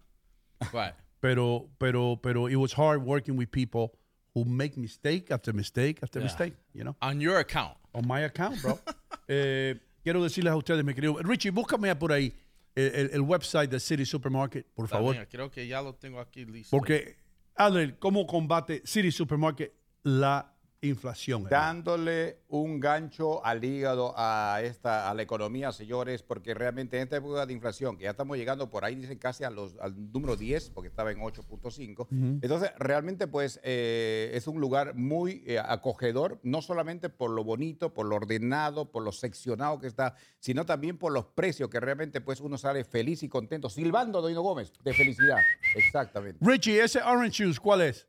Right.
Pero pero pero it was hard working with people who make mistake after mistake after
Yeah.
mistake, you know?
On your account.
On my account, bro. [laughs] Eh, quiero decirles a ustedes, mi querido Richie, búscame por ahí el, el- website de City Supermarket, por favor.
También, creo que ya lo tengo aquí listo.
Porque, Adler, ¿cómo combate City Supermarket la inflación?
Dándole un gancho al hígado a esta a la economía, señores, porque realmente en esta época de inflación, que ya estamos llegando por ahí, dicen casi a los, al número 10, porque estaba en 8.5.
Ujú.
Entonces, realmente, pues, eh, es un lugar muy eh, acogedor, no solamente por lo bonito, por lo ordenado, por lo seccionado que está, sino también por los precios, que realmente, pues, uno sale feliz y contento, silbando, Doino Gómez, de felicidad. Exactamente.
Richie, ese Orange Juice, ¿cuál es?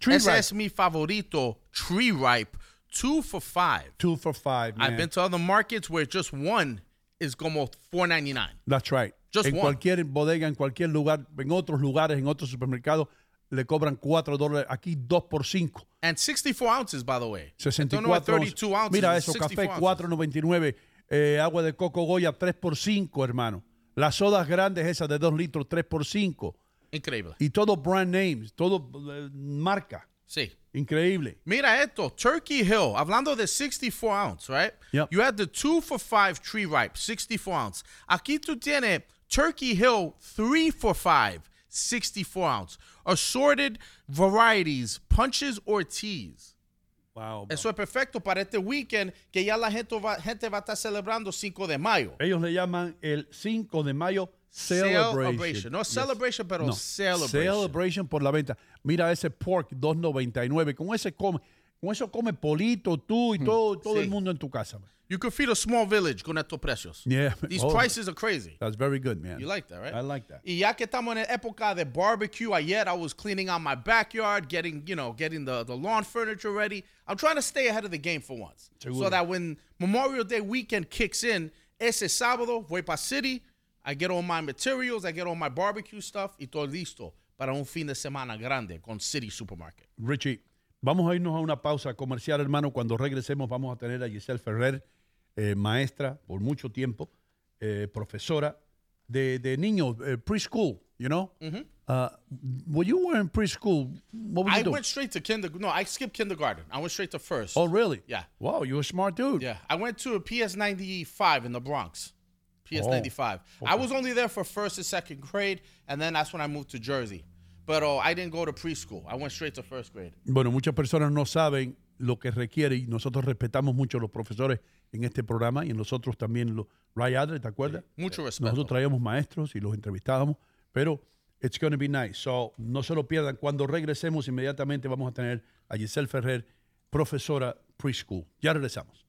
Tree
Ese
Ripe.
es mi favorito, Tree Ripe, two for five.
Two for five, man.
I've been to other markets where just one is como four ninety nine.
That's right.
Just
en
one.
cualquier bodega, en cualquier lugar, en otros lugares, en otros supermercados, le cobran 4 dólares. Aquí 2 por 5.
And 64 ounces, by the way.
64
Don't know what 32
onzas.
ounces.
Mira eso,
64
café
ounces.
4.99, eh, agua de coco Goya 3 por 5, hermano. Las sodas grandes esas de 2 litros 3 por 5.
Increíble.
Y todo brand names, todo eh, marca.
Sí.
Increíble.
Mira esto, Turkey Hill. Hablando de 64 ounce, right?
Yep.
You had the two for five tree ripe, 64 ounce. Aquí tú tienes Turkey Hill three for five, 64 ounce. Assorted varieties, punches or teas.
Wow.
Eso es perfecto para este weekend que ya la gente va, gente va a estar celebrando 5 de mayo.
Ellos le llaman el 5 de mayo Celebration.
Celebration. No
Yes.
celebration, pero
No,
celebration.
Celebration por la venta. Mira ese pork 2.99. Con ese come, con eso come Polito, tú y hmm. todo, todo
sí.
el mundo en tu casa. man.
You could feed a small village con estos precios.
Yeah. [laughs]
These
Oh,
prices are crazy.
That's very good, man.
You like that, right?
I like that.
Y ya que estamos en época de barbecue, ayer I was cleaning out my backyard, getting, you know, getting the, the lawn furniture ready. I'm trying to stay ahead of the game for once.
Seguro.
So that when Memorial Day weekend kicks in, ese sábado voy para City, I get all my materials, I get all my barbecue stuff y todo listo para un fin de semana grande con City Supermarket.
Richie, vamos a irnos a una pausa comercial, hermano. Cuando regresemos vamos a tener a Giselle Ferrer, eh, maestra por mucho tiempo, eh, profesora de, de niños, eh, preschool, you know?
Mhm.
Uh, when you were in preschool, what were you do?
I
doing?
went straight to kindergarten. No, I skipped kindergarten. I went straight to first.
Oh, really?
Yeah.
Wow, you're a smart dude.
Yeah, I went to a PS ninety five in the Bronx. PS
Oh,
ninety five. I was only there for first and second grade, and then that's when I moved to Jersey. But uh, I didn't go to preschool. I went straight to first grade.
Bueno, muchas personas no saben lo que requiere y nosotros respetamos mucho a los profesores en este programa y en nosotros también, lo, Ray Adler, ¿te acuerdas?
Mucho respeto.
Nosotros traíamos maestros y los entrevistábamos, pero it's going to be nice. So, no se lo pierdan. Cuando regresemos, inmediatamente vamos a tener a Giselle Ferrer, profesora preschool. Ya regresamos.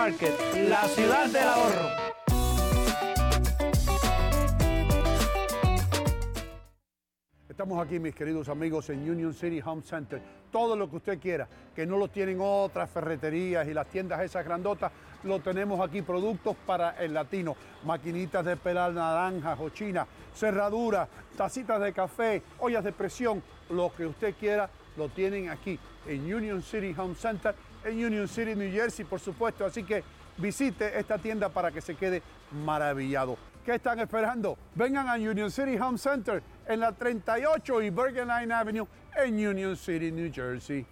La ciudad del ahorro.
Estamos aquí, mis queridos amigos, en Union City Home Center. Todo lo que usted quiera, que no lo tienen otras ferreterías y las tiendas esas grandotas, lo tenemos aquí. Productos para el latino, maquinitas de pelar naranjas o china, cerraduras, tacitas de café, ollas de presión, lo que usted quiera, lo tienen aquí en Union City Home Center, en Union City, New Jersey, por supuesto. Así que visite esta tienda para que se quede maravillado. ¿Qué están esperando? Vengan a Union City Home Center en la 38 y Bergen Line Avenue en Union City, New Jersey.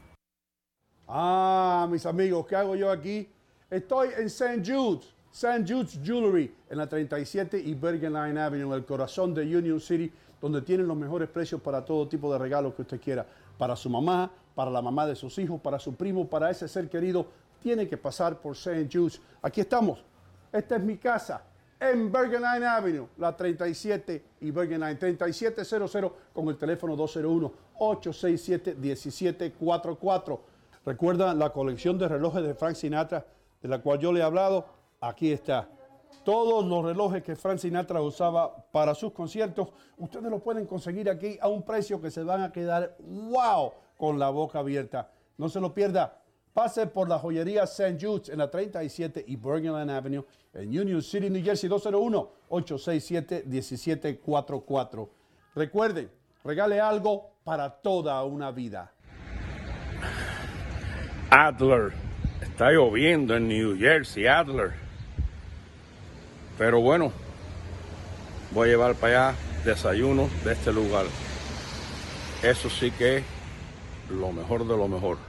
Ah, mis amigos, ¿qué hago yo aquí? Estoy en St. Jude's, St. Jude's Jewelry, en la 37 y Bergen Line Avenue, en el corazón de Union City, donde tienen los mejores precios para todo tipo de regalos que usted quiera. Para su mamá, para la mamá de sus hijos, para su primo, para ese ser querido, tiene que pasar por St. Jude's. Aquí estamos. Esta es mi casa en Bergen Line Avenue, la 37 y Bergen Line 3700 con el teléfono 201-867-1744. Recuerda la colección de relojes de Frank Sinatra de la cual yo le he hablado. Aquí está. Todos los relojes que Frank Sinatra usaba para sus conciertos, ustedes los pueden conseguir aquí a un precio que se van a quedar wow con la boca abierta. No se lo pierda. Pase por la joyería St. Jude's en la 37 y Bergenland Avenue en Union City, New Jersey, 201-867-1744. Recuerden, regale algo para toda una vida.
Adler. Está lloviendo en New Jersey, Adler. Pero bueno, voy a llevar para allá desayuno de este lugar. Eso sí que es lo mejor de lo mejor.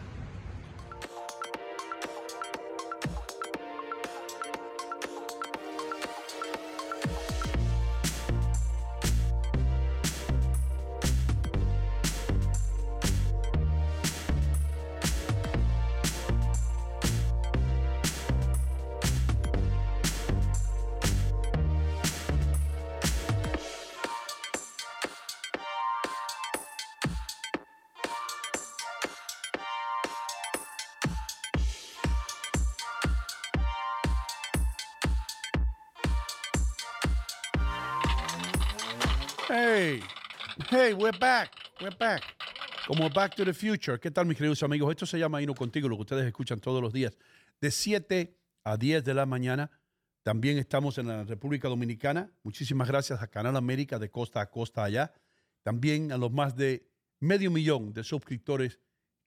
We're back, we're back. Como Back to the Future. ¿Qué tal, mis queridos amigos? Esto se llama Hino Contigo, lo que ustedes escuchan todos los días, de 7 a 10 de la mañana. También estamos en la República Dominicana. Muchísimas gracias a Canal América de costa a costa allá. También a los más de medio millón de suscriptores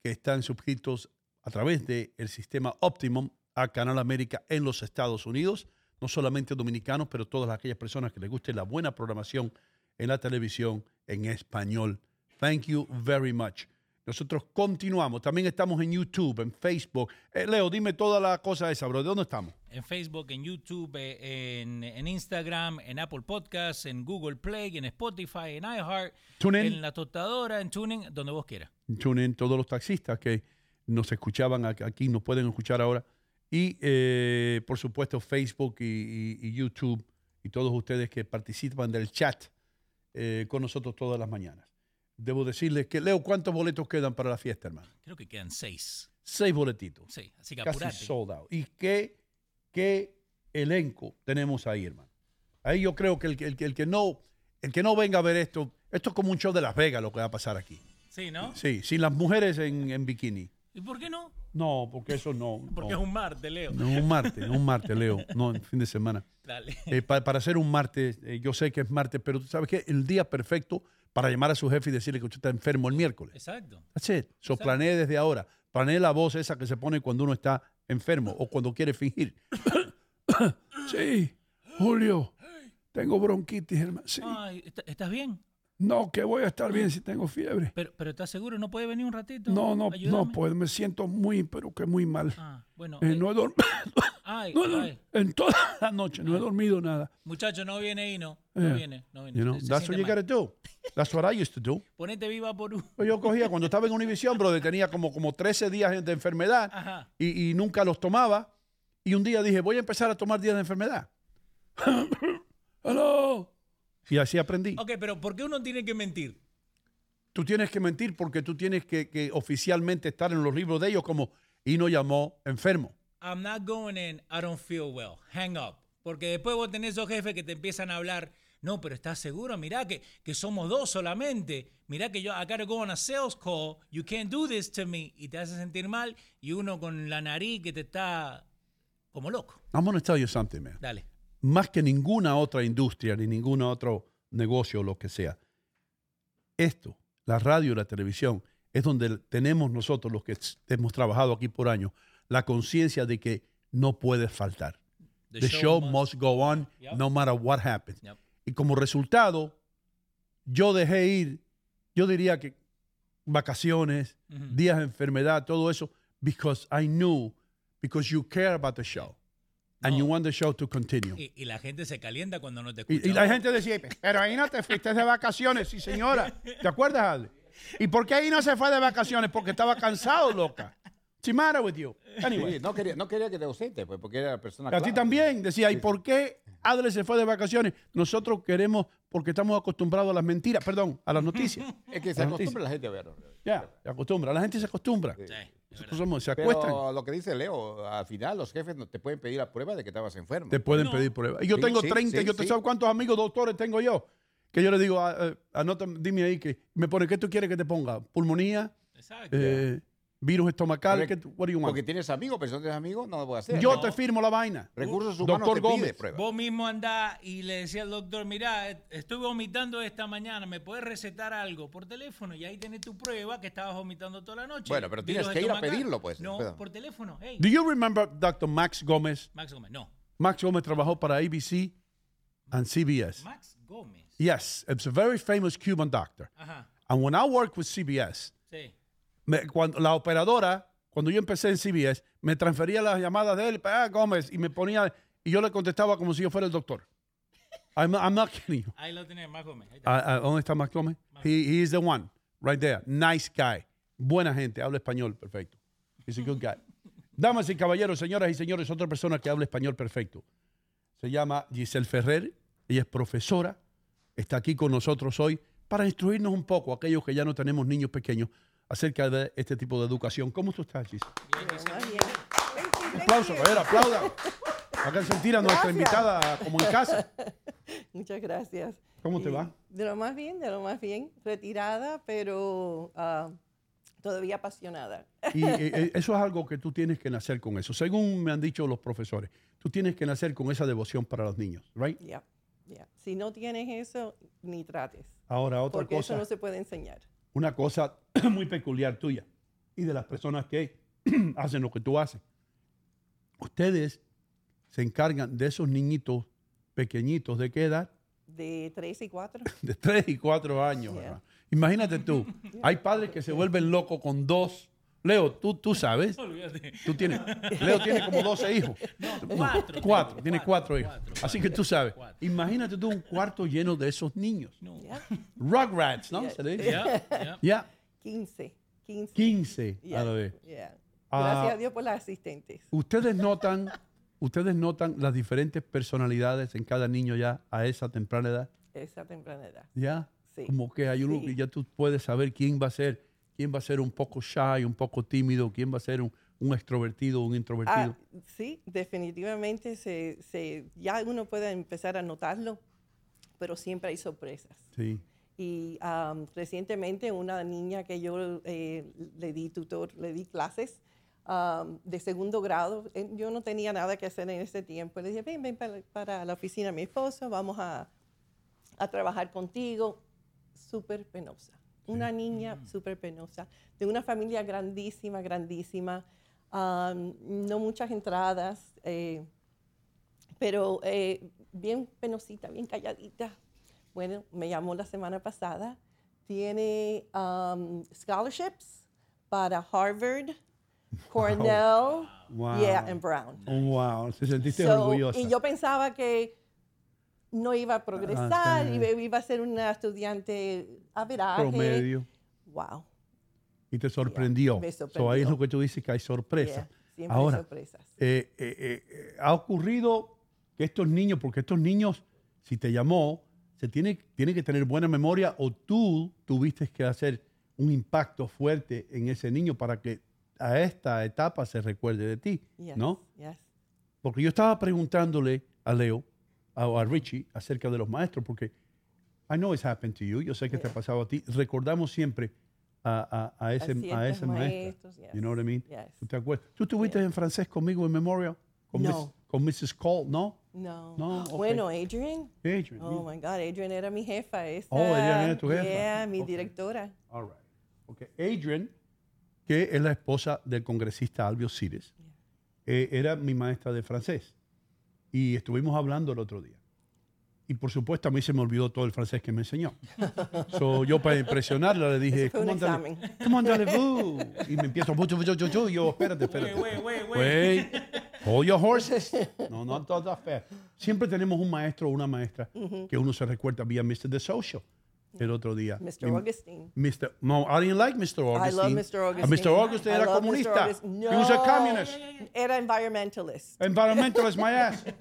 que están suscritos a través del sistema Optimum a Canal América en los Estados Unidos. No solamente dominicanos, pero todas aquellas personas que les guste la buena programación en la televisión en español. Thank you very much. Nosotros continuamos. También estamos en YouTube, en Facebook. Eh, Leo, dime toda la cosa esa, bro. ¿De dónde estamos?
En Facebook, en YouTube, eh, en, en Instagram, en Apple Podcasts, en Google Play, en Spotify, en iHeart,
TuneIn.
en la tostadora, en Tuning, donde vos quieras.
TuneIn, todos los taxistas que nos escuchaban aquí, nos pueden escuchar ahora. Y, eh, por supuesto, Facebook y, y- y YouTube y todos ustedes que participan del chat eh, con nosotros todas las mañanas. Debo decirles que, Leo, ¿cuántos boletos quedan para la fiesta, hermano?
Creo que quedan seis.
Seis boletitos.
Sí, así que
Casi
apurate.
sold out. ¿Y qué, qué elenco tenemos ahí, hermano? Ahí yo creo que el, que- el el que no, el que no venga a ver esto, esto es como un show de Las Vegas lo que va a pasar aquí.
Sí, ¿no?
Sí, sin las mujeres en, en bikini.
¿Y por qué no?
No, porque eso no. [laughs]
Porque
no.
es un martes, Leo.
No, un martes, no un martes, Leo. [laughs] No, en fin de semana.
Dale.
Eh, pa- para hacer un martes, eh, yo sé que es martes, pero tú sabes que el día perfecto para llamar a su jefe y decirle que usted está enfermo el miércoles.
Exacto.
That's it. So planee desde ahora. Planee la voz esa que se pone cuando uno está enfermo o cuando quiere fingir. [coughs] [coughs] sí, Julio, tengo bronquitis, hermano. Sí.
Ay, ¿est- ¿estás bien?
No, que voy a estar bien si tengo fiebre.
Pero, pero ¿estás seguro? ¿No puede venir un ratito?
No, no, no,
Ayúdame.
pues me siento muy, pero que muy mal.
Ah, bueno.
Eh,
eh,
no he dormido. [coughs]
ay, [coughs]
No, no,
ay.
en toda la noche no he dormido nada.
Muchacho, no viene y no. No
Eh,
viene, no viene.
You know,
Se
that's what
siente
you
mal.
gotta do. That's what I used to do. [laughs]
Ponete viva por un.
Pues yo cogía, cuando estaba en Univision, brother, tenía como, como 13 días de enfermedad
Ajá.
y, y nunca los tomaba. Y un día dije, voy a empezar a tomar días de enfermedad. [coughs] Hello. Y así aprendí.
Ok, pero ¿por qué uno tiene que mentir?
Tú tienes que mentir porque tú tienes que, que oficialmente estar en los libros de ellos como y no llamó enfermo.
I'm not going in, I don't feel well. Hang up. Porque después vos tenés esos jefes que te empiezan a hablar. No, pero ¿estás seguro? Mirá que, que somos dos solamente. Mirá que yo, I gotta go on a sales call. You can't do this to me. Y te hace sentir mal. Y uno con la nariz que te está como loco.
I'm going to tell you something, man.
Dale.
Más que ninguna otra industria ni ningún otro negocio o lo que sea. Esto, la radio y la televisión, es donde tenemos nosotros, los que hemos trabajado aquí por años, la conciencia de que no puede faltar.
The
The,
show
show,
must-
go on
Yep.
no matter what happens.
Yep.
Y como resultado, yo dejé ir, yo diría que vacaciones, días de enfermedad, todo eso, because I knew, because you care about the show. And you want the show to continue.
Y, y la gente se calienta cuando no te escucha.
Y, y la gente decía, pero ahí no te fuiste de vacaciones, sí señora. ¿Te acuerdas, Ale? ¿Y por qué ahí no se fue de vacaciones? Porque estaba cansado, loca. What's the matter with you? Anyway.
Sí, no, quería, no quería que te ausentes, pues, porque era la persona
A ti también. Decía, ¿y por qué Adler se fue de vacaciones? Nosotros queremos, porque estamos acostumbrados a las mentiras, perdón, a las noticias.
Es que se acostumbra la gente a verlo.
Ya, se acostumbra. La gente se acostumbra. Nosotros somos- se
Pero lo que dice Leo, al final los jefes no te pueden pedir la prueba de que estabas enfermo.
Te pueden pedir pruebas. Y yo
Sí,
tengo
sí,
30,
sí,
yo te
sí.
sabes cuántos amigos doctores tengo yo. Que yo le digo, ah, eh, anota, dime ahí que me pone, ¿qué tú quieres que te ponga? ¿Pulmonía? Eh, ¿Virus estomacal? ¿Qué tú- what do you want?
Porque tienes amigos, pero si no tienes amigos, no lo puedes hacer.
Yo
No.
te firmo la vaina.
Recursos humanos
Doctor
te pide
Gómez.
prueba.
Vos mismo andás y le decía al doctor, mira, estoy vomitando esta mañana, ¿me puedes recetar algo por teléfono? Y ahí tenés tu prueba que estabas vomitando toda la noche.
Bueno, pero tienes
Virus
que ir a pedirlo, pues.
No,
Espera.
por teléfono. Hey,
Do you remember Dr. Max Gómez?
Max Gómez, no.
Max Gómez trabajó para ABC and CBS.
Max Gómez.
Yes, it's a very famous Cuban doctor.
Ajá.
And when I worked with CBS,
Sí.
Me- cuando la operadora, cuando yo empecé en CBS, me transfería las llamadas de él, ah, Gómez, y me ponía, y yo le contestaba como si yo fuera el doctor. I'm, I'm not kidding you.
Ahí lo tenés, Max Gómez.
Ah, ah, ¿Dónde está Max Gómez? He, he is the one, right there. Nice guy. Buena gente, habla español perfecto. He's a good guy. Damas y caballeros, señoras y señores, otra persona que habla español perfecto. Se llama Giselle Ferrer. Ella es profesora. Está aquí con nosotros hoy para instruirnos un poco, aquellos que ya no tenemos niños pequeños, acerca de este tipo de educación. ¿Cómo tú estás, Giselle? Un aplauso, a ver, aplauda. Hagan sentir a nuestra
Gracias.
invitada como en casa.
Muchas gracias.
¿Cómo te
Y
va?
De lo más bien, de lo más bien. Retirada, pero ah, todavía apasionada.
Y eh, eso es algo que tú tienes que nacer con eso. Según me han dicho los profesores, tú tienes que nacer con esa devoción para los niños, ¿right?
Ya, ya. Si no tienes eso, ni trates.
Ahora, otra
porque
cosa,
eso no se puede enseñar.
Una cosa [clears throat] muy peculiar tuya y de las personas que [clears throat] hacen lo que tú haces. Ustedes se encargan de esos niñitos pequeñitos, ¿de qué edad?
De 3 y 4. [laughs]
De 3 y 4 años.
Yeah.
¿verdad? Imagínate tú, [laughs] hay padres que se vuelven locos con dos. Leo, tú, tú sabes.
Olvídate.
Tú tienes, Leo tiene como 12 hijos.
No, cuatro.
Cuatro, tiene cuatro hijos.
cuatro,
Así que tú sabes. Imagínate tú un cuarto lleno de esos niños. Rugrats, ¿no? Se le dice.
Ya, ya.
Ya,
15. 15.
15
Ya,
a la vez. Ah,
Gracias a Dios por las asistentes.
Ustedes notan, ustedes notan las diferentes personalidades en cada niño ya a esa temprana edad.
Esa temprana edad.
Ya,
Sí,
como que hay uno
sí.
que ya tú puedes saber quién va a ser, quién va a ser un poco shy, un poco tímido, quién va a ser un, un extrovertido, un introvertido.
Ah, sí, definitivamente se, se- ya uno puede empezar a notarlo, pero siempre hay sorpresas.
Sí.
Y am, recientemente una niña que yo eh, le di tutor, le di clases am, de segundo grado, eh, yo no tenía nada que hacer en ese tiempo. Le dije, ven, ven para, para la oficina de mi esposo, vamos a, a trabajar contigo. Súper penosa. Una niña súper penosa, de una familia grandísima, grandísima, no muchas entradas, eh, pero eh, bien penosita, bien calladita. Bueno, me llamó la semana pasada. Tiene um, scholarships para Harvard, [laughs] Cornell,
Wow.
yeah, and Brown.
Oh, wow, se sentiste
So,
orgullosa.
y yo pensaba que no iba a progresar,
Ah, sí.
y iba a ser una estudiante averaje.
Promedio.
Wow.
Y te sorprendió.
me
So, ahí es
sorprendió.
lo que tú dices que hay sorpresa.
Yeah, siempre hay
Ahora,
sorpresas.
eh, eh, eh, ha ocurrido que estos niños, porque estos niños, si te llamó, se tiene, tiene que tener buena memoria o tú tuviste que hacer un impacto fuerte en ese niño para que a esta etapa se recuerde de ti,
Yes,
¿no?
yes.
Porque yo estaba preguntándole a Leo a, Richie acerca de los maestros, porque I know it's happened to you, yo sé que te ha pasado a ti. Recordamos siempre a, a, a ese, a ese maestro.
yes,
You know what I mean?
yes.
¿Tú te acuerdas? ¿Tú estuviste en francés conmigo en Memorial? Con,
No.
Miss- con Mrs. Cole, ¿no?
No.
No, ok.
Bueno, Adrian.
Adrian,
Oh my God, Adrian era mi jefa. Esa,
Oh, Adrian era tu jefa.
Yeah, mi
Ok.
directora.
All right. Okay. Adrian, que es la esposa del congresista Albio Cires, eh, era mi maestra de francés. Y estuvimos hablando el otro día. Y por supuesto a mí se me olvidó todo el francés que me enseñó. [laughs] so, yo para impresionarla le dije, ¿cómo andale-. ¿Cómo allez-vous? [laughs] Y me empiezo, "Yo, yo, yo, yo", espérate, espérate.
Wait, wait, wait,
Wait. Hold your horses. [laughs] No, no, fair. Siempre tenemos un maestro o una maestra
Ujú.
que uno se recuerda vía Mr. The Social el otro día.
Mr. Augustine.
Mr. No, I didn't like Mr.
I
Augustine.
love Mr. Augustine.
Mr. Augustine
I
era
love Mr.
comunista.
Augustine.
He was a
No,
communist.
Era environmentalist.
Environmentalist, my ass. [laughs]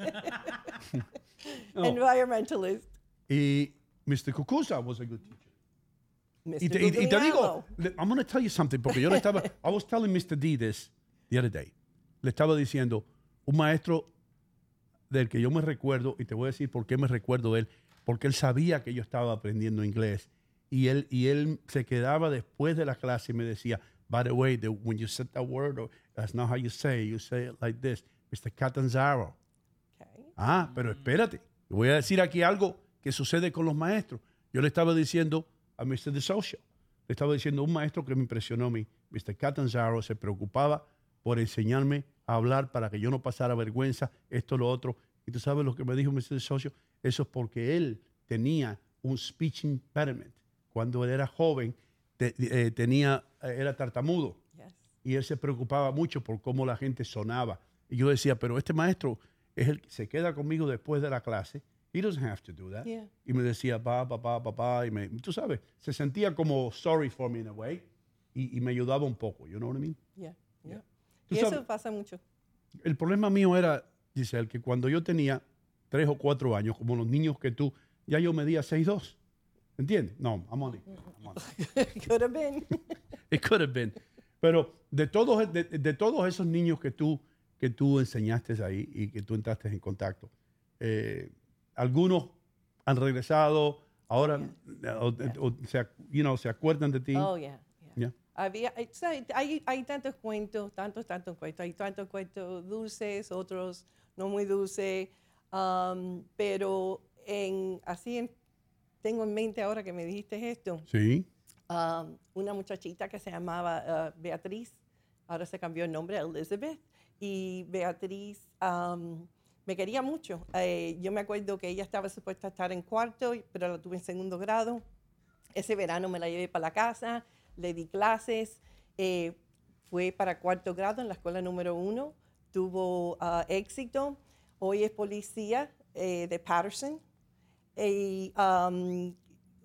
No.
Environmentalist.
Y Mr. Kukusa was a good teacher.
Mr.
Y te, y- y te digo, I'm going to tell you something, porque yo le estaba, [laughs] I was telling Mr. D this the other day. Le estaba diciendo, un maestro del que yo me recuerdo, y te voy a decir por qué me recuerdo él, porque él sabía que yo estaba aprendiendo inglés. Y él, y él se quedaba después de la clase y me decía, by the way, the, when you said that word, or, that's not how you say it, you say it like this, Mr. Catanzaro. Ah, pero espérate. Le voy a decir aquí algo que sucede con los maestros. Yo le estaba diciendo a Mr. The Social, le estaba diciendo un maestro que me impresionó a mí, Mr. Catanzaro, se preocupaba por enseñarme a hablar para que yo no pasara vergüenza, esto, lo otro. Y tú sabes lo que me dijo Mr. The Social, eso es porque él tenía un speech impediment. Cuando él era joven, te- eh, tenía, eh, era tartamudo. Y él se preocupaba mucho por cómo la gente sonaba. Y yo decía, pero este maestro es el que se queda conmigo después de la clase. He doesn't have to do that.
Yeah.
Y me decía, pa, papá, papá. Y me, tú sabes, se sentía como sorry for me in a way. Y, y me ayudaba un poco. You know what I mean?
Yeah, yeah. Y eso
sabes-
pasa mucho.
El problema mío era, Giselle, que cuando yo tenía tres o cuatro años, como los niños que tú, ya yo medía 6'2". ¿Entiendes? No, I'm only. I'm only- [laughs]
Could have been. [laughs]
It could have been. Pero de todos, de, de todos esos niños que tú, que tú enseñaste ahí y que tú entraste en contacto, eh, algunos han regresado, ahora o- o se, you know, se acuerdan de ti.
Oh, yeah.
Yeah.
Había, hay, hay tantos cuentos, tantos, tantos cuentos. Hay tantos cuentos dulces, otros no muy dulces. Um, pero en, así en- tengo en mente ahora que me dijiste esto.
Sí.
um, una muchachita que se llamaba uh, Beatriz, ahora se cambió el nombre a Elizabeth, y Beatriz um, me quería mucho. Eh, yo me acuerdo que ella estaba supuesta a estar en cuarto, pero la tuve en segundo grado. Ese verano me la llevé para la casa, le di clases, eh, fue para cuarto grado en la escuela número uno, tuvo ah, éxito. Hoy es policía eh, de Patterson. Y um,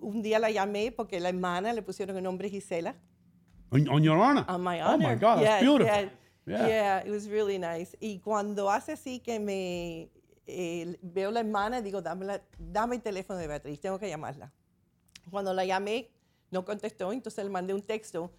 un día la llamé porque la hermana le pusieron el nombre Gisela.
On, on your honor.
On my
Oh my
honor.
God, that's
Yeah,
beautiful.
Yeah,
Yeah.
yeah, it was really nice. Y cuando hace así que me eh, veo la hermana, digo, dame, la- dame el teléfono de Beatriz, tengo que llamarla. Cuando la llamé, no contestó, entonces le mandé un texto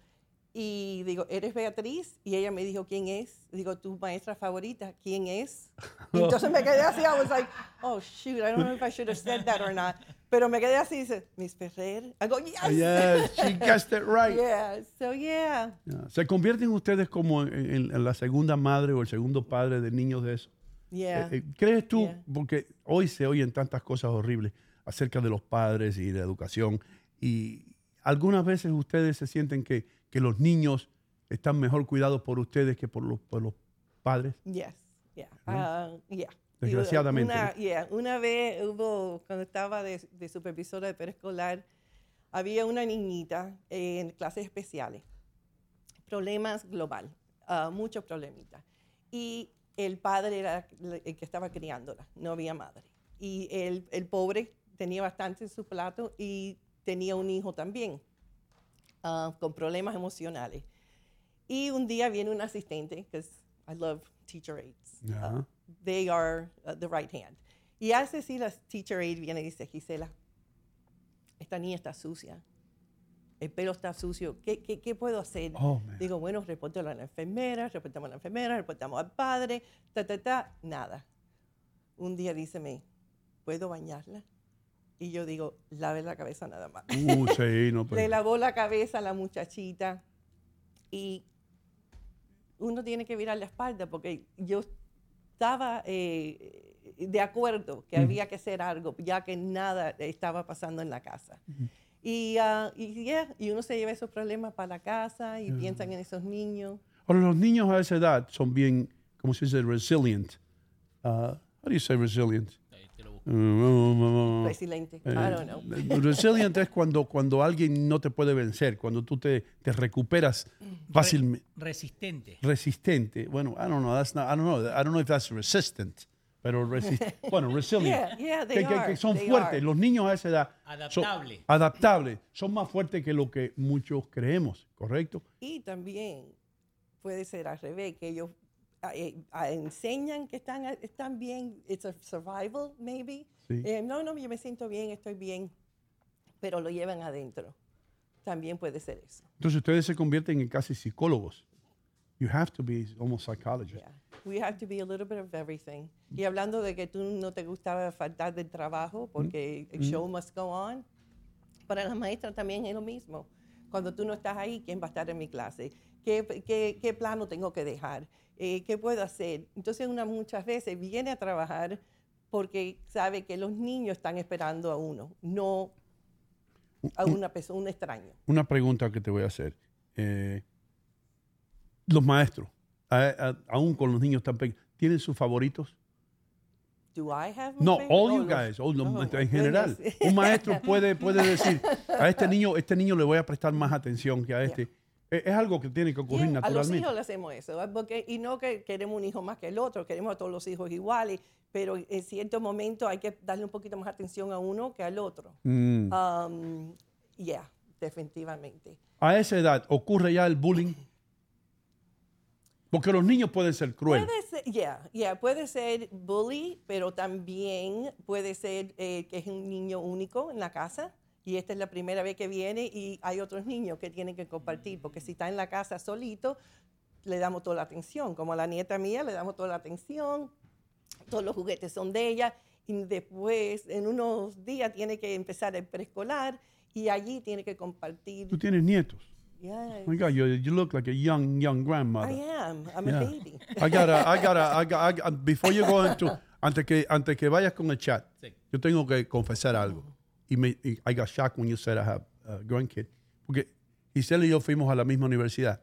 y digo, ¿eres Beatriz? Y ella me dijo, ¿quién es? Digo, tu maestra favorita, ¿quién es? Y [laughs] entonces me quedé así, I was like, oh shoot, I don't know if I should have said that or not. Pero me quedé así, dice, Miss Ferrer. I go, yes.
Yes, she guessed it right. [laughs]
Yeah, so yeah.
Yeah. ¿Se convierten ustedes como en, en- en la segunda madre o el segundo padre de niños de eso?
Yeah.
Eh, eh, ¿Crees tú?
Yeah.
Porque hoy se oyen tantas cosas horribles acerca de los padres y de la educación. Y algunas veces ustedes se sienten que, que los niños están mejor cuidados por ustedes que por los, por los padres.
Yes, yeah, uh, yeah.
Desgraciadamente,
Una,
¿no?
yeah, una vez hubo, cuando estaba de, de supervisora de preescolar, había una niñita en clases especiales. Problemas global, ah, muchos problemitas. Y el padre era el que estaba criándola, no había madre. Y el, el pobre tenía bastante en su plato y tenía un hijo también ah, con problemas emocionales. Y un día viene un asistente, because I love teacher aides.
Ajá.
They are uh, the right hand. Y hace así la teacher aide viene y dice, Gisela, esta niña está sucia. El pelo está sucio. ¿Qué, qué, qué puedo hacer?
Oh.
Digo, bueno, repórtalo a la enfermera, reportamos a la enfermera, reportamos al padre, ta, ta, ta. Nada. Un día díceme, ¿puedo bañarla? Y yo digo, lave la cabeza nada más.
Uh, sí, [laughs] no, pero-
Le lavó la cabeza a la muchachita y uno tiene que mirar la espalda porque yo estaba eh, de acuerdo que había que hacer algo, ya que nada estaba pasando en la casa. Y, ah, y, yeah, y uno se lleva esos problemas para la casa y
Ujú.
piensan en esos niños.
Ahora, los niños a esa edad son bien, ¿cómo se dice? Resilient. How do you say resilient? Mm,
Resiliente. I
Eh,
don't know. [laughs]
resilient es cuando, cuando alguien no te puede vencer, cuando tú te, te recuperas fácilmente.
Resistente.
Resistente. Bueno, I don't know. That's not, I don't know. I don't know if that's resistant. Pero resi- [laughs] bueno, resilient.
Yeah, yeah,
que,
they
que- que
are,
son
they
fuertes.
are.
Los niños a esa edad son
Adaptable.
adaptables. Son más fuertes que lo que muchos creemos, ¿correcto?
Y también puede ser al revés, que ellos eh, enseñan que están, están bien, it's a survival, maybe.
Sí.
Eh, no, no, yo me siento bien, estoy bien, pero lo llevan adentro. También puede ser eso.
Entonces ustedes se convierten en casi psicólogos. You have to be almost psychologists.
We have to be a little bit of everything. Y hablando de que tú no te gustaba faltar del trabajo porque el
Mm.
show must go on, para las maestras también es lo mismo. Cuando tú no estás ahí, ¿quién va a estar en mi clase? ¿Qué, qué, qué plano tengo que dejar? Eh, ¿Qué puedo hacer? Entonces una muchas veces viene a trabajar porque sabe que los niños están esperando a uno, no a una persona, un extraño.
Una pregunta que te voy a hacer. Eh, los maestros, aún con los niños tan pequeños, ¿tienen sus favoritos?
Do I have my
No,
favorite?
all you
los-
guys, all los-
oh, my
en general. Un maestro [laughs] puede, puede decir, a este niño, este niño le voy a prestar más atención que a este. Es, es algo que tiene que ocurrir
Yeah, a los
naturalmente.
hijos le hacemos eso, ¿eh? porque, y no que queremos un hijo más que el otro, queremos a todos los hijos iguales, pero en cierto momento hay que darle un poquito más atención a uno que al otro.
Mm.
Um, yeah, definitivamente.
A esa edad ocurre ya el bullying. Porque los niños pueden ser crueles.
Puede ser, yeah, yeah, puede ser bully, pero también puede ser eh, que es un niño único en la casa y esta es la primera vez que viene y hay otros niños que tienen que compartir, porque si está en la casa solito, le damos toda la atención. Como a la nieta mía, le damos toda la atención, todos los juguetes son de ella y después, en unos días, tiene que empezar el preescolar y allí tiene que compartir.
Tú tienes nietos.
Yes.
Oh my God, you, you look like a young, young grandmother.
I am. I'm
Yeah.
a baby.
I gotta, I [laughs] gotta, I gotta, I gotta- before you go into, antes que, antes que vayas con el chat, yo tengo que confesar algo. Y me, y I got shocked when you said I have a grandkid. Porque Giselle y yo fuimos a la misma universidad.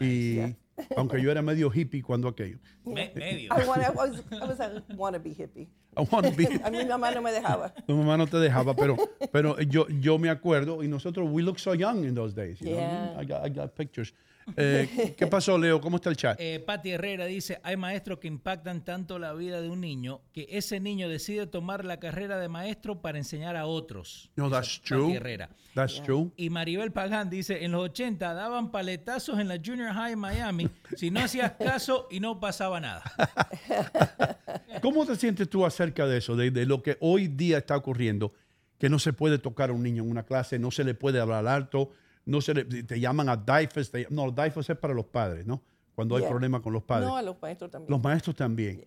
Y [laughs] aunque yo era medio hippie cuando aquello.
Me- medio.
I, want, I was, I was a wannabe hippie.
I wanna be- [laughs]
a mi mamá no me dejaba. [laughs]
Tu mamá no te dejaba, pero, pero yo, yo me acuerdo y nosotros, we look so young in those days. you know?
Yeah.
I, got, I got pictures. Eh, ¿Qué pasó, Leo? ¿Cómo está el chat?
Eh, Pati Herrera dice, hay maestros que impactan tanto la vida de un niño que ese niño decide tomar la carrera de maestro para enseñar a otros.
No, that's
Pati
true.
Herrera.
That's true.
Y Maribel Pagán dice, en los 80 daban paletazos en la Junior High en Miami si no hacías [laughs] caso y no pasaba nada. [laughs]
¿Cómo te sientes tú acerca de eso, de, de lo que hoy día está ocurriendo, que no se puede tocar a un niño en una clase, no se le puede hablar alto, no se le, te llaman a DIFES, te- no, DIFES es para los padres, ¿no? Cuando hay
Yeah.
problemas con los padres.
No, a los maestros también.
Los maestros también.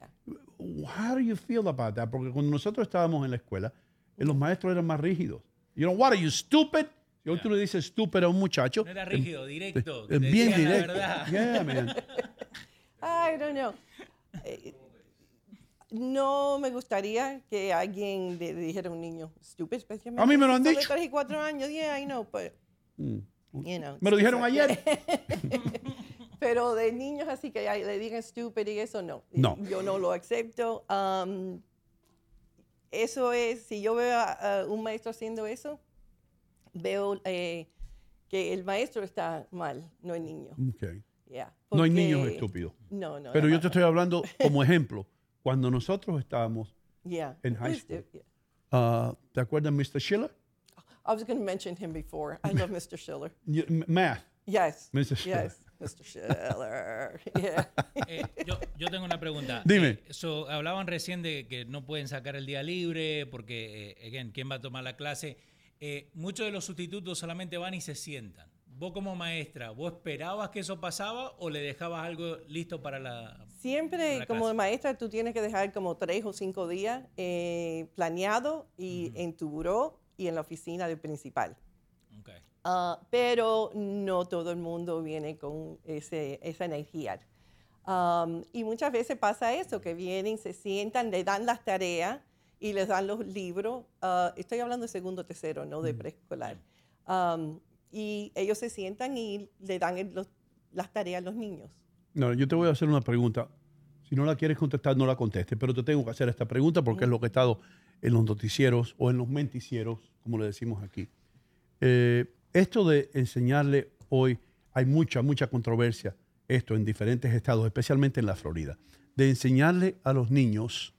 How do you feel about that? Porque cuando nosotros estábamos en la escuela, eh, los maestros eran más rígidos. You know, what are you stupid? Y hoy tú le dices stupid a un muchacho.
No era rígido, directo, que
bien
la
directo.
verdad.
Yeah, man. [laughs]
I don't know. Eh, no me gustaría que alguien le dijera a un niño stupid, especialmente
A mí me lo han dicho.
3 y 4 años. Yeah, I know, but,
Mm.
you know.
Me lo dijeron ayer. [laughs]
Pero de niños así que le digan stupid y eso no.
No.
Yo no lo acepto. Um, eso es, si yo veo a, a un maestro haciendo eso, veo eh, que el maestro está mal, no el niño.
Okay.
Yeah,
No hay niños estúpidos.
No, no.
Pero yo te estoy hablando como ejemplo. Cuando nosotros estábamos
Yeah.
en high school, ah, ¿te acuerdas Mr. Schiller?
I was going to mention him before. I love Mr. Schiller. [laughs]
Y- m- Math.
Yes.
Mr. Schiller.
Yes. Mr. Schiller. [laughs] Yeah.
Eh, yo, yo tengo una pregunta. [laughs]
Dime.
Eh, so, hablaban recién de que no pueden sacar el día libre porque, eh, again, ¿quién va a tomar la clase? Eh, muchos de los sustitutos solamente van y se sientan. vos como maestra, ¿vos esperabas que eso pasaba o le dejabas algo listo para la...
Siempre
la
como
clase.
maestra tú tienes que dejar como tres o cinco días eh, planeado y en tu buró y en la oficina del principal. Ah, pero no todo el mundo viene con ese, esa energía. Um, y muchas veces pasa eso, que vienen, se sientan, le dan las tareas y les dan los libros. Ah, estoy hablando de segundo, tercero, no de preescolar. Um, y ellos se sientan y le dan el- los- las tareas a los niños.
No, yo te voy a hacer una pregunta. Si no la quieres contestar, no la contestes, pero te tengo que hacer esta pregunta porque es lo que he estado en los noticieros o en los menticieros, como le decimos aquí. Eh, esto de enseñarle hoy, hay mucha, mucha controversia, esto en diferentes estados, especialmente en la Florida, de enseñarle a los niños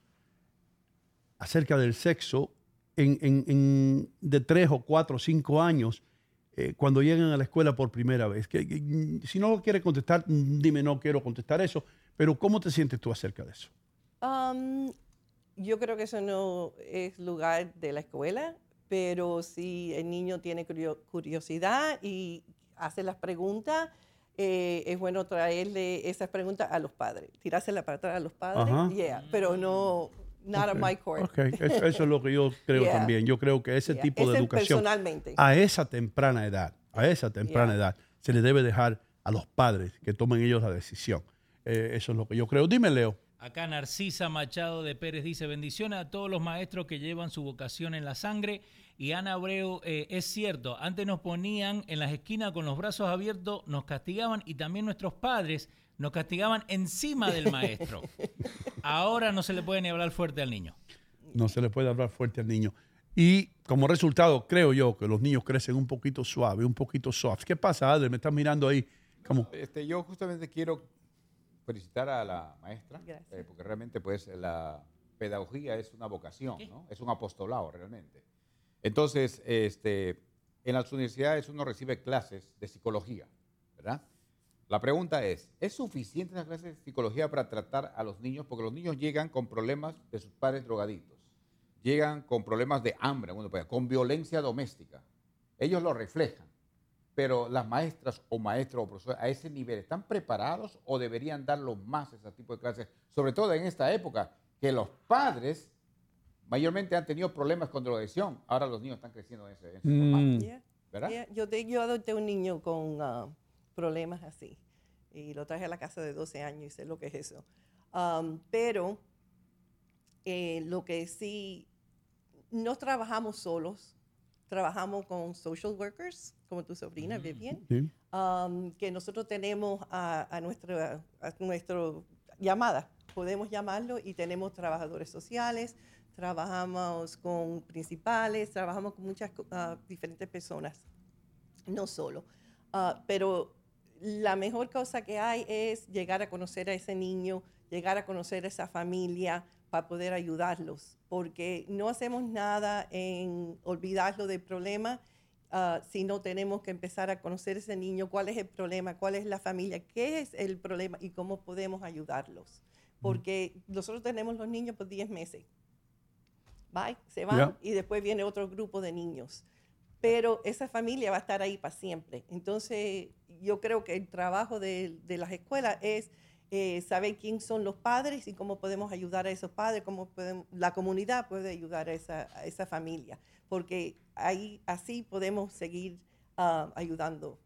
acerca del sexo en, en- en- de tres o cuatro o cinco años eh, cuando llegan a la escuela por primera vez. Que, si no lo quieres contestar, dime, no quiero contestar eso, pero ¿cómo te sientes tú acerca de eso?
Um, yo creo que eso no es lugar de la escuela, pero si el niño tiene curio- curiosidad y hace las preguntas, eh, es bueno traerle esas preguntas a los padres, tirárselas para atrás a los padres,
Ajá.
yeah, pero no, not on my court.
Ok, eso, eso es lo que yo [laughs] creo
Yeah.
también. Yo creo que ese
Yeah.
tipo de
Ese
educación
personalmente.
a esa temprana edad, a esa temprana
Yeah.
edad, se le debe dejar a los padres que tomen ellos la decisión. Eh, eso es lo que yo creo. Dime, Leo.
Acá Narcisa Machado de Pérez dice, bendiciones a todos los maestros que llevan su vocación en la sangre. Y Ana Abreu, eh, es cierto, antes nos ponían en las esquinas con los brazos abiertos, nos castigaban y también nuestros padres nos castigaban encima del maestro. Ahora no se le puede ni hablar fuerte al niño.
No se le puede hablar fuerte al niño. Y como resultado, creo yo que los niños crecen un poquito suave, un poquito soft. ¿Qué pasa, Adel? Me estás mirando ahí como...
Este, yo justamente quiero felicitar a la maestra, eh, porque realmente pues la pedagogía es una vocación, ¿no? es un apostolado realmente. Entonces, este, en las universidades uno recibe clases de psicología, ¿verdad? La pregunta es, ¿es suficiente las clases de psicología para tratar a los niños? Porque los niños llegan con problemas de sus padres drogaditos, llegan con problemas de hambre, bueno, pues, con violencia doméstica. Ellos lo reflejan. Pero las maestras o maestros o profesores a ese nivel, ¿están preparados o deberían darlo más a ese tipo de clases? Sobre todo en esta época, que los padres mayormente han tenido problemas con drogadicción. Ahora los niños están creciendo en ese, en ese
Mm.
formato.
Yeah.
¿Verdad?
Yeah, Yo, te- yo adopté un niño con ah, problemas así y lo traje a la casa de 12 años y sé lo que es eso. Um, pero eh, lo que sí, no trabajamos solos, trabajamos con social workers, como tu sobrina Vivian,
Sí.
um, que nosotros tenemos a, a nuestra a nuestro llamada, podemos llamarlo y tenemos trabajadores sociales, trabajamos con principales, trabajamos con muchas ah, diferentes personas, no solo. Ah, pero la mejor cosa que hay es llegar a conocer a ese niño, llegar a conocer a esa familia para poder ayudarlos, porque no hacemos nada en olvidarlo del problema, ah, sino tenemos que empezar a conocer ese niño, cuál es el problema, cuál es la familia, qué es el problema y cómo podemos ayudarlos. Porque nosotros tenemos los niños por 10 meses. Bye, se van
Ya.
y después viene otro grupo de niños. Pero esa familia va a estar ahí para siempre. Entonces, yo creo que el trabajo de, de las escuelas es eh, saber quién son los padres y cómo podemos ayudar a esos padres, cómo podemos, la comunidad puede ayudar a esa, a esa familia. Porque ahí así podemos seguir ah, ayudando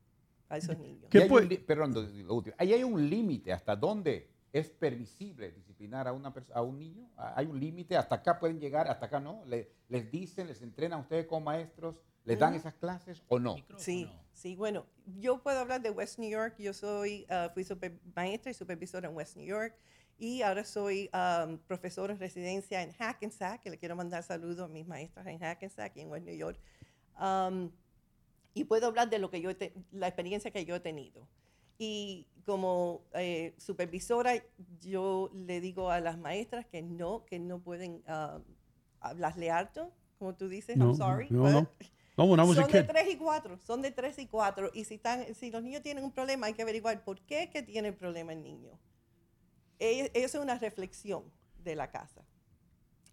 a esos niños.
Y hay un li- perdón, lo- último. Ahí hay un límite hasta dónde es permisible disciplinar a, una a un niño. Ah, Hay un límite, hasta acá pueden llegar, hasta acá no. Le- les dicen, les entrenan a ustedes como maestros, les dan esas clases o no.
Sí, sí, bueno, yo puedo hablar de West New York. Yo soy, ah, fui super- maestra y supervisora en West New York y ahora soy um, profesora en residencia en Hackensack, que le quiero mandar saludos a mis maestras en Hackensack y en West New York. Um, y puedo hablar de lo que yo te- la experiencia que yo he tenido. Y como eh, supervisora, yo le digo a las maestras que no, que no pueden ah, hablarle alto, como tú dices,
No,
I'm sorry.
no,
but-
no. No, when I was a
son de
kid.
3 y 4, son de 3 y 4. Y si, están, si los niños tienen un problema, hay que averiguar por qué es que tiene el problema el niño. Eso es una reflexión de la casa.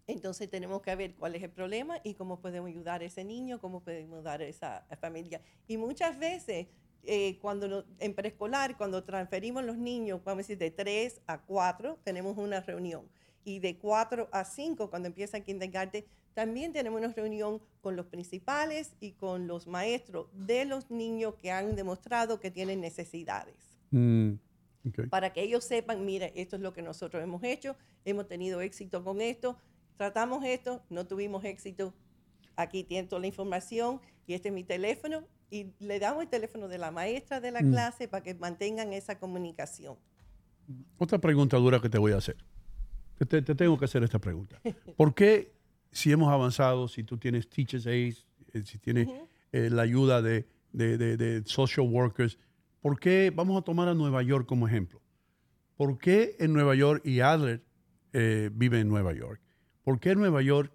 Entonces tenemos que ver cuál es el problema y cómo podemos ayudar a ese niño, cómo podemos ayudar a esa familia. Y muchas veces eh, cuando en preescolar, cuando transferimos los niños, vamos a decir de 3 a 4, tenemos una reunión. Y de 4 a 5, cuando empieza el kindergarten, también tenemos una reunión con los principales y con los maestros de los niños que han demostrado que tienen necesidades
Mm,
para que ellos sepan, mira, esto es lo que nosotros hemos hecho, hemos tenido éxito con esto, tratamos esto, no tuvimos éxito, aquí tienen toda la información y este es mi teléfono y le damos el teléfono de la maestra de la
Mm.
clase para que mantengan esa comunicación.
Otra pregunta dura que te voy a hacer. Te, te tengo que hacer esta pregunta. ¿Por qué, si hemos avanzado, si tú tienes Teachers Aid, eh, si tienes eh, la ayuda de, de- de- de social workers, ¿por qué vamos a tomar a Nueva York como ejemplo? ¿Por qué en Nueva York y Adler eh, vive en Nueva York? ¿Por qué en Nueva York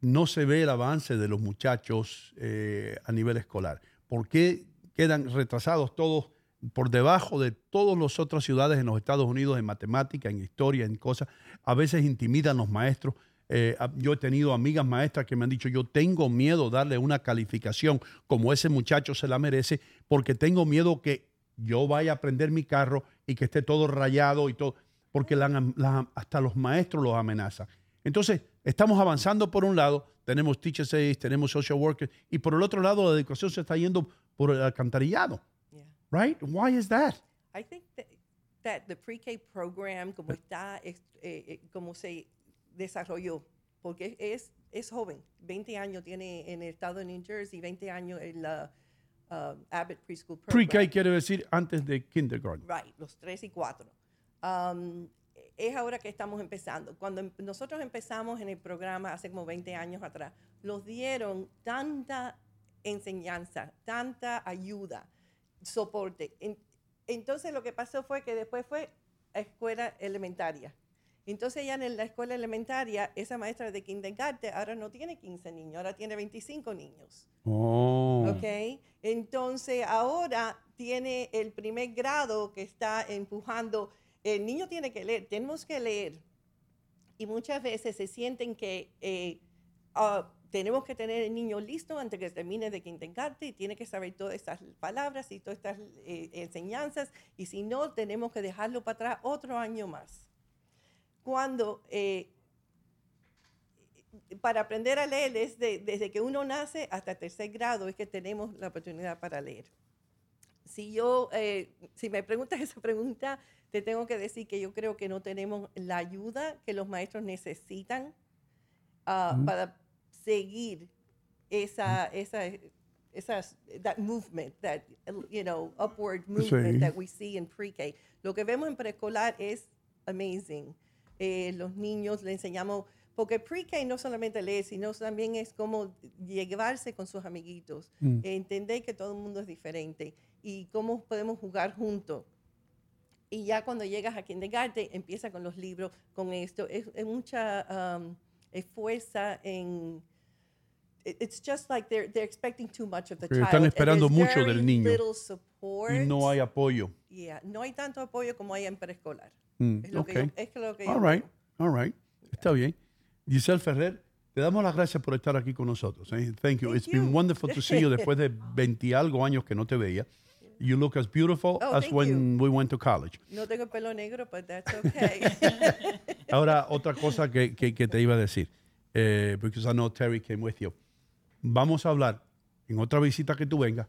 no se ve el avance de los muchachos eh, a nivel escolar? ¿Por qué quedan retrasados todos por debajo de todas las otras ciudades en los Estados Unidos en matemática, en historia, en cosas? A veces intimidan los maestros. Eh, yo he tenido amigas maestras que me han dicho, yo tengo miedo darle una calificación como ese muchacho se la merece, porque tengo miedo que yo vaya a prender mi carro y que esté todo rayado y todo, porque la- la- hasta los maestros los amenazan. Entonces, estamos avanzando por un lado, tenemos teachers aid, tenemos social workers, y por el otro lado, la educación se está yendo por el alcantarillado. Right? Why is that?
I think that, that the pre-K program, como está, es- eh, eh, como se desarrolló, porque es, es joven, 20 años tiene en el estado de New Jersey, 20 años en la uh, Abbott Preschool Program.
Pre-K quiere decir antes de kindergarten.
Right, los 3 y 4. Um, es ahora que estamos empezando. Cuando em- nosotros empezamos en el programa hace como 20 años atrás, nos dieron tanta enseñanza, tanta ayuda, soporte. En- entonces lo que pasó fue que después fue a escuela elementaria. Entonces ya en la escuela elementaria, esa maestra de kindergarten ahora no tiene 15 niños, ahora tiene 25 niños.
Oh.
¿ok? Entonces ahora tiene el primer grado que está empujando. El niño tiene que leer, tenemos que leer. Y muchas veces se sienten que eh, ah, tenemos que tener el niño listo antes que termine de kindergarten y tiene que saber todas estas palabras y todas estas eh, enseñanzas. Y si no, tenemos que dejarlo para atrás otro año más. Cuando eh, para aprender a leer es de- desde que uno nace hasta tercer grado es que tenemos la oportunidad para leer. Si yo, eh, si me preguntas [laughs] esa pregunta, te tengo que decir que yo creo que no tenemos la ayuda que los maestros necesitan ah,
Ujú.
para seguir esa, esa, esas, that movement, that, you know, upward movement
Sí.
that we see in pre-K. Lo que vemos en preescolar es amazing. Eh, los niños le enseñamos, porque pre-K no solamente leer, sino también es como llevarse con sus amiguitos,
Mm.
entender que todo el mundo es diferente y cómo podemos jugar juntos. Y ya cuando llegas a kindergarten, empieza con los libros, con esto. Es, es mucha um, esfuerza en... it- It's just like they're, they're expecting too much of the child.
están
and
esperando
there's
mucho
very
del niño.
little support.
Y no hay apoyo.
Yeah, no hay tanto apoyo como hay en preescolar.
Mm,
Es lo que yo-
ok.
es lo que yo
all right, all right. Está bien. Giselle Ferrer, te damos las gracias por estar aquí con nosotros. eh. Thank you. It's been wonderful to see you después de 20 y algo años que no te veía. You look as beautiful
Oh,
as
thank
when we went to college.
No tengo el pelo negro, but that's okay. [laughs]
Ahora, [laughs] otra cosa que, que- que te iba a decir, eh, because I know Terry came with you. Vamos a hablar en otra visita que tú vengas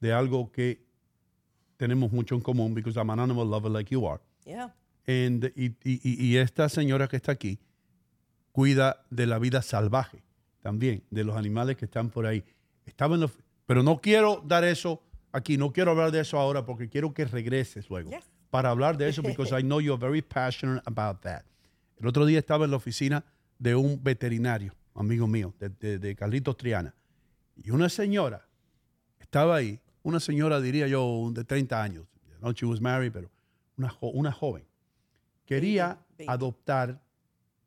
de algo que tenemos mucho en común, because I'm an animal lover like you are.
yeah.
And- y, y- y- y esta señora que está aquí cuida de la vida salvaje también, de los animales que están por ahí. Estaba en pero no quiero dar eso aquí, no quiero hablar de eso ahora porque quiero que regreses luego para hablar de eso, because I know you're very passionate about that. El otro día estaba en la oficina de un veterinario, amigo mío, de, de- de Carlitos Triana, y una señora estaba ahí, una señora diría yo de 30 años, no she was married, pero una, jo- una joven, quería adoptar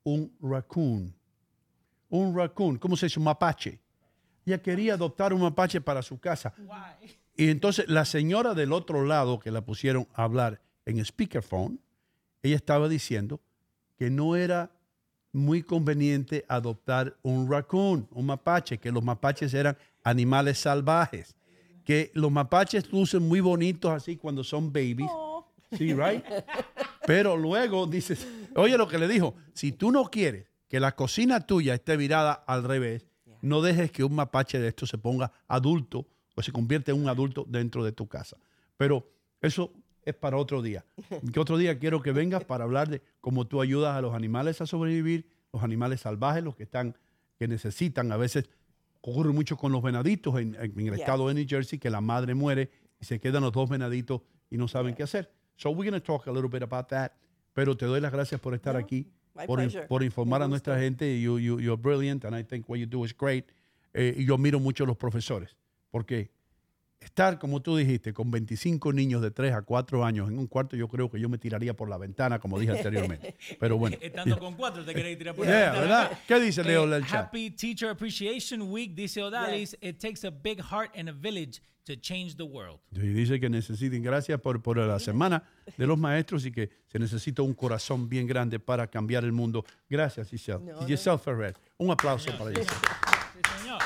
un raccoon. Un raccoon, ¿cómo se dice? Un mapache. Ella quería adoptar un mapache para su casa. Y entonces la señora del otro lado que la pusieron a hablar en speakerphone, ella estaba diciendo que no era muy conveniente adoptar un raccoon, un mapache, que los mapaches eran animales salvajes. que los mapaches lucen muy bonitos así cuando son babies. Sí, right? Pero luego dices, oye lo que le dijo, si tú no quieres que la cocina tuya esté virada al revés, no dejes que un mapache de esto se ponga adulto o se convierta en un adulto dentro de tu casa. Pero eso es para otro día. Que otro día quiero que vengas para hablar de cómo tú ayudas a los animales a sobrevivir, los animales salvajes, los que están, que necesitan. A veces ocurre mucho con los venaditos en, en el estado de New Jersey, que la madre muere y se quedan los dos venaditos y no saben qué hacer. So we're going to talk a little bit about that. Pero te doy las gracias por estar aquí, por, informar a nuestra gente. You, you, you're brilliant and I think what you do is great. Eh, y yo miro mucho a los profesores, porque estar, como tú dijiste, con 25 niños de 3 a 4 años en un cuarto, yo creo que yo me tiraría por la ventana, como dije anteriormente. Pero bueno.
Estando con cuatro te querés tirar por la
Yeah,
ventana.
¿verdad? ¿Qué dice Leo
Eh,
chat?
Happy Teacher Appreciation Week, dice Odalis. It takes a big heart and a village to change the world.
Y dice que necesiten, gracias por, por la semana de los maestros y que se necesita un corazón bien grande para cambiar el mundo. Gracias, Giselle.
No,
Giselle Ferrer. Un aplauso para Giselle.
Sí, señor.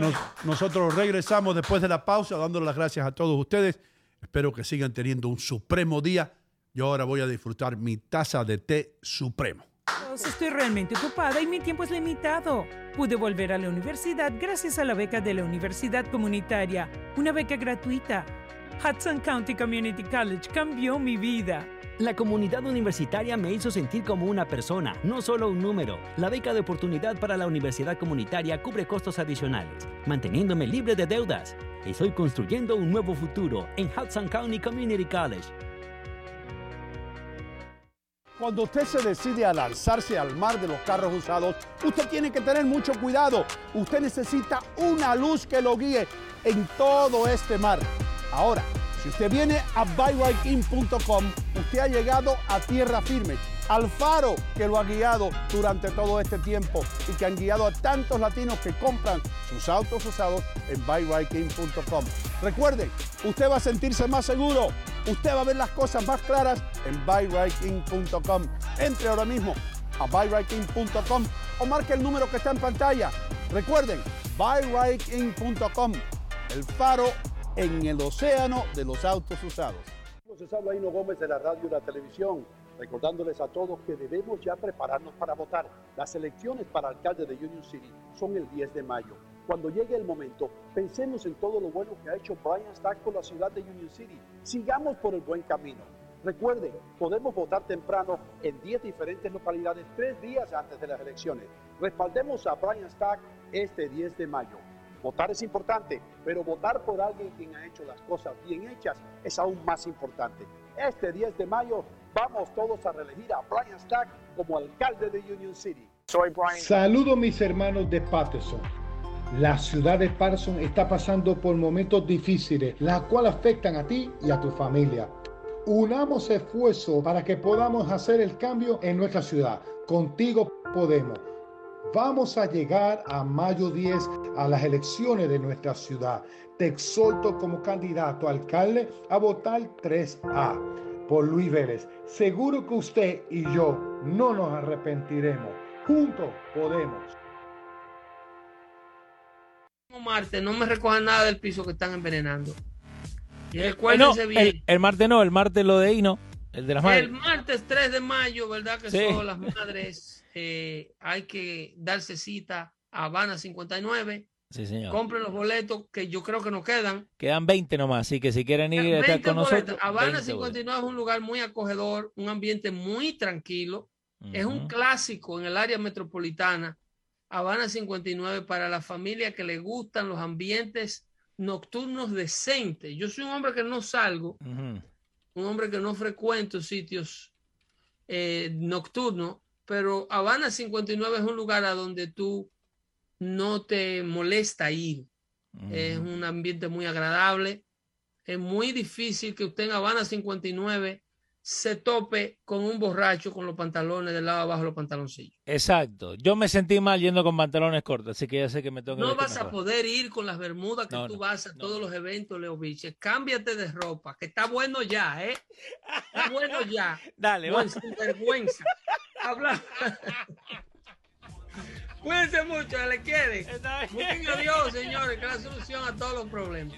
Nos- nosotros regresamos después de la pausa dándole las gracias a todos ustedes. Espero que sigan teniendo un supremo día. Yo ahora voy a disfrutar mi taza de té supremo.
Dios, Estoy realmente ocupada y mi tiempo es limitado. Pude volver a la universidad gracias a la beca de la Universidad Comunitaria, una beca gratuita. Hudson County Community College cambió mi vida.
La comunidad universitaria me hizo sentir como una persona, no solo un número. La beca de oportunidad para la universidad comunitaria cubre costos adicionales, manteniéndome libre de deudas. Estoy construyendo un nuevo futuro en Hudson County Community College.
Cuando usted se decide a lanzarse al mar de los carros usados, usted tiene que tener mucho cuidado. Usted necesita una luz que lo guíe en todo este mar. Ahora, si usted viene a buyrightkin.com, usted ha llegado a tierra firme, al faro que lo ha guiado durante todo este tiempo y que han guiado a tantos latinos que compran sus autos usados en buyrightkin.com. Recuerden, usted va a sentirse más seguro, usted va a ver las cosas más claras en buyrightkin.com. Entre ahora mismo a buyrightkin.com o marque el número que está en pantalla. Recuerden, buyrightkin.com, el faro en el océano de los autos usados.
Les habla Hino Gómez de la radio y la televisión, recordándoles a todos que debemos ya prepararnos para votar. Las elecciones para alcalde de Union City son el 10 de mayo. Cuando llegue el momento, pensemos en todo lo bueno que ha hecho Brian Stack por la ciudad de Union City. Sigamos por el buen camino. Recuerden, podemos votar temprano en 10 diferentes localidades tres días antes de las elecciones. Respaldemos a Brian Stack este 10 de mayo. Votar es importante, pero votar por alguien quien ha hecho las cosas bien hechas es aún más importante. Este 10 de mayo vamos todos a reelegir a Brian Stack como alcalde de Union City.
Soy Brian.
Saludos mis hermanos de Patterson. La ciudad de Patterson está pasando por momentos difíciles, las cuales afectan a ti y a tu familia. Unamos esfuerzos para que podamos hacer el cambio en nuestra ciudad. Contigo podemos. Vamos a llegar a mayo 10 a las elecciones de nuestra ciudad. Te exhorto como candidato a alcalde a votar 3A por Luis Vélez. Seguro que usted y yo no nos arrepentiremos. Juntos podemos.
martes, no me recojan nada del piso que están envenenando. Y
no,
recuérdense bien.
el, el martes no, el martes lo de Hino, el de las
El
madres.
martes 3 de mayo, ¿verdad? Que
Sí.
son las madres. Eh, hay que darse cita a Habana 59.
Sí, señor.
Compren los boletos que yo creo que nos quedan.
Quedan 20 nomás, así que si quieren ir a estar
20
con
boletos.
nosotros.
Habana
20 boletos.
59 es un lugar muy acogedor, un ambiente muy tranquilo. Es un clásico en el área metropolitana. Habana 59 para la familia que le gustan los ambientes nocturnos decentes. Yo soy un hombre que no salgo, un hombre que no frecuento sitios eh, nocturnos, pero Habana 59 es un lugar a donde tú no te molesta ir. Es un ambiente muy agradable. Es muy difícil que usted en Habana 59 se tope con un borracho con los pantalones del lado de abajo de los pantaloncillos.
Exacto. Yo me sentí mal yendo con pantalones cortos, así que ya sé que me tengo que
No vas a poder ir con las bermudas que
No,
tú
no,
vas a todos los eventos, Leo Biche. Cámbiate de ropa, que está bueno ya, ¿eh? Está bueno ya. [laughs]
Dale,
Buen
va.
vergüenza. Cuídense mucho, le quiere. Busquen a Dios, señores, que es la solución a todos los problemas.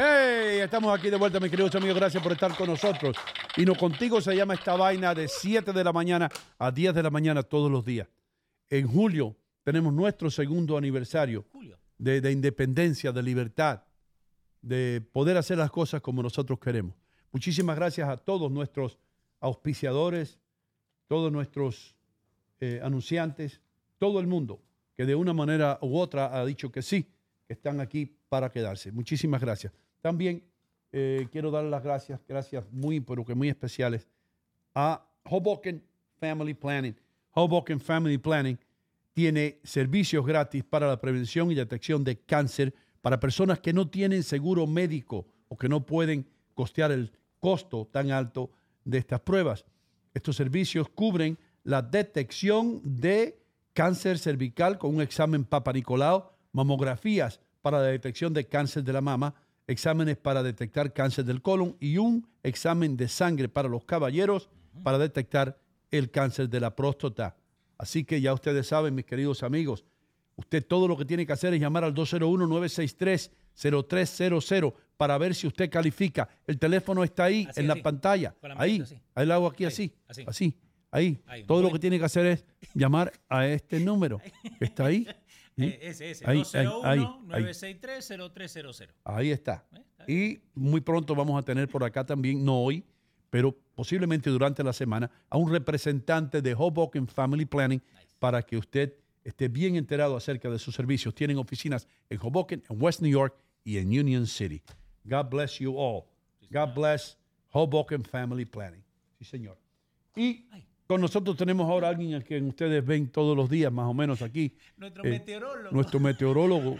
Hey, estamos aquí de vuelta, mis queridos amigos. Gracias por estar con nosotros. Y no contigo se llama esta vaina de 7 de la mañana a 10 de la mañana todos los días. En julio tenemos nuestro segundo aniversario de, de independencia, de libertad, de poder hacer las cosas como nosotros queremos. Muchísimas gracias a todos nuestros auspiciadores, todos nuestros eh, anunciantes, todo el mundo que de una manera u otra ha dicho que sí, que están aquí para quedarse. Muchísimas gracias. También eh, quiero dar las gracias, gracias muy, pero que muy especiales a Hoboken Family Planning. Hoboken Family Planning tiene servicios gratis para la prevención y detección de cáncer para personas que no tienen seguro médico o que no pueden costear el costo tan alto de estas pruebas. Estos servicios cubren la detección de cáncer cervical con un examen Papa Nicolau, mamografías para la detección de cáncer de la mama, exámenes para detectar cáncer del colon y un examen de sangre para los caballeros para detectar el cáncer de la próstata. Así que ya ustedes saben, mis queridos amigos, usted todo lo que tiene que hacer es llamar al 201-963-0300 para ver si usted califica. El teléfono está ahí,
Así,
en la pantalla. Ahí,
así.
ahí lo hago aquí así,
así.
así, ahí.
Ahí,
Todo lo que tiene que hacer es llamar a este número está ahí. [laughs]
Eh, ese, ese.
Ahí, ahí, ahí, ahí.
201-963-0300.
Ahí está. Y muy pronto vamos a tener por acá también, no hoy, pero posiblemente durante la semana, a un representante de Hoboken Family Planning para que usted esté bien enterado acerca de sus servicios. Tienen oficinas en Hoboken, en West New York y en Union City. God bless you all. God bless Hoboken Family Planning. Sí, señor. Y con nosotros tenemos ahora alguien al que ustedes ven todos los días, más o menos aquí.
Nuestro
Eh,
meteorólogo.
Nuestro meteorólogo.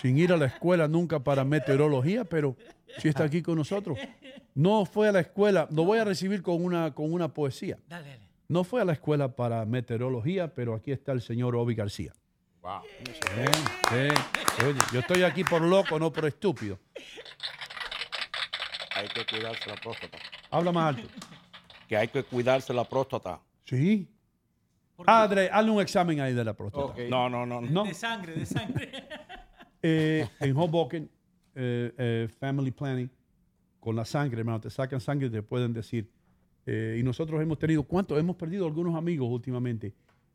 sin ir a la escuela nunca para meteorología, pero sí está aquí con nosotros. No fue a la escuela, lo voy a recibir con una, con una poesía.
Dale, dale.
No fue a la escuela para meteorología, pero aquí está el señor Obi García.
Wow.
Sí, sí. Oye, yo estoy aquí por loco, no por estúpido.
Hay que cuidarse la próstata.
Habla más alto.
Que hay que cuidarse la próstata.
Sí. Padre, hazle un examen ahí de la próstata.
No, no, no.
No.
De sangre, de sangre. [laughs]
Eh, en Hoboken, eh, eh, Family Planning, con la sangre, hermano, te sacan sangre y te pueden decir. eh, y nosotros hemos tenido, ¿cuántos? Hemos perdido algunos amigos últimamente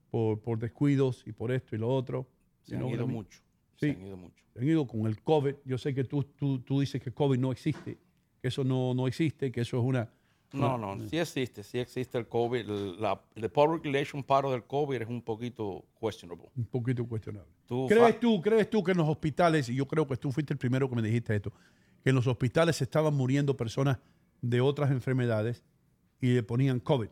por, por descuidos y por esto y lo otro.
Se
You
han ido mucho.
Sí.
Se han ido mucho.
Se han ido con el COVID. Yo sé que tú, tú, tú dices que COVID no existe, que eso no, no existe, que eso es una...
No, no, sí existe, sí existe el COVID. La, el public relation paro del COVID es un poquito questionable.
Un poquito cuestionable.
Tú
¿Crees tú, ¿Crees tú que en los hospitales, y yo creo que tú fuiste el primero que me dijiste esto, que en los hospitales se estaban muriendo personas de otras enfermedades y le ponían COVID?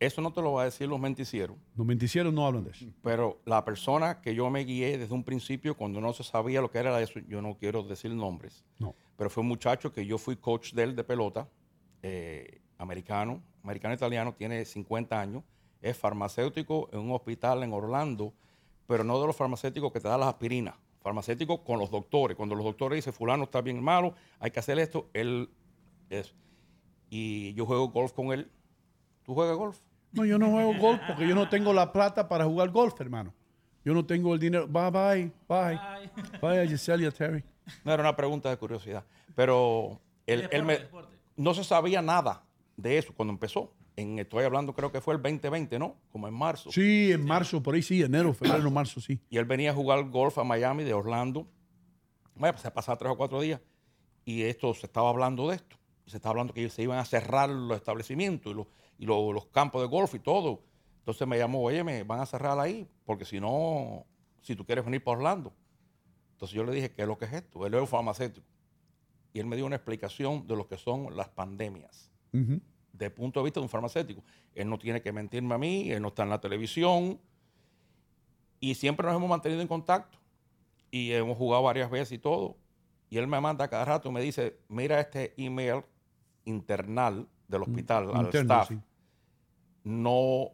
Eso no te lo va a decir los menticieros.
Los menticieros no hablan de eso.
Pero la persona que yo me guié desde un principio, cuando no se sabía lo que era eso, yo no quiero decir nombres.
No.
Pero fue un muchacho que yo fui coach de él de pelota, eh, americano, americano-italiano, tiene 50 años, es farmacéutico en un hospital en Orlando, pero no de los farmacéuticos que te dan las aspirinas, farmacéutico con los doctores. Cuando los doctores dicen, fulano está bien malo, hay que hacer esto, él es. Y yo juego golf con él. ¿Tú juegas golf?
No, yo no juego golf porque yo no tengo la plata para jugar golf, hermano. Yo no tengo el dinero. Bye, bye, bye. Bye, Giselia Terry.
No era una pregunta de curiosidad. Pero él, él me, no se sabía nada de eso cuando empezó. En, estoy hablando, creo que fue el 2020, ¿no? Como en marzo.
Sí, en marzo, por ahí sí, enero, febrero, [clears throat] marzo, sí.
Y él venía a jugar golf a Miami de Orlando. Bueno, pues se pasaba tres o cuatro días. Y esto se estaba hablando de esto. Se estaba hablando que se iban a cerrar los establecimientos y los, y los, los campos de golf y todo. Entonces me llamó, oye, me van a cerrar ahí, porque si no, si tú quieres venir para Orlando. Entonces yo le dije, ¿qué es lo que es esto? Él es farmacéutico. Y él me dio una explicación de lo que son las pandemias.
Ujú.
Desde el punto de vista de un farmacéutico. Él no tiene que mentirme a mí, él no está en la televisión. Y siempre nos hemos mantenido en contacto. Y hemos jugado varias veces y todo. Y él me manda cada rato y me dice, mira este email internal del hospital al staff.
sí.
No,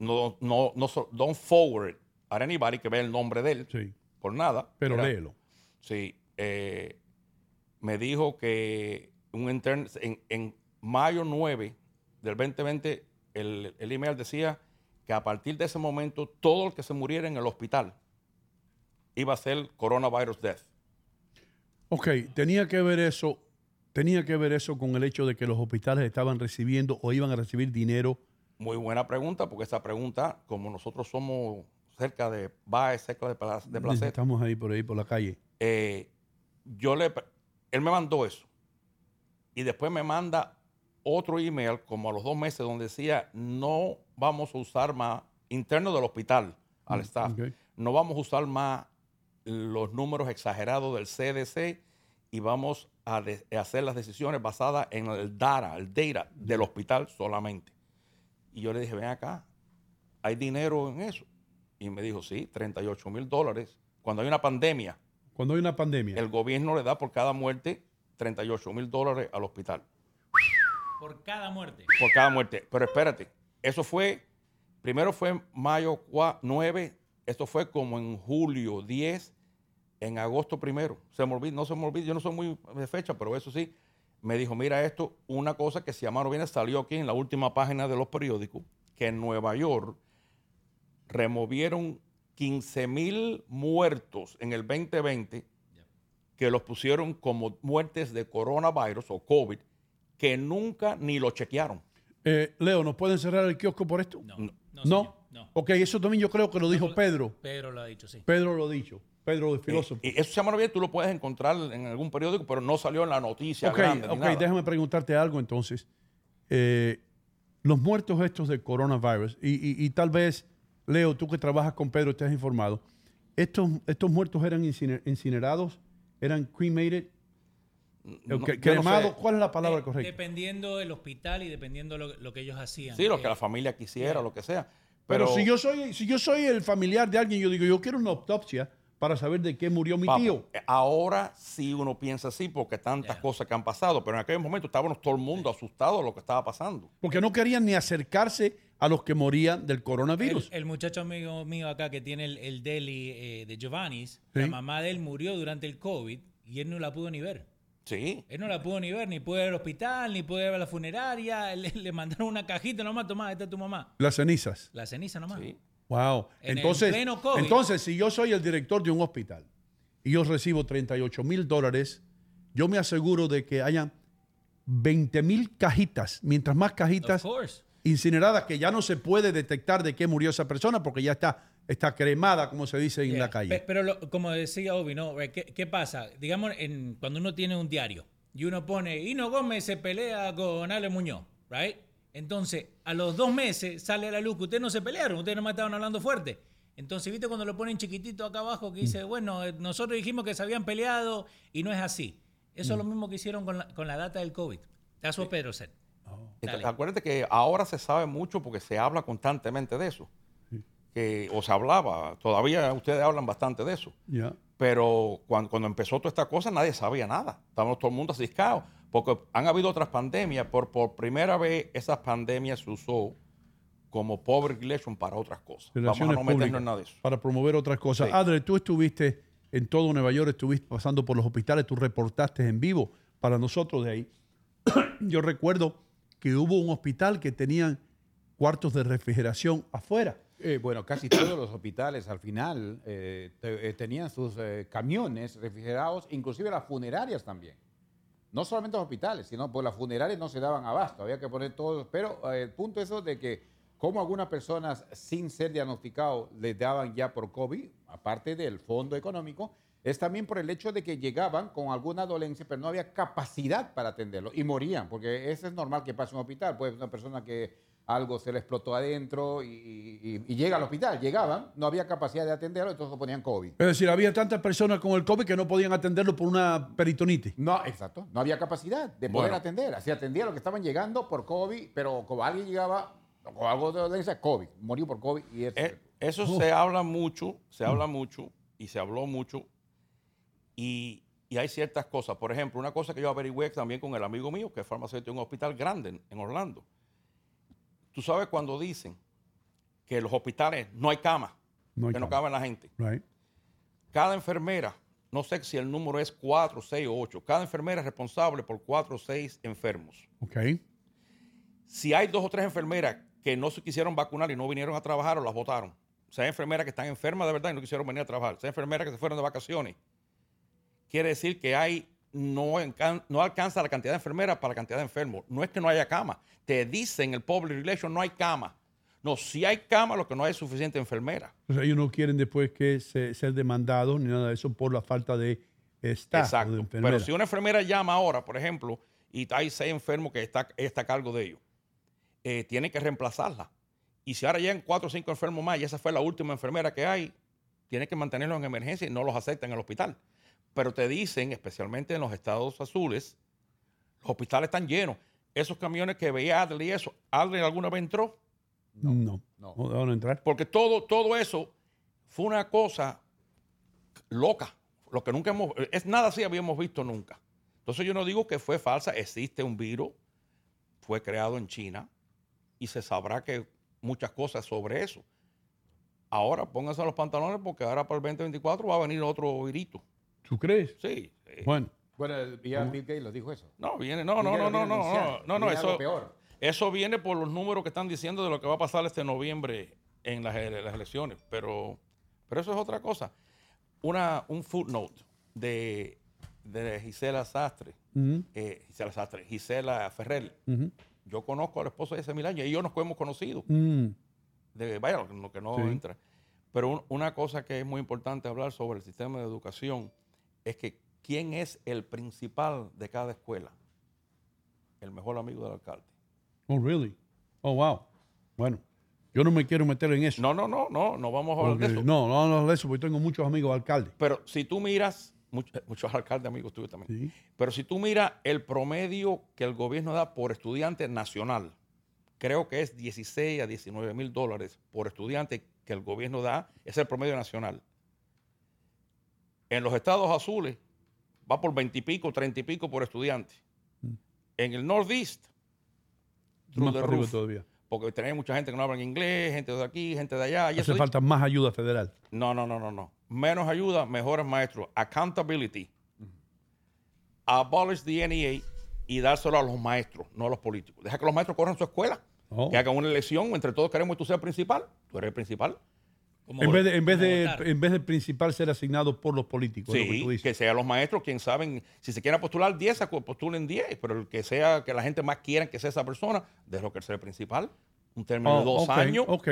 no, no, no, don't forward a anybody que vea el nombre de él. Por nada.
Pero
Era-
léelo.
Sí. eh, me dijo que un interno, en, en mayo 9 del 2020, el, el email decía que a partir de ese momento, todo el que se muriera en el hospital iba a ser coronavirus death.
Ok, tenía que ver eso, tenía que ver eso con el hecho de que los hospitales estaban recibiendo o iban a recibir dinero.
Muy buena pregunta, porque esta pregunta, como nosotros somos cerca de Baez, cerca de, de Placeta,
Estamos ahí por ahí, por la calle.
eh, yo le, él me mandó eso. Y después me manda otro email como a los dos meses donde decía, no vamos a usar más, interno del hospital, al
Mm,
staff, no vamos a usar más los números exagerados del CDC y vamos a, hacer las decisiones basadas en el data, el data del hospital solamente. Y yo le dije, ven acá, ¿hay dinero en eso? Y me dijo, sí, 38 mil dólares. Cuando hay una pandemia,
Cuando hay una pandemia.
el gobierno le da por cada muerte 38 mil dólares al hospital.
Por cada muerte.
Por cada muerte. Pero espérate, eso fue, primero fue en mayo cua- 9, esto fue como en julio 10, en agosto primero. Se me olvidó, no se me olvida, yo no soy muy de fecha, pero eso sí, me dijo, mira esto, una cosa que si a mano viene salió aquí en la última página de los periódicos, que en Nueva York removieron 15 mil muertos en el 2020 que los pusieron como muertes de coronavirus o COVID, que nunca ni lo chequearon.
Eh, Leo, ¿nos pueden cerrar el kiosco por esto?
No.
No. Ok, eso también yo creo que lo dijo Pedro.
Pedro lo ha dicho, sí.
Pedro lo ha dicho. Pedro el filósofo.
Y eso se llama bien, tú lo puedes encontrar en algún periódico, pero no salió en la noticia
ok,
grande. ni
ok,
nada.
déjame preguntarte algo entonces. Eh, los muertos estos de coronavirus, y, y- y tal vez, Leo, tú que trabajas con Pedro, estás informado, ¿estos, estos muertos eran inciner- incinerados? ¿Eran cremated?
No.
¿Cuál es la palabra
Eh,
correcta?
Dependiendo del hospital y dependiendo lo, lo que ellos hacían.
Sí, lo
Eh,
que la familia quisiera, lo que sea.
Pero,
Pero,
si, yo soy, si yo soy el familiar de alguien, yo digo, yo quiero una autopsia para saber de qué murió mi tío.
eh, ahora sí uno piensa así porque tantas cosas que han pasado, pero en aquel momento estábamos todo el mundo asustado de lo que estaba pasando.
Porque no querían ni acercarse a los que morían del
El,
coronavirus.
el muchacho amigo mío acá que tiene el, el deli eh, de Giovanni's,
Sí.
la mamá de él murió durante el COVID y él no la pudo ni ver.
Sí.
Él no la pudo ni ver, ni pudo ir al hospital, ni pudo ir a la funeraria. [laughs] Le, le mandaron una cajita nomás, tomá, esta es tu mamá.
Las cenizas.
La ceniza nomás.
Wow.
En el
Entonces,
pleno COVID.
entonces, si yo soy el director de un hospital y yo recibo 38 mil dólares, yo me aseguro de que hayan 20 mil cajitas, mientras más cajitas Incineradas, que ya no se puede detectar de qué murió esa persona porque ya está, está cremada, como se dice en
Yeah.
la calle.
Pe- Pero lo- como decía Obi, ¿no? ¿Qué, qué pasa? Digamos, en, cuando uno tiene un diario y uno pone, Hino Gómez se pelea con Ale Muñoz, ¿right? Entonces, a los dos meses sale a la luz que ustedes no se pelearon, ustedes nomás estaban hablando fuerte. Entonces, ¿viste cuando lo ponen chiquitito acá abajo que dice, bueno, eh, nosotros dijimos que se habían peleado y no es así? Eso es lo mismo que hicieron con la, con la data del COVID. That's what Pedro said.
Entonces, acuérdate que ahora se sabe mucho porque se habla constantemente de eso. Que, o se hablaba, todavía ustedes hablan bastante de eso. Pero cuando, cuando empezó toda esta cosa nadie sabía nada. Estábamos todo el mundo asiscado. Porque han habido otras pandemias. Por, por primera vez esas pandemias se usó como public relation para otras cosas.
Relaciones
Vamos a no meternos
públicas,
en nada de eso.
Para promover otras cosas.
Sí.
Adre, tú estuviste en todo Nueva York, estuviste pasando por los hospitales, tú reportaste en vivo para nosotros de ahí. [coughs] Yo recuerdo que hubo un hospital que tenían cuartos de refrigeración afuera.
Eh, bueno, casi todos los hospitales al final eh, eh, tenían sus camiones refrigerados, inclusive las funerarias también. No solamente los hospitales, sino por las funerarias no se daban abasto, había que poner todo. Pero el punto es eso de que como algunas personas sin ser diagnosticados les daban ya por COVID, aparte del fondo económico, es también por el hecho de que llegaban con alguna dolencia, pero no había capacidad para atenderlo y morían, porque eso es normal que pase en un hospital. Pues una persona que algo se le explotó adentro y, y- y llega al hospital, llegaban, no había capacidad de atenderlo, entonces lo ponían COVID.
Es decir, había tantas personas con el COVID que no podían atenderlo por una peritonitis.
No, exacto. No había capacidad de poder
Bueno.
atender. Así atendía a los que estaban llegando por COVID, pero como alguien llegaba con algo de dolencia, COVID. Murió por COVID y eso.
Eh, Eso se habla mucho, se habla mucho y se habló mucho. Y, y hay ciertas cosas. Por ejemplo, una cosa que yo averigüé también con el amigo mío, que es farmacéutico en un hospital grande en, Orlando. Tú sabes cuando dicen que en los hospitales no hay cama,
No hay
que no
cama.
cabe la gente.
Right.
Cada enfermera, no sé si el número es 4, 6 o 8, cada enfermera es responsable por 4 o 6 enfermos.
Ok.
Si hay dos o tres enfermeras que no se quisieron vacunar y no vinieron a trabajar o las votaron, o sea, hay enfermeras que están enfermas de verdad y no quisieron venir a trabajar, o sea, hay enfermeras que se fueron de vacaciones quiere decir que hay no, alcanza la cantidad de enfermeras para la cantidad de enfermos. No es que no haya cama. Te dicen el public relation no hay cama. No, si hay cama, lo que no hay es suficiente enfermera.
O sea, ellos no quieren después que se, ser demandados ni nada de eso por la falta de staff.
Exacto.
de.
Pero si una enfermera llama ahora, por ejemplo, y hay seis enfermos que está, está a cargo de ellos, eh, tiene que reemplazarla. Y si ahora llegan cuatro o cinco enfermos más y esa fue la última enfermera que hay, tiene que mantenerlos en emergencia y no los aceptan en el hospital. Pero te dicen, especialmente en los estados azules, los hospitales están llenos. Esos camiones que veía Adley y eso, ¿Adley alguna vez entró?
No, no. van a entrar.
Porque todo, todo eso fue una cosa loca. Lo que nunca hemos, es nada así habíamos visto nunca. Entonces yo no digo que fue falsa, existe un virus, fue creado en China y se sabrá que muchas cosas sobre eso. Ahora pónganse los pantalones porque ahora para el 2024 va a venir otro virito.
¿Tú crees?
Sí. eh,
Bueno.
Bueno, Bill Gates lo dijo eso.
No, viene, no, no, no, no, no, no, no, eso,
peor.
eso viene por los números que están diciendo de lo que va a pasar este noviembre en las, ele- las elecciones, pero, pero eso es otra cosa. Una, un footnote de, de Gisela Sastre, eh, Gisela Sastre, Gisela Ferrer. Yo conozco a la esposa de ese mil años y ellos nos hemos conocido.
Mm.
De, vaya, lo que no
Sí.
entra. Pero un- una cosa que es muy importante hablar sobre el sistema de educación es que quién es el principal de cada escuela. El mejor amigo del alcalde.
Oh, really? Oh, wow. Bueno, yo no me quiero meter en eso.
No, no, no, no, no vamos a hablar de eso.
No, no hablo de eso porque tengo muchos amigos alcaldes.
Pero si tú miras, much- muchos alcaldes amigos tuyos también, pero si tú miras el promedio que el gobierno da por estudiante nacional, creo que es 16 a 19 mil dólares por estudiante que el gobierno da, es el promedio nacional. En los estados azules va por 20 y pico, 30 y pico por estudiante. En el Northeast,
Más
the roof,
todavía.
porque tenemos mucha gente que no habla inglés, gente de aquí, gente de allá. y
Hace
eso-
falta más ayuda federal.
no, no, no, no, no. Menos ayuda, mejores maestros. Accountability. Abolish the NEA y dárselo a los maestros, no a los políticos. Deja que los maestros corran su escuela.
Oh.
Que hagan una elección. Entre todos queremos que tú seas el principal. Tú eres el principal.
En vez, de, en, vez de, en vez del principal ser asignado por los políticos. lo que
Sí,
tú dices.
que sean los maestros quien saben. Si se quieren postular 10, se postulen 10. Pero el que sea, que la gente más quiera que sea esa persona, déjalo que sea el principal. Un término de
Oh,
dos años.
Ok.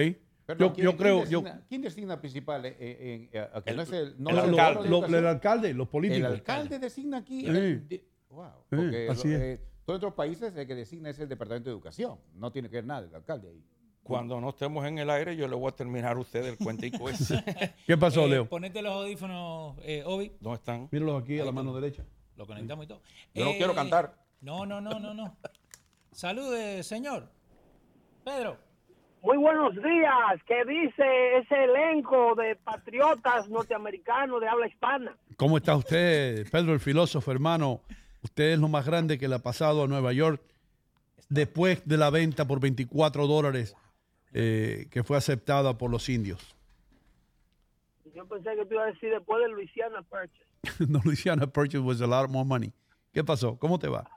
Perdón,
yo,
¿quién-
yo
quién
creo. Yo,
designa- ¿Quién designa principal? eh, eh, que
El-
no es el, no
el alcalde.
lo-
educación?
el alcalde, los políticos.
El alcalde designa aquí. De- wow. Porque
así
lo-
es.
eh, todos otros países el que designa es el Departamento de Educación. No tiene que ver nada el alcalde ahí.
Cuando no estemos en el aire, yo le voy a terminar a usted el cuentico [laughs] ese.
¿Qué pasó,
Eh,
Leo?
Ponete los audífonos, eh, Obi.
¿Dónde están?
Míralos aquí a la mano derecha.
Lo conectamos y todo.
Yo no
Eh,
quiero cantar.
No, no, no, no, no. [laughs] Salude, señor. Pedro.
Muy buenos días. ¿Qué dice ese elenco de patriotas norteamericanos de habla hispana?
¿Cómo está usted, Pedro el filósofo, hermano? Usted es lo más grande que le ha pasado a Nueva York después de la venta por 24 dólares eh, que fue aceptada por los indios.
Yo pensé que tú ibas a decir después de Louisiana Purchase. [laughs]
no, Louisiana Purchase was a lot more money. ¿Qué pasó? ¿Cómo te va?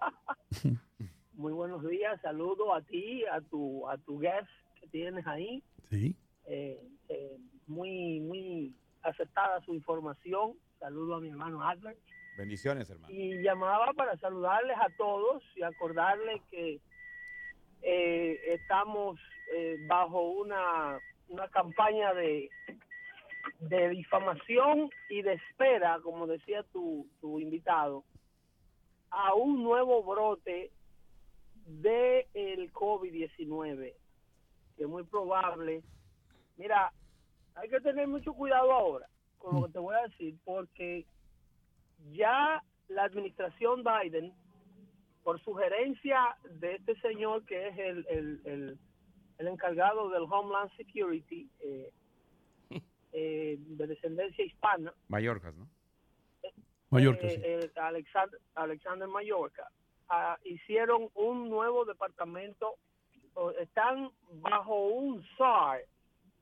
[laughs]
Muy buenos días. Saludo a ti, a tu, a tu guest que tienes ahí.
Sí.
Eh, eh, muy, muy aceptada su información. Saludo a mi hermano Adler.
Bendiciones, hermano.
y llamaba para saludarles a todos y acordarles que eh, estamos eh, bajo una, una campaña de, de difamación y de espera, como decía tu, tu invitado, a un nuevo brote del el COVID-19, que es muy probable. Mira, hay que tener mucho cuidado ahora con lo que te voy a decir, porque ya la administración Biden, por sugerencia de este señor que es el, el, el, el encargado del Homeland Security, eh, [laughs] eh, de descendencia hispana,
Mallorcas, ¿no?
Mallorca,
eh,
sí.
eh, Alexander, Alexander Mallorca, ah, hicieron un nuevo departamento, están bajo un SAR.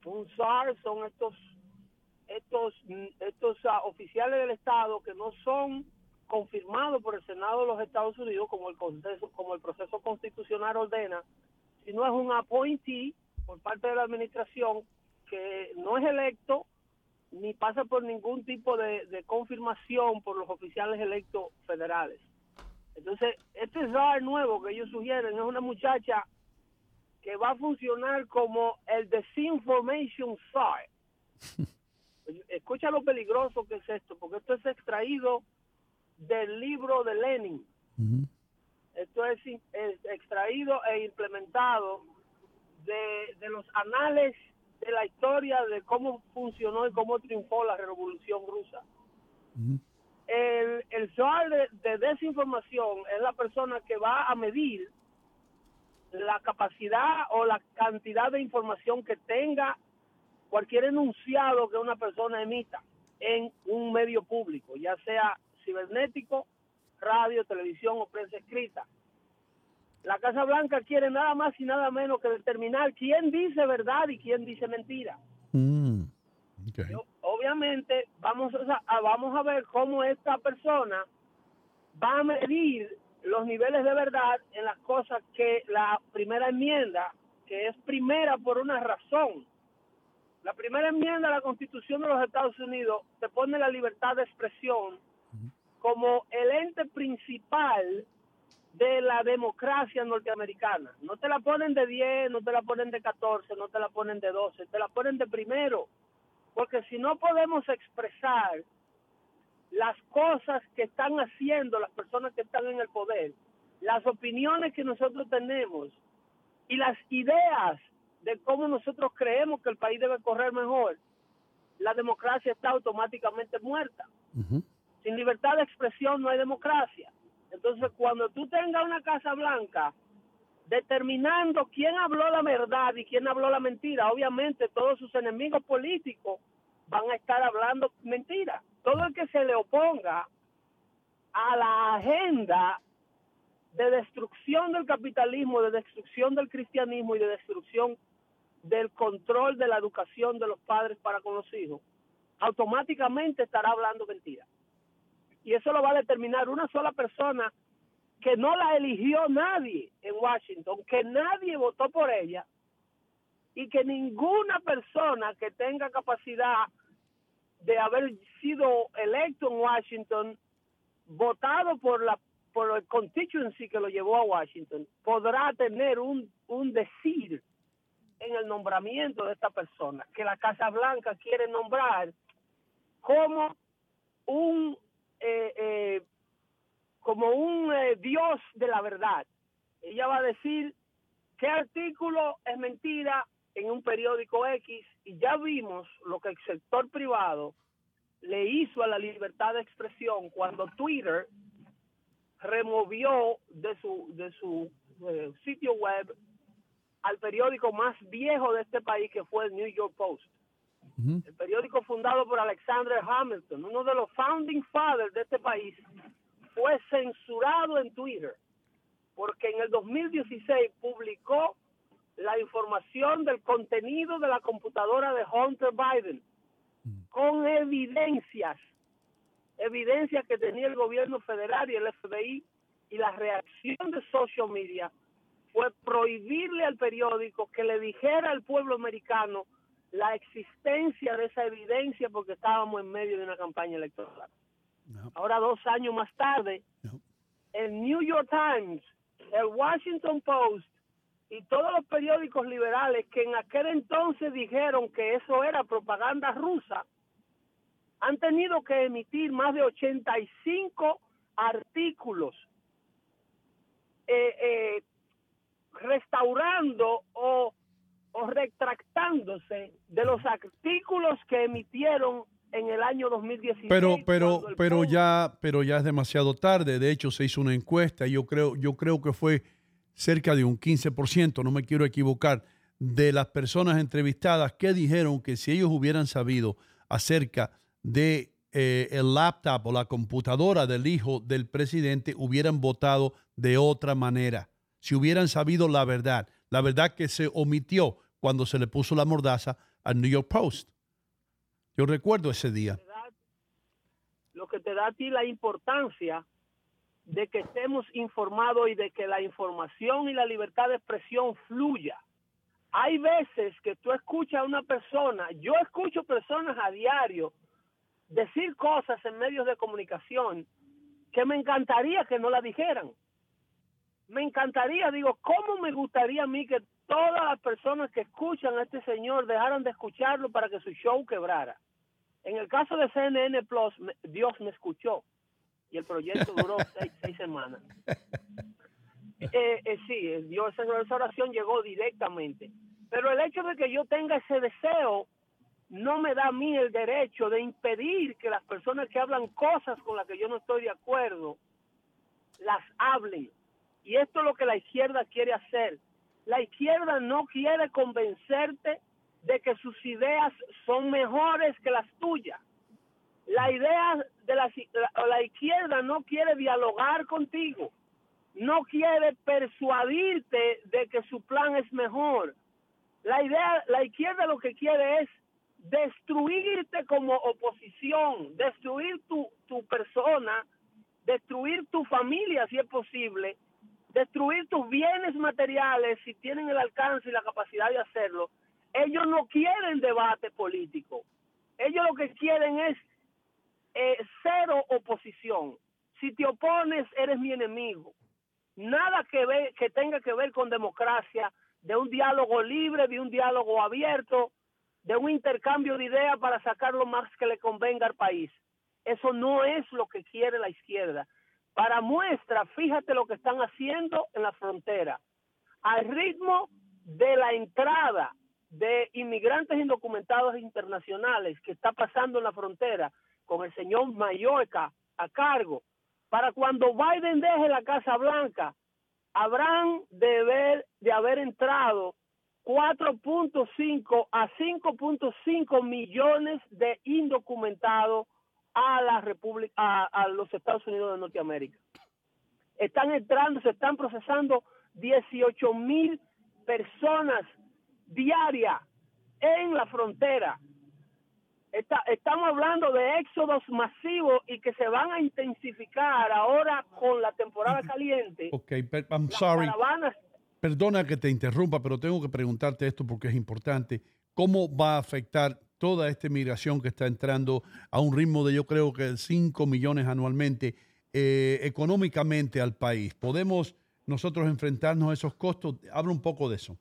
Un SAR son estos estos estos ah, oficiales del Estado que no son confirmados por el Senado de los Estados Unidos como el proceso como el proceso constitucional ordena, sino es un appointee por parte de la administración que no es electo ni pasa por ningún tipo de, de confirmación por los oficiales electos federales. Entonces, este SAR nuevo que ellos sugieren es una muchacha que va a funcionar como el Disinformation SAR. [laughs] Escucha lo peligroso que es esto, porque esto es extraído del libro de Lenin. Esto es, es extraído e implementado de, de los anales de la historia de cómo funcionó y cómo triunfó la revolución rusa. El, el de desinformación es la persona que va a medir la capacidad o la cantidad de información que tenga cualquier enunciado que una persona emita en un medio público, ya sea cibernético, radio, televisión o prensa escrita. La Casa Blanca quiere nada más y nada menos que determinar quién dice verdad y quién dice mentira.
Mm,
Obviamente vamos a, a- vamos a ver cómo esta persona va a medir los niveles de verdad en las cosas que la primera enmienda, que es primera por una razón. La primera enmienda a la Constitución de los Estados Unidos te pone la libertad de expresión como el ente principal de la democracia norteamericana. No te la ponen de 10, no te la ponen de 14, no te la ponen de 12, te la ponen de primero. Porque si no podemos expresar las cosas que están haciendo las personas que están en el poder, las opiniones que nosotros tenemos y las ideas de cómo nosotros creemos que el país debe correr mejor, la democracia está automáticamente muerta. Sin libertad de expresión no hay democracia. Entonces, cuando tú tengas una Casa Blanca determinando quién habló la verdad y quién habló la mentira, obviamente todos sus enemigos políticos van a estar hablando mentira. Todo el que se le oponga a la agenda de destrucción del capitalismo, de destrucción del cristianismo y de destrucción del control de la educación de los padres para con los hijos, automáticamente estará hablando mentira. Y eso lo va a determinar una sola persona que no la eligió nadie en Washington, que nadie votó por ella y que ninguna persona que tenga capacidad de haber sido electo en Washington, votado por la por el constituency que lo llevó a Washington, podrá tener un, un decir en el nombramiento de esta persona, que la Casa Blanca quiere nombrar como un eh, eh, como un eh, dios de la verdad. Ella va a decir qué artículo es mentira en un periódico X y ya vimos lo que el sector privado le hizo a la libertad de expresión cuando Twitter removió de su de su eh, sitio web al periódico más viejo de este país que fue el New York Post el periódico fundado por Alexander Hamilton, uno de los founding fathers de este país, fue censurado en Twitter porque en el 2016 publicó la información del contenido de la computadora de Hunter Biden con evidencias, evidencias que tenía el gobierno federal y el FBI y la reacción de social media fue prohibirle al periódico que le dijera al pueblo americano la existencia de esa evidencia porque estábamos en medio de una campaña electoral. Ahora, dos años más tarde, el New York Times, el Washington Post y todos los periódicos liberales que en aquel entonces dijeron que eso era propaganda rusa, han tenido que emitir más de 85 artículos eh, eh, restaurando o o retractándose de los artículos que emitieron en el año 2016.
Pero, pero, pero ya, pero ya es demasiado tarde. De hecho, se hizo una encuesta y yo creo, yo creo que fue cerca de un 15%, no me quiero equivocar, de las personas entrevistadas que dijeron que si ellos hubieran sabido acerca de eh, el laptop o la computadora del hijo del presidente, hubieran votado de otra manera. Si hubieran sabido la verdad, la verdad que se omitió cuando se le puso la mordaza al New York Post. Yo recuerdo ese día.
lo que te da a ti la importancia de que estemos informados y de que la información y la libertad de expresión fluya. hay veces que tú escuchas a una persona, yo escucho personas a diario decir cosas en medios de comunicación que me encantaría que no la dijeran. Me encantaría, digo, ¿cómo me gustaría a mí que todas las personas que escuchan a este señor dejaran de escucharlo para que su show quebrara? En el caso de CNN Plus, me- Dios me escuchó y el proyecto duró [laughs] seis, seis semanas. Eh, eh, sí, eh, Dios, esa esa oración llegó directamente. Pero el hecho de que yo tenga ese deseo no me da a mí el derecho de impedir que las personas que hablan cosas con las que yo no estoy de acuerdo las hablen. Y esto es lo que la izquierda quiere hacer. La izquierda no quiere convencerte de que sus ideas son mejores que las tuyas. La idea de la, izquierda no quiere dialogar contigo, no quiere persuadirte de que su plan es mejor. La idea, la izquierda lo que quiere es destruirte como oposición, destruir tu persona, destruir tu familia si es posible, destruir tus bienes materiales si tienen el alcance y la capacidad de hacerlo. Ellos no quieren debate político. Ellos lo que quieren es eh, cero oposición. Si te opones, eres mi enemigo. Nada que, que tenga que ver con democracia, de un diálogo libre, de un diálogo abierto, de un intercambio de ideas para sacar lo más que le convenga al país. Eso no es lo que quiere la izquierda. Para muestra, fíjate lo que están haciendo en la frontera. Al ritmo de la entrada de inmigrantes indocumentados internacionales que está pasando en la frontera con el señor Mallorca a cargo, para cuando Biden deje la Casa Blanca, habrán de haber, de haber entrado 4.5 a 5.5 millones de indocumentados a la República, a, a, los Estados Unidos de Norteamérica. Están entrando, se están procesando 18 mil personas diarias en la frontera. Está, estamos hablando de éxodos masivos y que se van a intensificar ahora con la temporada caliente.
Ok, I'm sorry.
Caravanas
Perdona que te interrumpa, pero tengo que preguntarte esto porque es importante. ¿Cómo va a afectar toda esta migración que está entrando a un ritmo de yo creo que 5 millones anualmente eh, económicamente al país? ¿Podemos nosotros enfrentarnos a esos costos? Habla un poco de eso.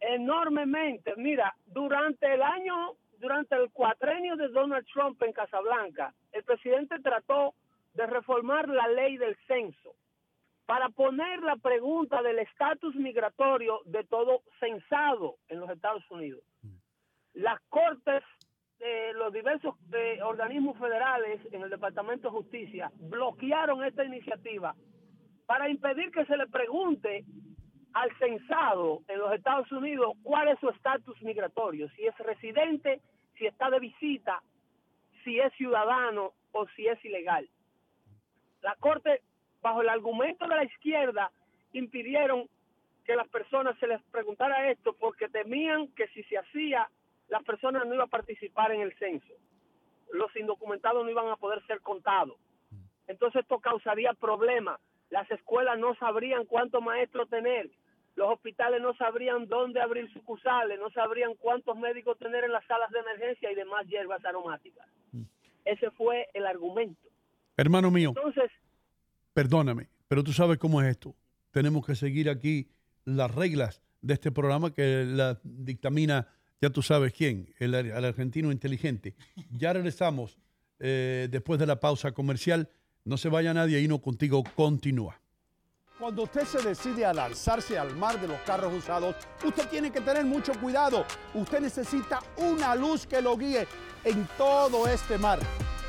enormemente. Mira, durante el año, durante el cuatrenio de Donald Trump en Casablanca, el presidente trató de reformar la ley del censo para poner la pregunta del estatus migratorio de todo censado en los Estados Unidos. Las cortes de los diversos eh, organismos federales en el Departamento de Justicia bloquearon esta iniciativa para impedir que se le pregunte al censado en los Estados Unidos cuál es su estatus migratorio, si es residente, si está de visita, si es ciudadano o si es ilegal. La Corte, bajo el argumento de la izquierda, impidieron que las personas se les preguntara esto porque temían que si se hacía, las personas no iban a participar en el censo. Los indocumentados no iban a poder ser contados. Entonces esto causaría problemas. Las escuelas no sabrían cuántos maestros tener. Los hospitales no sabrían dónde abrir sucursales, no sabrían cuántos médicos tener en las salas de emergencia y demás hierbas aromáticas. Ese fue el argumento.
Hermano mío,
Entonces,
perdóname, pero tú sabes cómo es esto. Tenemos que seguir aquí las reglas de este programa que la dictamina, ya tú sabes quién, el, argentino inteligente. Ya regresamos eh, después de la pausa comercial. No se vaya nadie y no contigo continúa.
Cuando usted se decide a lanzarse al mar de los carros usados, usted tiene que tener mucho cuidado. Usted necesita una luz que lo guíe en todo este mar.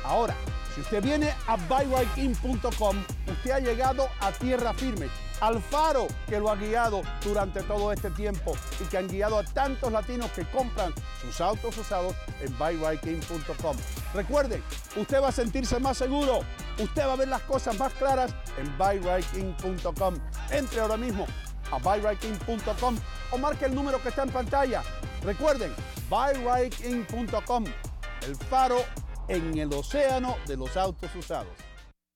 Ahora, si usted viene a buyrightIn.com, usted ha llegado a tierra firme, al faro que lo ha guiado durante todo este tiempo y que han guiado a tantos latinos que compran sus autos usados en buyrightIn.com. Recuerden, usted va a sentirse más seguro, usted va a ver las cosas más claras en buyrightIn.com. Entre ahora mismo a buyrightIn.com o marque el número que está en pantalla. Recuerden, buyrightIn.com, el faro en el océano de los autos usados.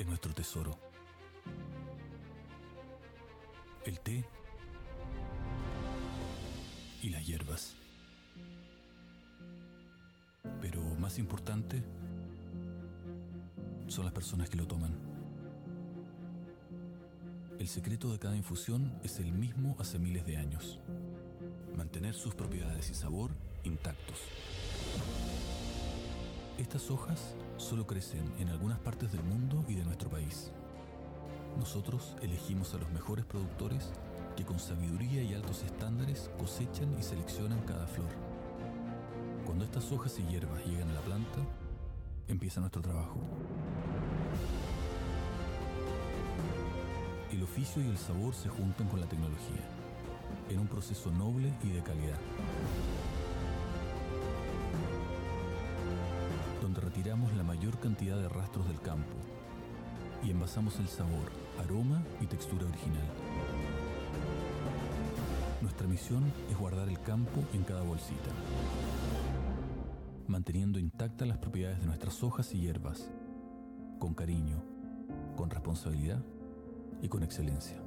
es nuestro tesoro. El té y las hierbas. Pero más importante son las personas que lo toman. El secreto de cada infusión es el mismo hace miles de años. Mantener sus propiedades y sabor intactos. Estas hojas solo crecen en algunas partes del mundo y de nuestro país. Nosotros elegimos a los mejores productores que con sabiduría y altos estándares cosechan y seleccionan cada flor. Cuando estas hojas y hierbas llegan a la planta, empieza nuestro trabajo. El oficio y el sabor se juntan con la tecnología, en un proceso noble y de calidad. Cantidad de rastros del campo y envasamos el sabor, aroma y textura original. Nuestra misión es guardar el campo en cada bolsita, manteniendo intactas las propiedades de nuestras hojas y hierbas, con cariño, con responsabilidad y con excelencia.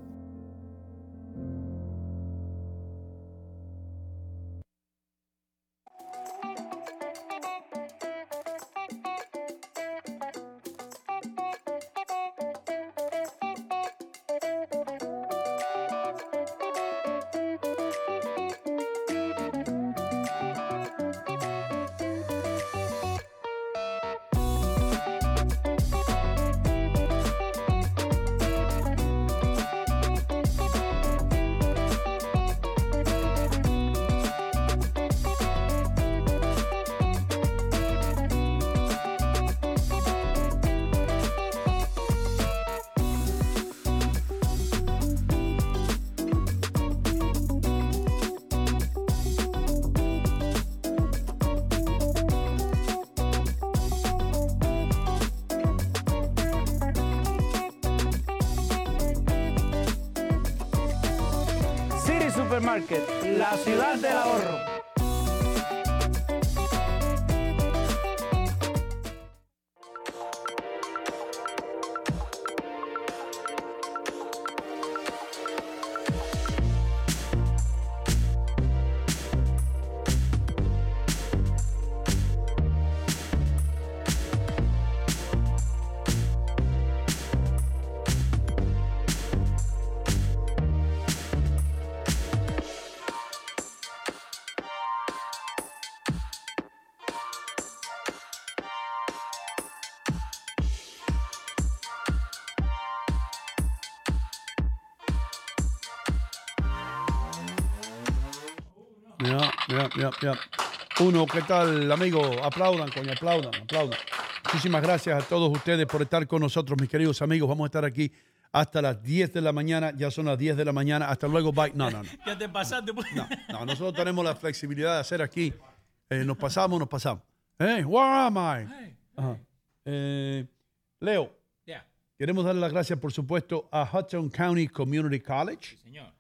La ciudad del ahorro.
Uno, ¿qué tal, amigo? Aplaudan, coño, aplaudan, aplaudan. Muchísimas gracias a todos ustedes por estar con nosotros, mis queridos amigos. Vamos a estar aquí hasta las 10 de la mañana. Ya son las 10 de la mañana. Hasta luego, bye. No, no, no. [laughs]
Ya te pasaste. pues.
No, nosotros tenemos la flexibilidad de hacer aquí. eh, nos pasamos, nos pasamos. Hey, where am I? Eh, Leo, queremos darle las gracias, por supuesto, a Hudson County Community College.
Señor.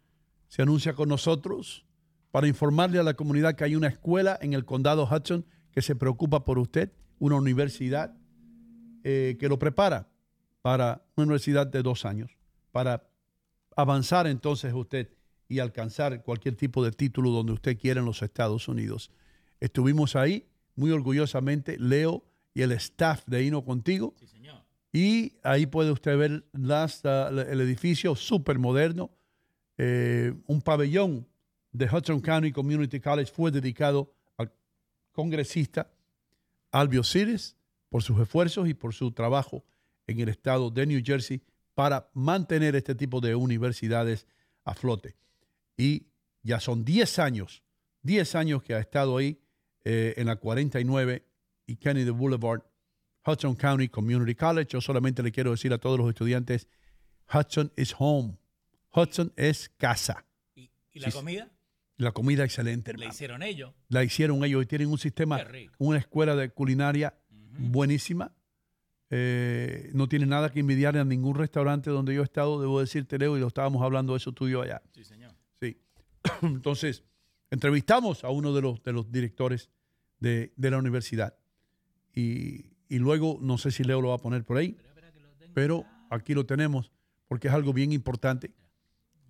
se anuncia con nosotros para informarle a la comunidad que hay una escuela en el condado Hudson que se preocupa por usted, una universidad eh, que lo prepara para una universidad de dos años, para avanzar entonces usted y alcanzar cualquier tipo de título donde usted quiera en los Estados Unidos. Estuvimos ahí muy orgullosamente, Leo y el staff de Hino contigo. Y ahí puede usted ver las, el edificio súper moderno, eh, un pabellón de Hudson County Community College fue dedicado al congresista Albio Cides por sus esfuerzos y por su trabajo en el estado de New Jersey para mantener este tipo de universidades a flote. Y ya son 10 años, 10 años que ha estado ahí eh, en la 49 y Kennedy Boulevard, Hudson County Community College. Yo solamente le quiero decir a todos los estudiantes, Hudson is home. Hudson es casa.
¿Y la
Sí,
comida?
La comida excelente,
La
hermano.
hicieron ellos.
La hicieron ellos y tienen un sistema, una escuela de culinaria buenísima. Eh, no tiene nada que envidiar a ningún restaurante donde yo he estado, debo decirte, Leo, y lo estábamos hablando eso tuyo allá.
Sí, señor.
Sí. [clears throat] Entonces, entrevistamos a uno de los, de los directores de, de la universidad. Y, y luego, no sé si Leo lo va a poner por ahí, pero aquí lo tenemos porque es algo bien importante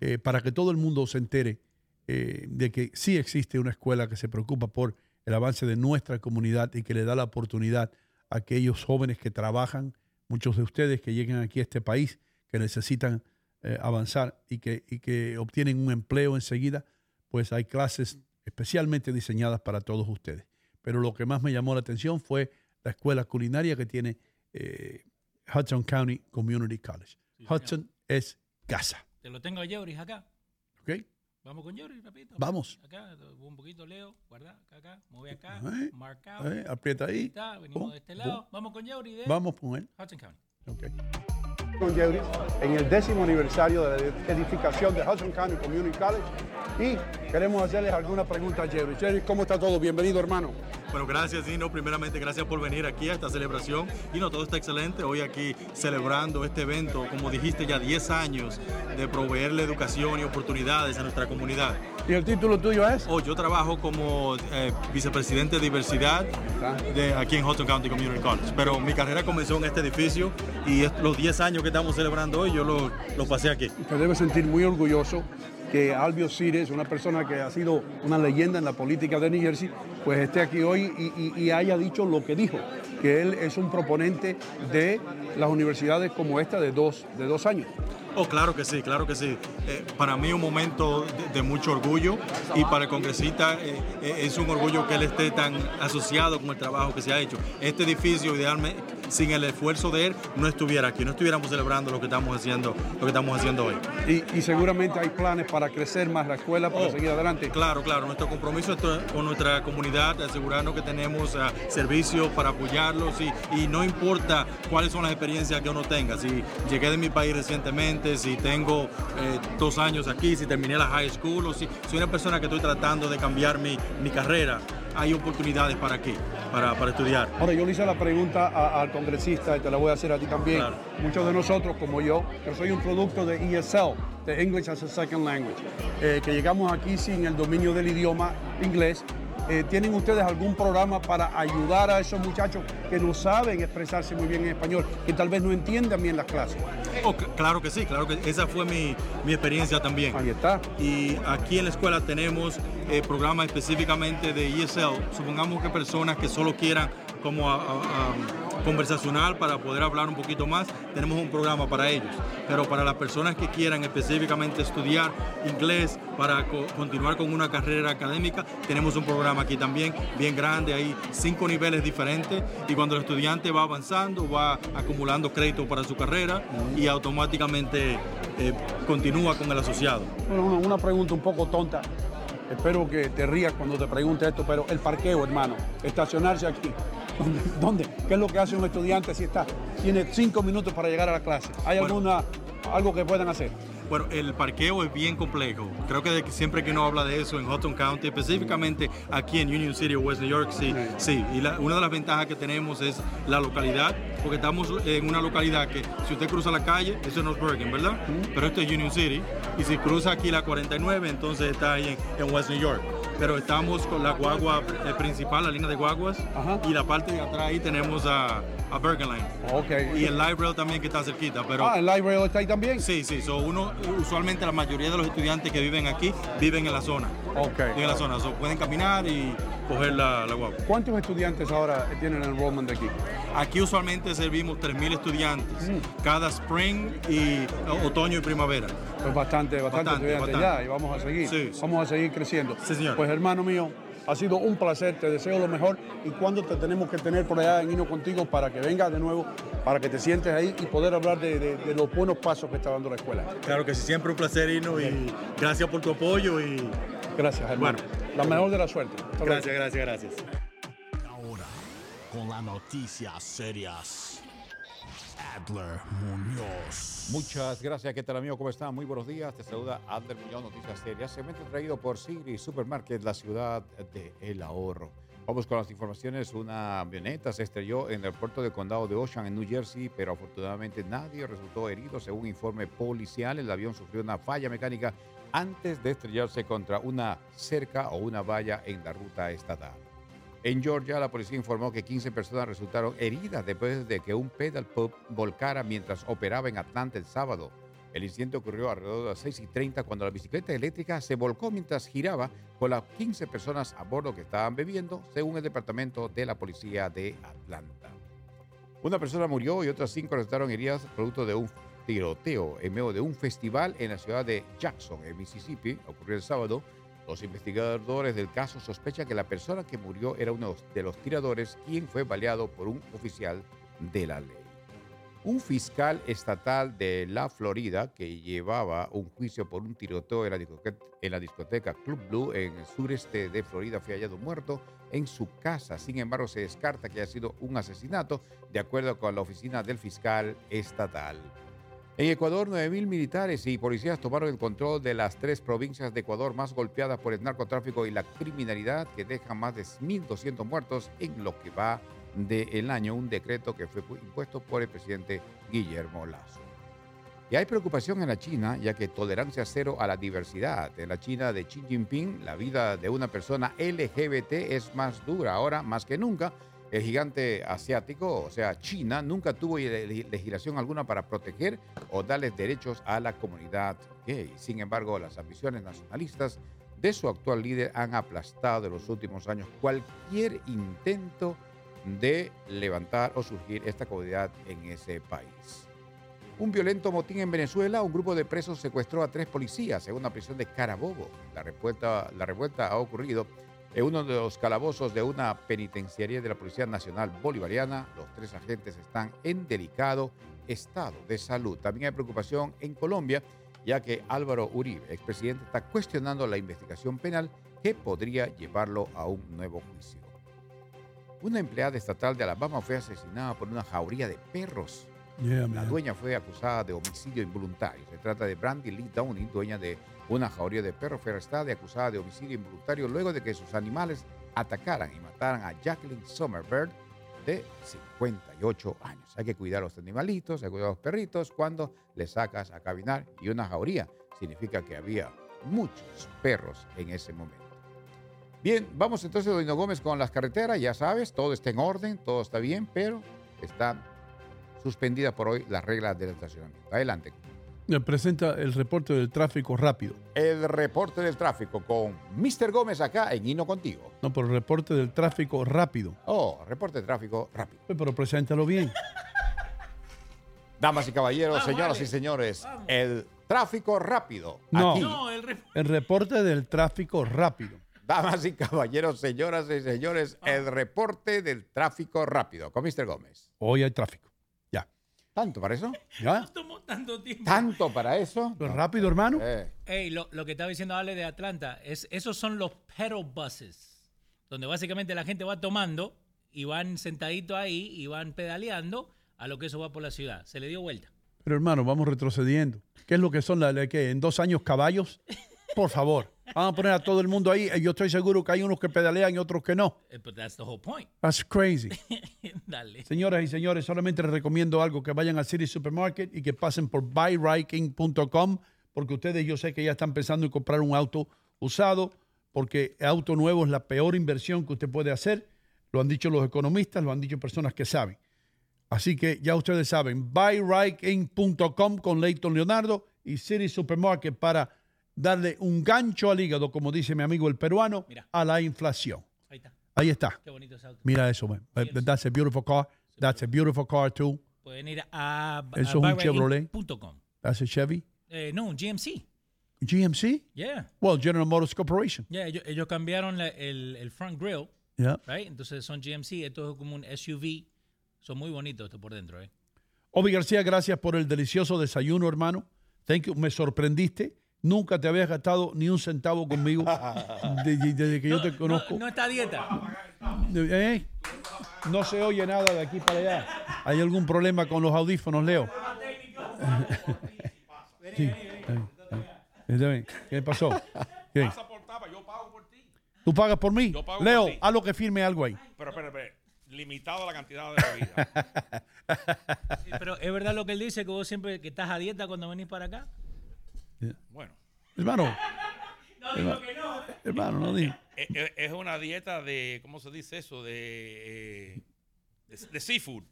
eh, para que todo el mundo se entere eh, de que sí existe una escuela que se preocupa por el avance de nuestra comunidad y que le da la oportunidad a aquellos jóvenes que trabajan, muchos de ustedes que llegan aquí a este país, que necesitan eh, avanzar y que, y que obtienen un empleo enseguida, pues hay clases especialmente diseñadas para todos ustedes. Pero lo que más me llamó la atención fue la escuela culinaria que tiene eh, Hudson County Community College. Hudson es casa.
Te lo tengo a Yeuris acá.
¿Ok?
Vamos con Yeuris, rapidito.
Vamos.
Acá, un poquito Leo, guarda, acá, acá, mueve acá,
Eh,
marcado.
eh, aprieta ahí.
está, venimos
Pum,
de este lado.
pum.
Vamos con Yeuris de
Vamos con él.
Hudson County.
Ok.
con Jerry en el décimo aniversario de la edificación de Hudson County Community College y queremos hacerles alguna pregunta a Jerry. Jerry, ¿cómo está todo? Bienvenido, hermano.
Bueno, gracias, Dino. Primeramente, gracias por venir aquí a esta celebración. Y no, todo está excelente. Hoy aquí celebrando este evento, como dijiste, ya 10 años de proveerle educación y oportunidades a nuestra comunidad.
¿Y el título tuyo es?
Oh, yo trabajo como eh, vicepresidente de diversidad de aquí en Hudson County Community College. Pero mi carrera comenzó en este edificio y los 10 años que estamos celebrando hoy, yo lo, lo pasé aquí.
Se debe sentir muy orgulloso que Albio Cires, una persona que ha sido una leyenda en la política de New Jersey, pues esté aquí hoy y, y- haya dicho lo que dijo, que él es un proponente de las universidades como esta de dos, de dos años.
Oh, claro que sí, claro que sí. Eh, para mí un momento de, de mucho orgullo y para el congresista eh, eh, es un orgullo que él esté tan asociado con el trabajo que se ha hecho. Este edificio, idealmente, sin el esfuerzo de él, no estuviera aquí, no estuviéramos celebrando lo que estamos haciendo, lo que estamos haciendo hoy.
Y, y seguramente hay planes para crecer más la escuela, para
Oh,
seguir adelante.
Claro, claro. Nuestro compromiso con nuestra comunidad, asegurarnos que tenemos ah, servicios para apoyarlos y, y no importa cuáles son las experiencias que uno tenga. Si llegué de mi país recientemente, si tengo eh, dos años aquí, si terminé la high school o si soy una persona que estoy tratando de cambiar mi, mi carrera, hay oportunidades para aquí, para, para estudiar.
Ahora, yo le hice la pregunta a- al congresista y te la voy a hacer a ti también. Muchos de nosotros, como yo, que soy un producto de ESL, de English as a Second Language, eh, que llegamos aquí sin el dominio del idioma inglés. Eh, ¿Tienen ustedes algún programa para ayudar a esos muchachos que no saben expresarse muy bien en español, que tal vez no entiendan bien las clases?
Oh, cl- claro que sí, claro que esa fue mi, mi experiencia también.
Ahí está.
Y aquí en la escuela tenemos eh, programas específicamente de ESL. Supongamos que personas que solo quieran como conversacional para poder hablar un poquito más, tenemos un programa para ellos. Pero para las personas que quieran específicamente estudiar inglés para co- continuar con una carrera académica, tenemos un programa aquí también bien grande, hay cinco niveles diferentes y cuando el estudiante va avanzando, va acumulando crédito para su carrera y automáticamente eh, continúa con el asociado.
Bueno, una pregunta un poco tonta. Espero que te rías cuando te pregunte esto, pero el parqueo, hermano, estacionarse aquí. ¿Dónde? ¿Qué es lo que hace un estudiante si está, tiene cinco minutos para llegar a la clase? ¿Hay alguna, algo que puedan hacer?
Bueno, el parqueo es bien complejo. Creo que de que siempre que uno habla de eso en Hudson County, específicamente aquí en Union City o West New York, sí, sí. Y la- una de las ventajas que tenemos es la localidad, porque estamos en una localidad que si usted cruza la calle, eso es North Bergen, ¿verdad? Pero esto es Union City. Y si cruza aquí la 49, entonces está ahí en, en West New York. Pero estamos con la guagua eh, principal, la línea de guaguas, y la parte de atrás ahí tenemos a, a Bergen Line.
Ok.
Y el light rail también que está cerquita. Pero,
Ah, el light rail está ahí también.
Sí, sí. So uno usualmente la mayoría de los estudiantes que viven aquí viven en la zona.
Ok.
Viven en la zona, so, pueden caminar y coger la, la guagua.
¿Cuántos estudiantes ahora tienen enrollment de aquí?
Aquí usualmente servimos 3.000 estudiantes cada spring y otoño y primavera.
Pues bastante, bastante,
Bastante,
estudiantes
bastante.
ya y vamos a seguir.
Sí.
Vamos a seguir creciendo.
Sí, señor.
Pues hermano mío, ha sido un placer, te deseo lo mejor y cuando te tenemos que tener por allá en Hino contigo para que vengas de nuevo, para que te sientes ahí y poder hablar de, de- de los buenos pasos que está dando la escuela.
Claro que sí, siempre un placer, Hino, y gracias por tu apoyo y...
Gracias, hermano.
Bueno.
La mejor de la suerte. Hasta luego.
Gracias, gracias, gracias.
Ahora, con las noticias serias. Adler Muñoz.
Muchas gracias. ¿Qué tal, amigo? ¿Cómo está? Muy buenos días. Te saluda Ander Muñoz, Noticias Serias. Segmento traído por Sigri Supermarket, la ciudad de El Ahorro. Vamos con las informaciones. Una avioneta se estrelló en el puerto del condado de Ocean, en New Jersey, pero afortunadamente nadie resultó herido. Según informe policial, el avión sufrió una falla mecánica antes de estrellarse contra una cerca o una valla en la ruta estatal. En Georgia, la policía informó que 15 personas resultaron heridas después de que un pedal pub volcara mientras operaba en Atlanta el sábado. El incidente ocurrió alrededor de las 6 y 30 cuando la bicicleta eléctrica se volcó mientras giraba con las 15 personas a bordo que estaban bebiendo, según el departamento de la policía de Atlanta. Una persona murió y otras cinco resultaron heridas producto de un tiroteo en medio de un festival en la ciudad de Jackson, en Mississippi. Ocurrió el sábado. Los investigadores del caso sospechan que la persona que murió era uno de los tiradores, quien fue baleado por un oficial de la ley. Un fiscal estatal de la Florida que llevaba un juicio por un tiroteo en la discoteca, Club Blue en el sureste de Florida fue hallado muerto en su casa. Sin embargo, se descarta que haya sido un asesinato, de acuerdo con la oficina del fiscal estatal. En Ecuador, 9.000 militares y policías tomaron el control de las tres provincias de Ecuador más golpeadas por el narcotráfico y la criminalidad, que dejan más de 1.200 muertos en lo que va del año, un decreto que fue impuesto por el presidente Guillermo Lazo. Y hay preocupación en la China, ya que tolerancia cero a la diversidad. En la China de Xi Jinping, la vida de una persona LGBT es más dura ahora más que nunca. El gigante asiático, o sea, China, nunca tuvo le- legislación alguna para proteger o darles derechos a la comunidad gay. Sin embargo, las ambiciones nacionalistas de su actual líder han aplastado en los últimos años cualquier intento de levantar o surgir esta comunidad en ese país. Un violento motín en Venezuela, un grupo de presos secuestró a tres policías en una prisión de Carabobo. La revuelta, la revuelta ha ocurrido en uno de los calabozos de una penitenciaría de la Policía Nacional Bolivariana. Los tres agentes están en delicado estado de salud. También hay preocupación en Colombia, ya que Álvaro Uribe, expresidente, está cuestionando la investigación penal que podría llevarlo a un nuevo juicio. Una empleada estatal de Alabama fue asesinada por una jauría de perros.
Yeah,
La dueña fue acusada de homicidio involuntario. Se trata de Brandy Lee Downey, dueña de una jauría de perros. Fue arrestada y acusada de homicidio involuntario luego de que sus animales atacaran y mataran a Jacqueline Summerbird, de 58 años. Hay que cuidar a los animalitos, hay que cuidar a los perritos cuando les sacas a caminar. Y una jauría significa que había muchos perros en ese momento. Bien, vamos entonces, Doño Gómez, con las carreteras. Ya sabes, todo está en orden, todo está bien, pero están suspendidas por hoy las reglas del estacionamiento. Adelante.
Me presenta el reporte del tráfico rápido.
El reporte del tráfico con Mr. Gómez acá en Hino Contigo.
No, pero el reporte del tráfico rápido.
Oh, reporte de tráfico rápido.
Pues, Pero preséntalo bien. [laughs]
Damas y caballeros,
Vamos,
señoras y señores, el tráfico rápido.
No.
Aquí.
No, el rep-
El reporte del tráfico rápido.
Damas y caballeros, señoras y señores, el reporte del tráfico rápido con Mr. Gómez.
Hoy hay tráfico.
¿Tanto para eso?
¿Ya? [laughs]
tomó tanto tiempo.
¿Tanto para eso?
Pues rápido, hermano.
Eh,
Ey, lo, lo que estaba diciendo Ale de Atlanta, es, esos son los pedal buses, donde básicamente la gente va tomando y van sentaditos ahí y van pedaleando a lo que eso va por la ciudad. Se le dio vuelta.
Pero hermano, vamos retrocediendo. ¿Qué es lo que son la, la- que en dos años caballos? [laughs] Por favor, vamos a poner a todo el mundo ahí. Yo estoy seguro que hay unos que pedalean y otros que no.
Eh, But that's the whole point.
That's crazy. [laughs]
Dale.
Señoras y señores, solamente les recomiendo algo, que vayan al City Supermarket y que pasen por buyriking.com, porque ustedes yo sé que ya están pensando en comprar un auto usado, porque auto nuevo es la peor inversión que usted puede hacer. Lo han dicho los economistas, lo han dicho personas que saben. Así que ya ustedes saben, buyriking.com con Leighton Leonardo y City Supermarket para darle un gancho al hígado, como dice mi amigo el peruano, a la inflación.
Ahí está.
Ahí está.
Qué bonito ese auto.
Mira eso, man. That's a beautiful car. That's a beautiful car too.
Pueden ir a, a
Eso es un Chevrolet.
buyrain.com.
That's a Chevy.
Eh, no, un GMC.
GMC?
Yeah.
Well, General Motors Corporation.
Yeah, ellos, ellos cambiaron la- el, el front grill.
Yeah.
Right? Entonces son GMC. Esto es como un SUV. Son muy bonitos esto por dentro, ¿eh?
Obi García, gracias por el delicioso desayuno, hermano. Thank you. Me sorprendiste. Nunca te habías gastado ni un centavo conmigo de- de- desde que yo te conozco.
No está a dieta.
¿Eh? No se oye nada de aquí para allá. ¿Hay algún problema con los audífonos, Leo? [laughs] Sí. ¿Qué pasó? ¿Qué? ¿Tú pagas por mí?
Yo pago por
Leo,
ti.
haz lo que firme algo ahí.
Pero, espera, espera. Limitado a la cantidad de bebida. [laughs]
Sí, Pero es verdad lo que él dice, que vos siempre que estás a dieta cuando venís para acá.
Bueno.
Hermano, [laughs]
No digo que no.
hermano, no digas. [laughs]
Es, es- es una dieta de, ¿cómo se dice eso? De, eh, de, de seafood.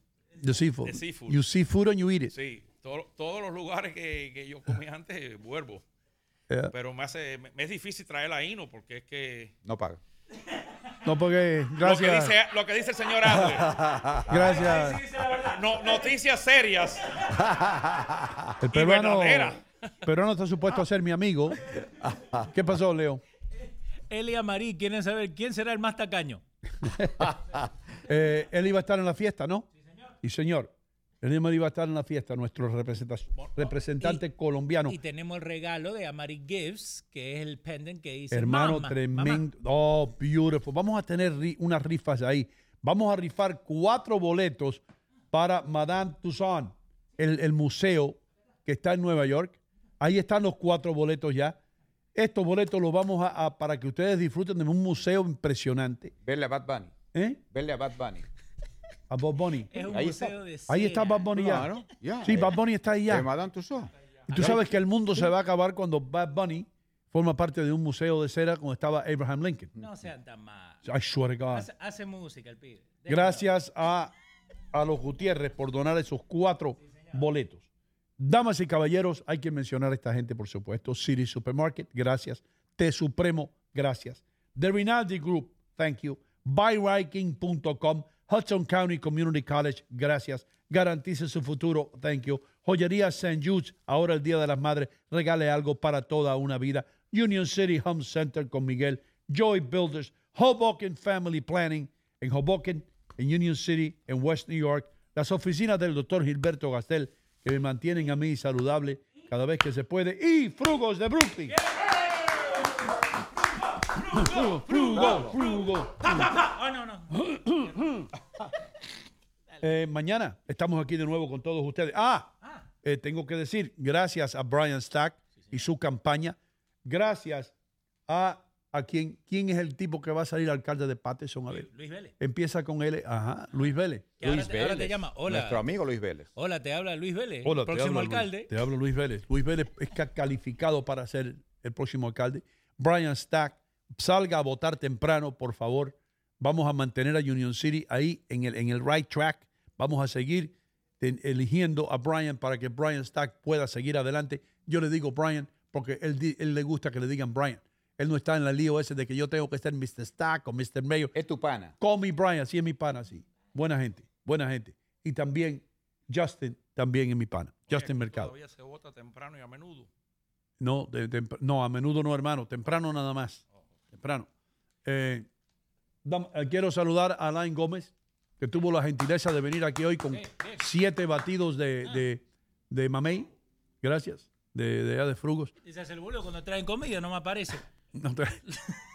The seafood.
De seafood.
You see food and you eat it.
Sí, todo- todos los lugares que, que yo comí [laughs] antes, vuelvo.
Yeah.
Pero me, hace, me, me es difícil traer a Hino porque es que...
No paga.
No, porque,
Lo que,
gracias.
dice, lo que dice el señor Adler.
Gracias.
No, noticias serias.
El
y
peruano,
verdadera.
peruano está supuesto a ser mi amigo. [laughs] ¿Qué pasó, Leo?
Él y Amarí quieren saber quién será el más tacaño. [laughs]
Eh, él iba a estar en la fiesta, ¿no? Sí, señor. Y señor, él iba a estar en la fiesta, nuestro representa- representante colombiano.
Y tenemos el regalo de Amari Gives, que es el pendant que dice
Hermano,
Mama,
tremendo. Oh, beautiful. Vamos a tener ri- unas rifas ahí. Vamos a rifar cuatro boletos para Madame el, el museo que está en Nueva York. Ahí están los cuatro boletos ya. Estos boletos los vamos a, a- para que ustedes disfruten de un museo impresionante.
Verle a Bad Bunny.
¿Eh?
Verle a Bad Bunny.
A Bob Bunny.
Es un
Ahí
museo de
Ahí está. Bad Bunny ya.
Claro, ya.
Sí, Bad Bunny está ahí ya.
De Madame Tussauds.
Y tú sabes que el mundo se va a acabar cuando Bad Bunny forma parte de un museo de cera como estaba Abraham Lincoln.
No sean tan mal.
I swear to God.
Hace, hace música el pibe.
Gracias a, a los Gutiérrez por donar esos cuatro boletos. Damas y caballeros, hay que mencionar a esta gente, por supuesto. City Supermarket, gracias. T Supremo, gracias. The Rinaldi Group, thank you. BuyRiking.com, Hudson County Community College, gracias. Garantice su futuro, thank you. Joyería St. Jude's, ahora el Día de las Madres, regale algo para toda una vida. Union City Home Center con Miguel, Joy Builders, Hoboken Family Planning, en Hoboken, en Union City, en West New York, las oficinas del doctor Gilberto Gastel, que me mantienen a mí saludable cada vez que se puede, y Frugos de Brooklyn. Frugo, frugo, frugo.
No, no.
Eh, mañana estamos aquí de nuevo con todos ustedes. Ah, eh, tengo que decir, gracias a Brian Stack y su campaña. Gracias a, a quien, quién es el tipo que va a salir alcalde de Patterson. A ver.
Luis Vélez.
Empieza con L. Ajá, Luis Vélez.
Que ahora te- ahora te llama. Hola.
Nuestro amigo Luis Vélez.
Hola, te habla Luis Vélez,
Hola,
el
te
próximo
habla Luis-
alcalde.
te hablo Luis Vélez. Luis Vélez es ca- calificado para ser el próximo alcalde. Brian Stack, salga a votar temprano, por favor. Vamos a mantener a Union City ahí en el, en el right track. Vamos a seguir ten- eligiendo a Brian para que Brian Stack pueda seguir adelante. Yo le digo Brian porque él, él le gusta que le digan Brian. Él no está en la lío ese de que yo tengo que estar Mr. Stack o Mr. Mayor.
Es tu pana.
Call me Brian, sí es mi pana, sí. Buena gente, buena gente. Y también Justin, también es mi pana. Justin Mercado.
Todavía se vota temprano y a menudo.
No, de- no, a menudo no, hermano. Temprano nada más. Temprano. Eh, dam- eh, quiero saludar a Alain Gómez, que tuvo la gentileza de venir aquí hoy con siete batidos de, de, de mamey. Gracias. De, de, allá de frugos.
Y se hace el boludo cuando traen comida, no me aparece.
No te-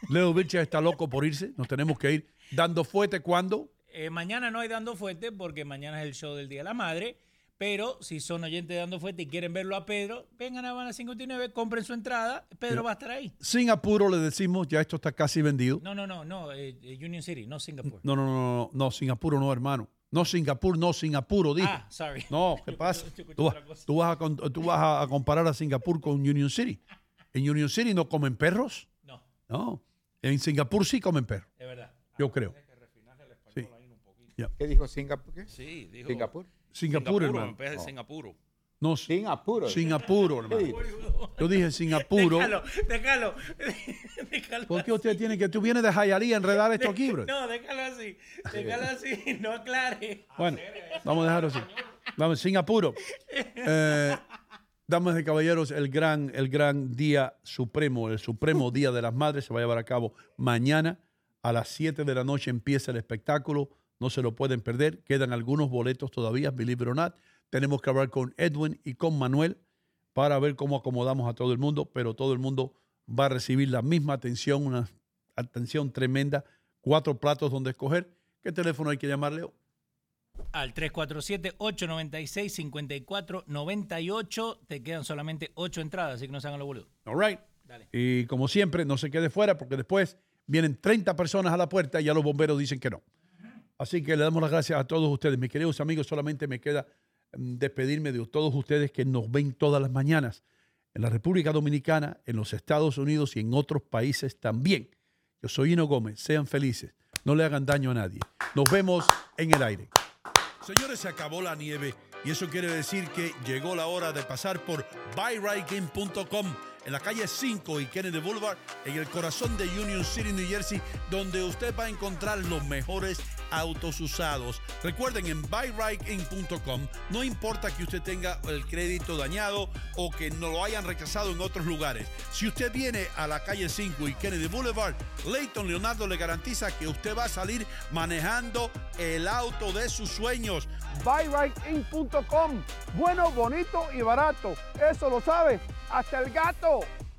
Leo Vilches está loco por irse. Nos tenemos que ir. Dando fuerte cuando.
Eh, mañana no hay Dando Fuerte porque mañana es el show del Día de la Madre. Pero si son oyentes de Dando Fuerte y quieren verlo a Pedro, vengan a Habana 59, compren su entrada. Pedro va a estar ahí.
Sin apuro le decimos, ya esto está casi vendido.
No, no, no, no. eh, eh, Union City, no Singapur.
No, no, no, no, no, sin apuro no, hermano. No Singapur, no Singapur, dije.
Ah, sorry.
No, ¿qué pasa? [laughs] Tú, vas- tú a, tú vas a comparar a Singapur con Union City. En Union City no comen perros.
No.
No. En Singapur sí comen perros.
Es verdad.
Yo creo. Sí. Ya.
¿Qué dijo Singapur? ¿Qué?
Sí, dijo.
Singapur.
Singapur, hermano.
en vez de
Oh.
Singapur.
No,
sin apuro.
Sin apuro, hermano. Yo dije sin apuro.
Déjalo, déjalo. [laughs] déjalo
¿Por qué usted tiene que, tú vienes de Jayalí a enredar esto aquí, bro?
No, déjalo así. Déjalo así. No aclare.
Bueno, vamos a dejarlo así. Vamos, sin apuro. Eh, damas y caballeros, el gran, el gran día supremo, el supremo día de las madres se va a llevar a cabo mañana a las 7 de la noche. Empieza el espectáculo. No se lo pueden perder. Quedan algunos boletos todavía, believe it or not. Tenemos que hablar con Edwin y con Manuel para ver cómo acomodamos a todo el mundo, pero todo el mundo va a recibir la misma atención, una atención tremenda, cuatro platos donde escoger. ¿Qué teléfono hay que llamarle?
Al 347-896-5498. Te quedan solamente ocho entradas, así que no se hagan los boludos.
All right. Y como siempre, no se quede fuera porque después vienen 30 personas a la puerta y ya los bomberos dicen que no. Así que le damos las gracias a todos ustedes. Mis queridos amigos, solamente me queda mm, despedirme de todos ustedes que nos ven todas las mañanas en la República Dominicana, en los Estados Unidos y en otros países también. Yo soy Hino Gómez. Sean felices. No le hagan daño a nadie. Nos vemos en el aire. Señores, se acabó la nieve y eso quiere decir que llegó la hora de pasar por buyrightgame.com en la calle 5 y Kennedy Boulevard, en el corazón de Union City, New Jersey, donde usted va a encontrar los mejores autos usados. Recuerden, en buyrightgame.com no importa que usted tenga el crédito dañado o que no lo hayan rechazado en otros lugares. Si usted viene a la calle 5 y Kennedy Boulevard, Leighton Leonardo le garantiza que usted va a salir manejando el auto de sus sueños.
buyrightIn.com. Bueno, bonito y barato. Eso lo sabe hasta el gato.